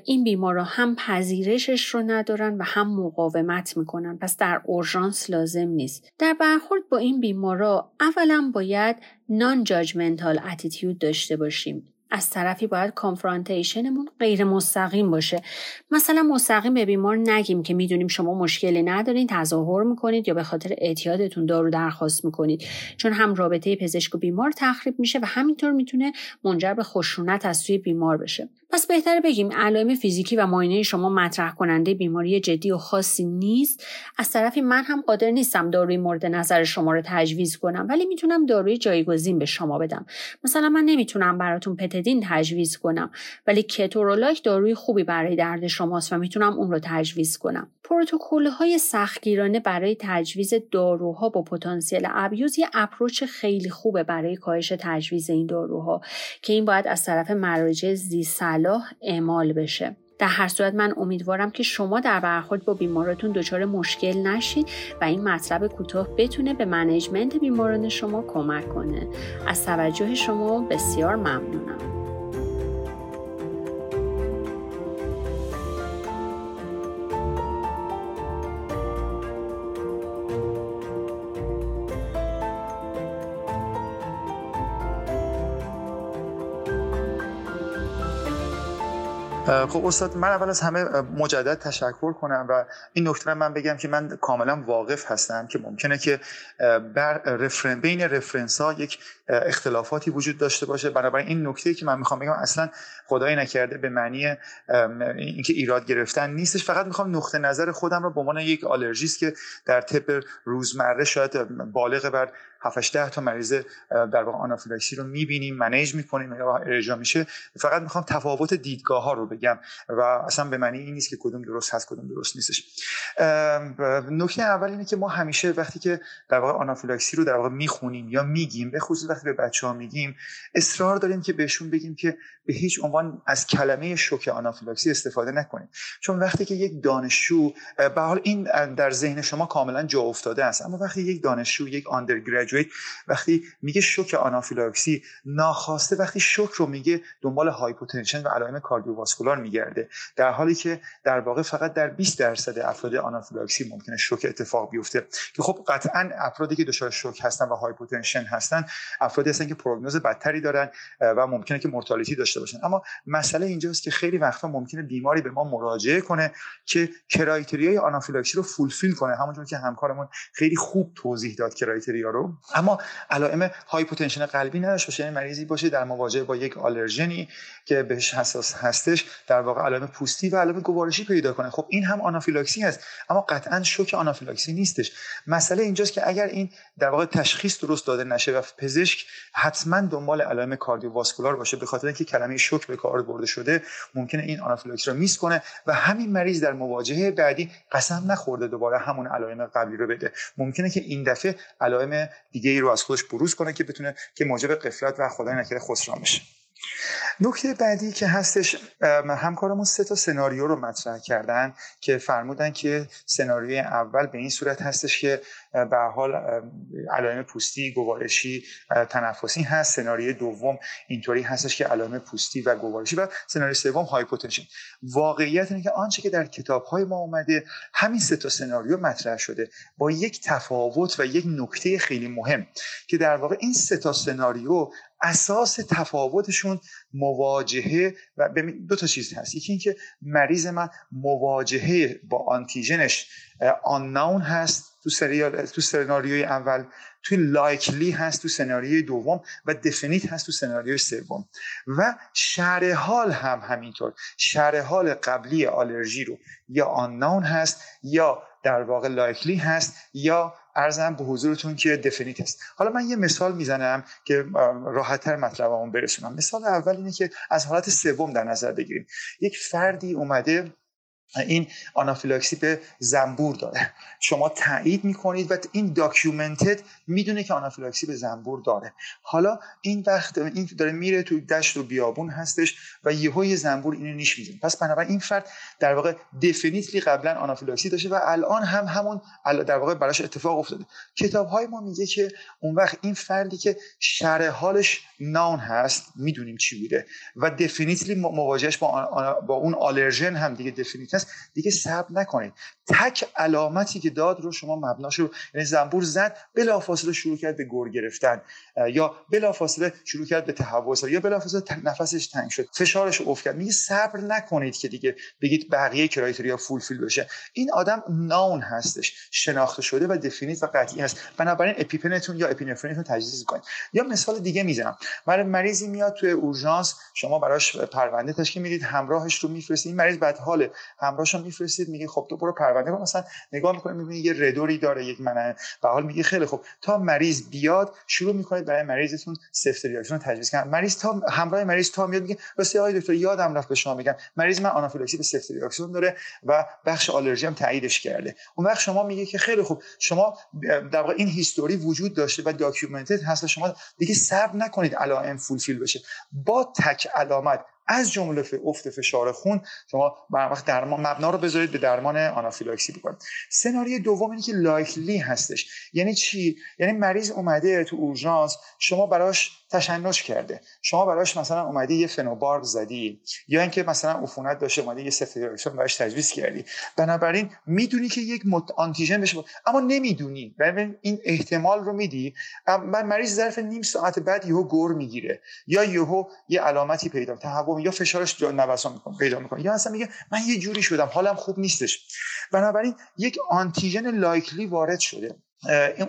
این بیمارا هم پذیرشش رو ندارن و هم مقاومت می‌کنن. پس در اورژانس لازم نیست. در برخورد با این بیمارا اولا باید نان جاجمنتال اتیتیود داشته باشیم. از طرفی باید کانفرانتیشنمون غیر مستقیم باشه. مثلا مستقیم به بیمار نگیم که می‌دونیم شما مشکلی ندارین تظاهر می‌کنید یا به خاطر اعتیادتون دارو درخواست می‌کنید. چون هم رابطه پزشک و بیمار تخریب میشه و همینطور می‌تونه منجر به خشونت از سوی بیمار بشه. پس بهتره بگیم علائم فیزیکی و معاینه شما مطرح کننده بیماری جدی و خاصی نیست. از طرفی من هم قادر نیستم داروی مورد نظر شما رو تجویز کنم ولی می‌تونم داروی جایگزین به شما بدم. مثلا من نمی‌تونم براتون پتدین تجویز کنم ولی کتورولاک داروی خوبی برای درد شماست و می‌تونم اون رو تجویز کنم. پروتکل های سختگیرانه برای تجویز داروها با پتانسیل abuse یه approach خیلی خوبه برای کاهش تجویز این داروها که این باید از طرف مراجع زی صلاح اعمال بشه. در هر صورت من امیدوارم که شما در برخورد با بیماراتون دچار مشکل نشید و این مطلب کوتاه بتونه به منیجمنت بیماران شما کمک کنه. از توجه شما بسیار ممنونم. خب استاد من اول از همه مجدد تشکر کنم و این نکته من بگم که من کاملا واقف هستم که ممکنه که بر رفرن بین رفرنس ها یک اختلافاتی وجود داشته باشه. بنابراین این نکته که من می‌خوام بگم اصلا خدای نکرده به معنی اینکه ایراد گرفتن نیستش. فقط می‌خوام نقطه نظر خودم رو به عنوان یک آلرژیست که در طب روزمره شاید بالغ بر 7 10 تا مریض در واقع آنافیلاکسی رو می‌بینیم منیج می‌کنیم یا ارجاع میشه. فقط می‌خوام تفاوت دیدگاه ها رو بگم و اصلا به معنی این نیست که کدوم درست هست کدوم درست نیستش. نکته اول اینه که ما همیشه وقتی که در واقع آنافیلاکسی رو در واقع می‌خونیم یا میگیم به خصوص به بچه ها میگیم اصرار داریم که بهشون بگیم که به هیچ عنوان از کلمه شوک آنافیلاکسی استفاده نکنیم چون وقتی که یک دانشجو به حال این در ذهن شما کاملا جا افتاده است اما وقتی یک دانشجو یک آندرگریجویت وقتی میگه شوک آنافیلاکسی ناخواسته وقتی شوک رو میگه دنبال hypotension و علائم cardiovascular میگرده. در حالی که در واقع فقط در 20 درصد افراد آنافیلاکسی ممکنه شوک اتفاق بیفته. که خب قطعا افرادی که دچار شوک هستن و hypotension هستن افرادی هستن که پروگنوز بدتری دارن و ممکنه که mortality داشته باشن. اما مسئله اینجاست که خیلی وقتا ممکنه بیماری به ما مراجعه کنه که criteria ی آنافیلاکسی رو fulfill کنه همونجور که همکارمون خیلی خوب توضیح داد criteria رو. اما علائم hypotension قلبی نداشته باشه یعنی مریضی باشه در مواجهه با یک آلرژنی که بهش حساس هستش در واقع علائم پوستی و علائم گوارشی پیدا کنه. خب این هم آنافیلاکسی هست اما قطعا شوک آنافیلاکسی نیستش. مسئله اینجاست که اگر این در واقع تشخیص درست داده نشه و پزشک حتما دنبال علائم cardiovascular باشه به خاطر اینکه کلمه شوک به کار برده شده ممکنه این آنافیلاکسی رو miss کنه و همین مریض در مواجهه بعدی قسم نخورده دوباره همون علائم قبلی رو بده. ممکنه که این دفعه علائم دیگه ای رو از خودش بروز کنه که بتونه که موجب قفلت و خدای نکرده خسران بشه. نکته بعدی که هستش همکارمون سه تا سناریو رو مطرح کردن که فرمودن که سناریوی اول به این صورت هستش که به حال علائم پوستی گوارشی تنفسی هست. سناریوی دوم اینطوری هستش که علائم پوستی و گوارشی و سناریوی سوم هایپوتنشن. واقعیت اینه که آنچه که در کتاب های ما اومده همین سه تا سناریو مطرح شده با یک تفاوت و یک نکته خیلی مهم که در واقع این سه تا سناریو اساس تفاوتشون مواجهه و دو تا چیز هست. یکی اینکه مریض من مواجهه با آنتیژنش آنناون هست تو سریال تو سناریوی اول توی لایکلی هست تو سناریوی دوم و دفنیت هست تو سناریوی سوم. و شرح حال هم همینطور. شرح حال قبلی آلرژی رو یا آنناون هست یا در واقع likely هست یا عرضم به حضورتون که definite هست حالا من یه مثال می‌زنم که راحتتر مطلبمون برسونم. مثال اول اینه که از حالت سوم در نظر بگیریم یک فردی اومده این آنافیلاکسی به زنبور داره. شما تایید می‌کنید و این documented می‌دونه که آنافیلاکسی به زنبور داره. حالا این وقت این داره میره تو دشت و بیابون هستش و یهو یه زنبور اینو نیش می‌زنه. پس بنابراین این فرد در واقع definitely قبلا آنافیلاکسی داشته و الان هم همون در واقع براش اتفاق افتاده. کتاب های ما میگه که اون وقت این فردی که شرح حالش known هست می‌دونیم چی بوده. و definitely مواجهش با, با اون آلرژن هم دیگه definite هست دیگه صبر نکنید. تک علامتی که داد رو شما مبناش رو یعنی زنبور زد بلافاصله شروع کرد به گر گرفتن. یا بلافاصله شروع کرد به تهوع یا بلافاصله نفسش تنگ شد فشارش افت کرد. میگه صبر نکنید که دیگه بگید بقیه کرایتریا فول فیل بشه. این آدم ناون هستش شناخته شده و دفینیت و قطعی هست. بنابراین اپیپنتون یا اپینفرینتون تجهیز کنید. یا مثال دیگه می‌زنم. برای مریضی میاد توی اورژانس شما براش پرونده تشکیل می‌دید همراهش رو میفرستید. این مریض بعد حال همراهش رو میفرستید میگه خب تو برو پرونده کن. مثلا نگاه می‌کنه می‌بینی یه ردوری داره یک منه به حال میگه خیلی خب تا مریض بیاد شروع می‌کنید برای مریضتون سفت تجویز کردن. مریض تا همراه مریض تا میاد میگه راستی آقای دکتر یادم رفت به شما میگم. مریض من آنافیلاکسی به سفت داره و بخش آلرژی هم تاییدش کرده. اون وقت شما میگه که خیلی خوب. شما در واقع این history وجود داشته و documented هست شما دیگه صبر نکنید علائم fulfill بشه. با تک علامت از جمله افت فشار خون شما وقت درمان مبنا رو بذارید به درمان آنافیلاکسی بکنید. سناریوی دوم اینه که likely هستش. یعنی چی؟ یعنی مریض اومده تو اورژانس شما براش تشنج کرده. شما براش مثلا اومدی یه فنوبارب زدی یا اینکه مثلا عفونت داشته اومدی یه سفتریاکسون براش تجویز کردی. بنابراین می‌دونی که یک مت... آنتیژن بشه. اما نمی‌دونی. ببین این احتمال رو میدی. من مریض ظرف نیم ساعت بعد یهو گر می‌گیره. یا یهو یه علامتی پیدا تهوع یا فشارش نوسان می‌کنه پیدا می‌کنه. یا اصلا میگه من یه جوری شدم حالم خوب نیستش. بنابراین یک آنتی‌ژن likely وارد شده.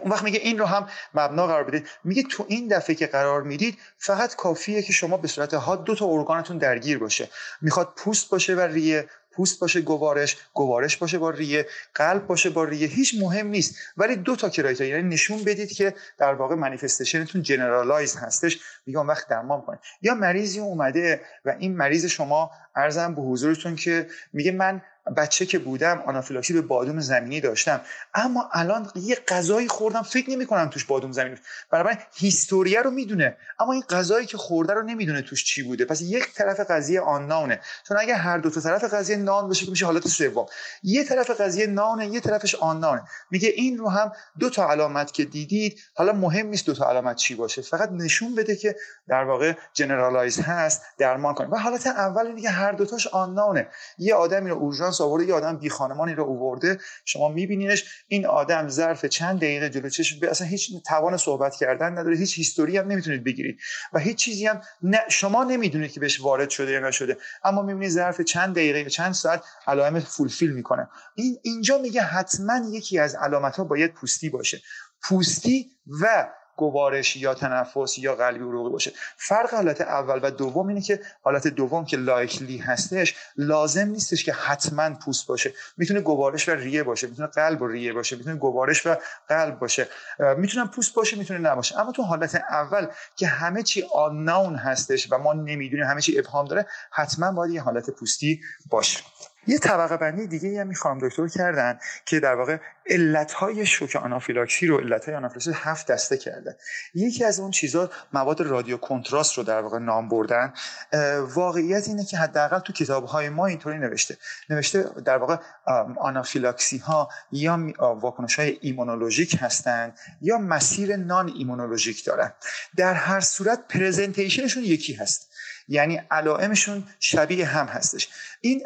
اون وقت میگه این رو هم مبنا قرار بدید. میگه تو این دفعه که قرار می‌دید فقط کافیه که شما به صورت ها دو تا ارگانتون درگیر باشه. می‌خواد پوست باشه و ریه پوست باشه گوارش گوارش باشه با ریه قلب باشه با ریه هیچ مهم نیست. ولی دو تا criteria یعنی نشون بدید که در واقع manifestation تون generalized هستش. میگه اون وقت درمان کنید. یا مریضی اومده و این مریض شما ارزم به حضورتون که میگه من بچه که بودم آنافیلاکسی به بادوم زمینی داشتم. اما الان یه غذایی خوردم فکر نمی کنم توش بادوم زمینی برای هیستوریه رو می‌دونه اما این غذایی که خورده رو نمی‌دونه توش چی بوده. پس یک طرف قضیه آن نانه چون اگه هر دو تا طرف قضیه نان باشه که میشه حالت سوم. یه طرف قضیه نانه یه طرفش آن نانه میگه این رو هم دو تا علامت که دیدید حالا مهم نیست دو تا علامت چی باشه. فقط نشون بده که در واقع جنرالایز هست درمان کنه. و حالت اول دیگه هر دوتاش آن نانه یه آدمی رو اورژانس آورده یه آدم بی خانمانی رو آورده شما میبینینش این آدم ظرف چند دقیقه جلو چشم اصلا هیچ توان صحبت کردن نداره هیچ هیستوری هم نمی‌تونید بگیرید و هیچ چیزی هم نه شما نمی‌دونید که بهش وارد شده یا نشده اما می‌بینید ظرف چند دقیقه یا چند ساعت علائم فولفیل می‌کنه. این اینجا میگه حتما یکی از علامت ها باید پوستی باشه. پوستی و گوارش یا تنفس یا قلبی عروقی باشه. فرق حالت اول و دوم اینه که حالت دوم که لایکلی هستش لازم نیستش که حتما پوست باشه. می‌تونه گوارش و ریه باشه می‌تونه قلب و ریه باشه می‌تونه گوارش و قلب باشه. می‌تونه پوست باشه می‌تونه نباشه. اما تو حالت اول که همه چی آناون هستش و ما نمی‌دونیم همه چی ابهام داره حتما باید یه حالت پوستی باشه. یه طبقه بندی دیگه هم می‌خوام دکتر کردن که در واقع علتهای شوک آنافیلاکسی رو علتهای آنافیلاکسی هفت دسته کرده. یکی از اون چیزا مواد radiocontrast رو در واقع نام بردن. واقعیت اینه که حداقل تو کتابهای ما اینطوری نوشته. نوشته در واقع آنافیلاکسی ها یا واکنش های ایمونولوژیک هستند یا مسیر non-immunologic دارن. در هر صورت presentation شون یکی هست. یعنی علائمشون شبیه هم هستش. این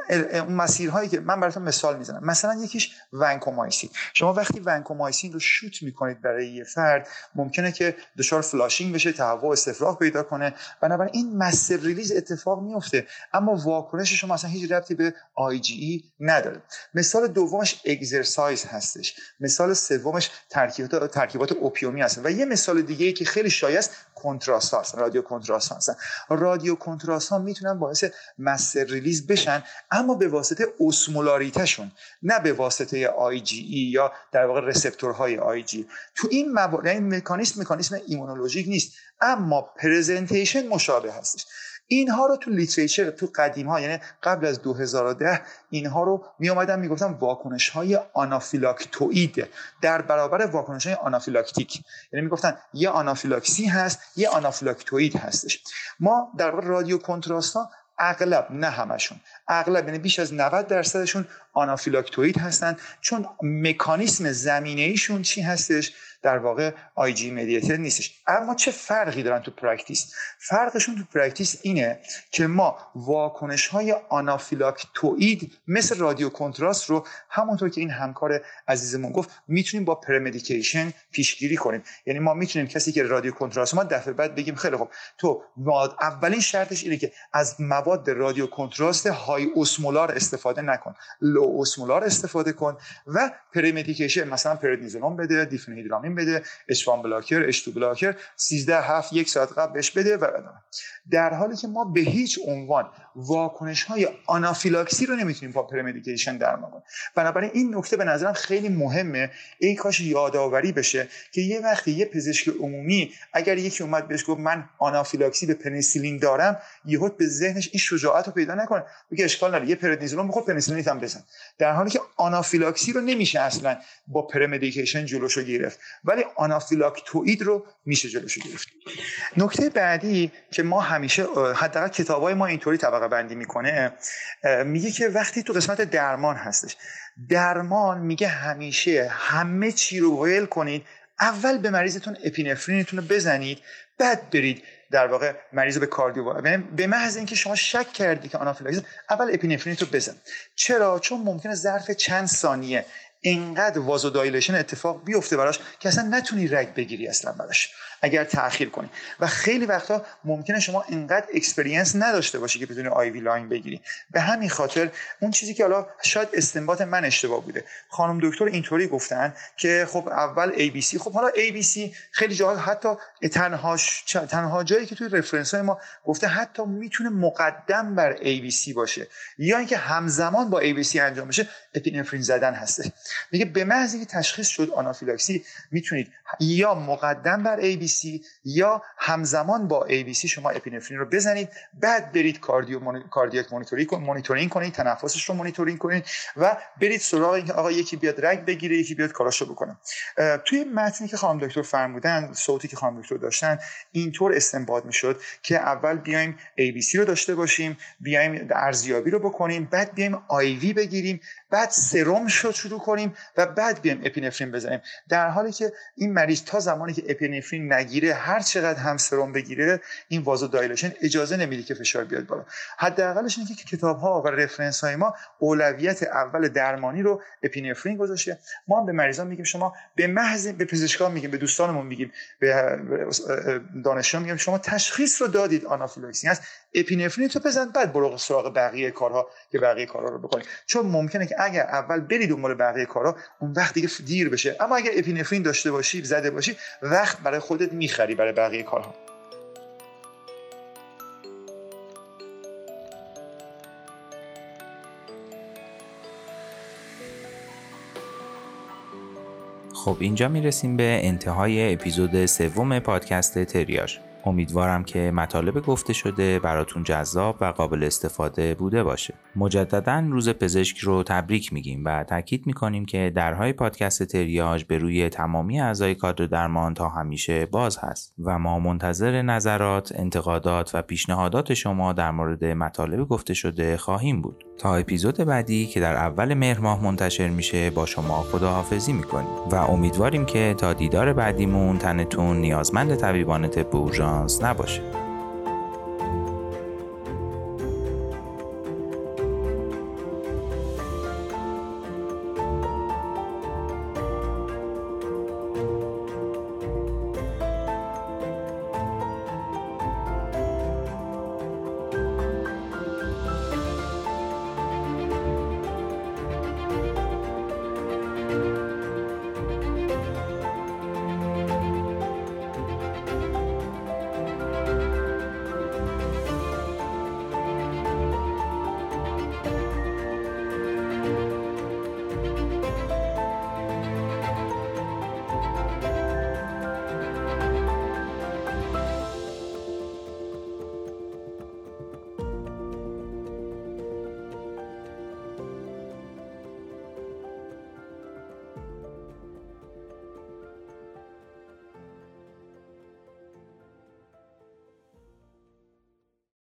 مسیرهایی که من براتون مثال می‌زنم. مثلا یکیش ونکومایسین. شما وقتی ونکومایسین رو شوت می‌کنید برای یه فرد ممکنه که دچار flushing بشه تهوع استفراغ پیدا کنه. بنابراین این mast cell release اتفاق میفته اما واکنش شما اصلا هیچ ربطی به آی جی ای نداره. مثال دومش exercise هستش. مثال سومش ترکیبات ترکیبات opium ی هستن. و یه مثال دیگه ای که خیلی شایع است contrast radiocontrast radiocontrast ها می‌تونن باعث mast cell release بشن اما به واسطه osmolarity شون نه به واسطه آی جی ای یا در واقع receptor های IgE. تو این موارد یعنی مکانیسم مکانیسم ایمونولوژیک نیست اما presentation مشابه هستش. اینها رو تو literature تو قدیم ها یعنی قبل از 2010 اینها رو می اومدن می‌گفتن واکنش های anaphylactoid در برابر واکنش های anaphylactic. یعنی می‌گفتن یه آنافیلاکسی هست یه anaphylactoid هستش. ما در radiocontrast ها اغلب نه همشون اغلب یعنی بیش از 90 درصدشون anaphylactoid هستن. چون مکانیسم زمینه‌ایشون چی هستش؟ در واقع IgE mediated نیستش. اما چه فرقی دارن تو practice فرقشون تو practice اینه که ما واکنش های anaphylactoid مثل radiocontrast رو همونطور که این همکار عزیزمون گفت می‌تونیم با premedication پیشگیری کنیم. یعنی ما می‌تونیم کسی که radiocontrast ما دفعه بعد بگیم خیلی خوب. تو اولین شرطش اینه که از مواد radiocontrast های high osmolar استفاده نکن. low osmolar استفاده کن و premedication مثلا پردنیزولون بده دیفنهیدرامین بده H1 blocker H2 blocker 13 هفت یک ساعت قبل بهش بده و در حالی که ما به هیچ عنوان واکنش های آنافیلاکسی رو نمی‌تونیم با premedication درمان کنیم. بنابراین این نکته به نظرم خیلی مهمه. ای کاش یادآوری بشه که یه وقتی یه پزشک عمومی اگر یکی اومد بهش گفت من آنافیلاکسی به پنیسیلین دارم یهو به ذهنش این شجاعت رو پیدا نکنه. بگه اشکال نداره یه پردنیزولون بخور پنیسیلین هم بزن. در حالی که آنافیلاکسی رو نمیشه اصلا با premedication جلوشو گرفت. ولی anaphylactoid رو میشه جلوشو گرفت. نکته بعدی که ما همیشه حداقل کتابای ما اینطوری طبقه بندی می‌کنه میگه که وقتی تو قسمت درمان هستش درمان میگه همیشه همه چی رو ویل کنید اول به مریضتون اپینفرینتون رو بزنید بعد برید در واقع مریض به cardio به محض اینکه شما شک کردی که آنافیلاکسی اول اپینفرین رو بزن. چرا؟ چون ممکنه ظرف چند ثانیه اینقدر vasodilation اتفاق بیفته براش که اصلا نتونی رگ بگیری اصلا براش. اگر تاخیر کنی. و خیلی وقتا ممکنه شما اینقدر experience نداشته باشی که بتونی IV line بگیری. به همین خاطر اون چیزی که حالا شاید استنباط من اشتباه بوده. خانم دکتر اینطوری گفتن که خب اول ABC خب حالا ABC خیلی جاها حتی تنهاش تنها جایی که توی رفرنس های ما گفته حتی می‌تونه مقدم بر ABC باشه. یا اینکه همزمان با ABC انجام بشه اپینفرین زدن هستش. میگه به محض اینکه تشخیص شد آنافیلاکسی می‌تونید یا مقدم بر ABC یا همزمان با ABC شما اپینفرین رو بزنید بعد برید cardio cardiac monitoring مانیتورینگ کنید تنفسش رو مانیتورینگ کنید و برید سراغ اینکه آقا یکی بیاد رگ بگیره یکی بیاد کاراشو بکنه. توی متنی که خانم دکتر فرمودن صوتی که خانم دکتر داشتن اینطور استنباط می‌شد که اول بیایم ABC رو داشته باشیم بیایم ارزیابی رو بکنیم بعد بیایم IV بگیریم بعد سرم شروع کنیم و بعد بیایم اپینفرین بزنیم. در حالی که این مریض تا زمانی که اپینفرین نگیره هر چقدر هم سرم بگیره این vasodilation اجازه نمیده که فشار بیاد بالا. حداقلش اینه که کتاب ها و رفرنس های ما اولویت اول درمانی رو اپینفرین گذاشته. ما هم به مریضان میگیم شما به محض به پزشکان میگیم به دوستانمون میگیم به دانشجویان میگیم شما تشخیص رو دادید آنافیلاکسی هست. اپینفرین تو بزن بعد برو سراغ بقیه کارها که بقیه کارها رو بکنید چون ممکنه که اگر اول برید دنبال بقیه کارها اون وقت دیگه دیر بشه. اما اگر اپینفرین داشته باشی زده باشی وقت برای خودت می‌خری برای بقیه کارها خب اینجا می‌رسیم به انتهای اپیزود سوم پادکست تریاش امیدوارم که مطالب گفته شده براتون جذاب و قابل استفاده بوده باشه. مجددا روز پزشک رو تبریک میگیم و تاکید می‌کنیم که درهای پادکست تریاج به روی تمامی اعضای کادر درمان تا همیشه باز هست و ما منتظر نظرات، انتقادات و پیشنهادات شما در مورد مطالب گفته شده خواهیم بود. تا اپیزود بعدی که در اول مهر ماه منتشر میشه با شما خداحافظی می‌کنیم و امیدواریم که تا دیدار بعدیمون تنتون نیازمند طبیبان طب نباشه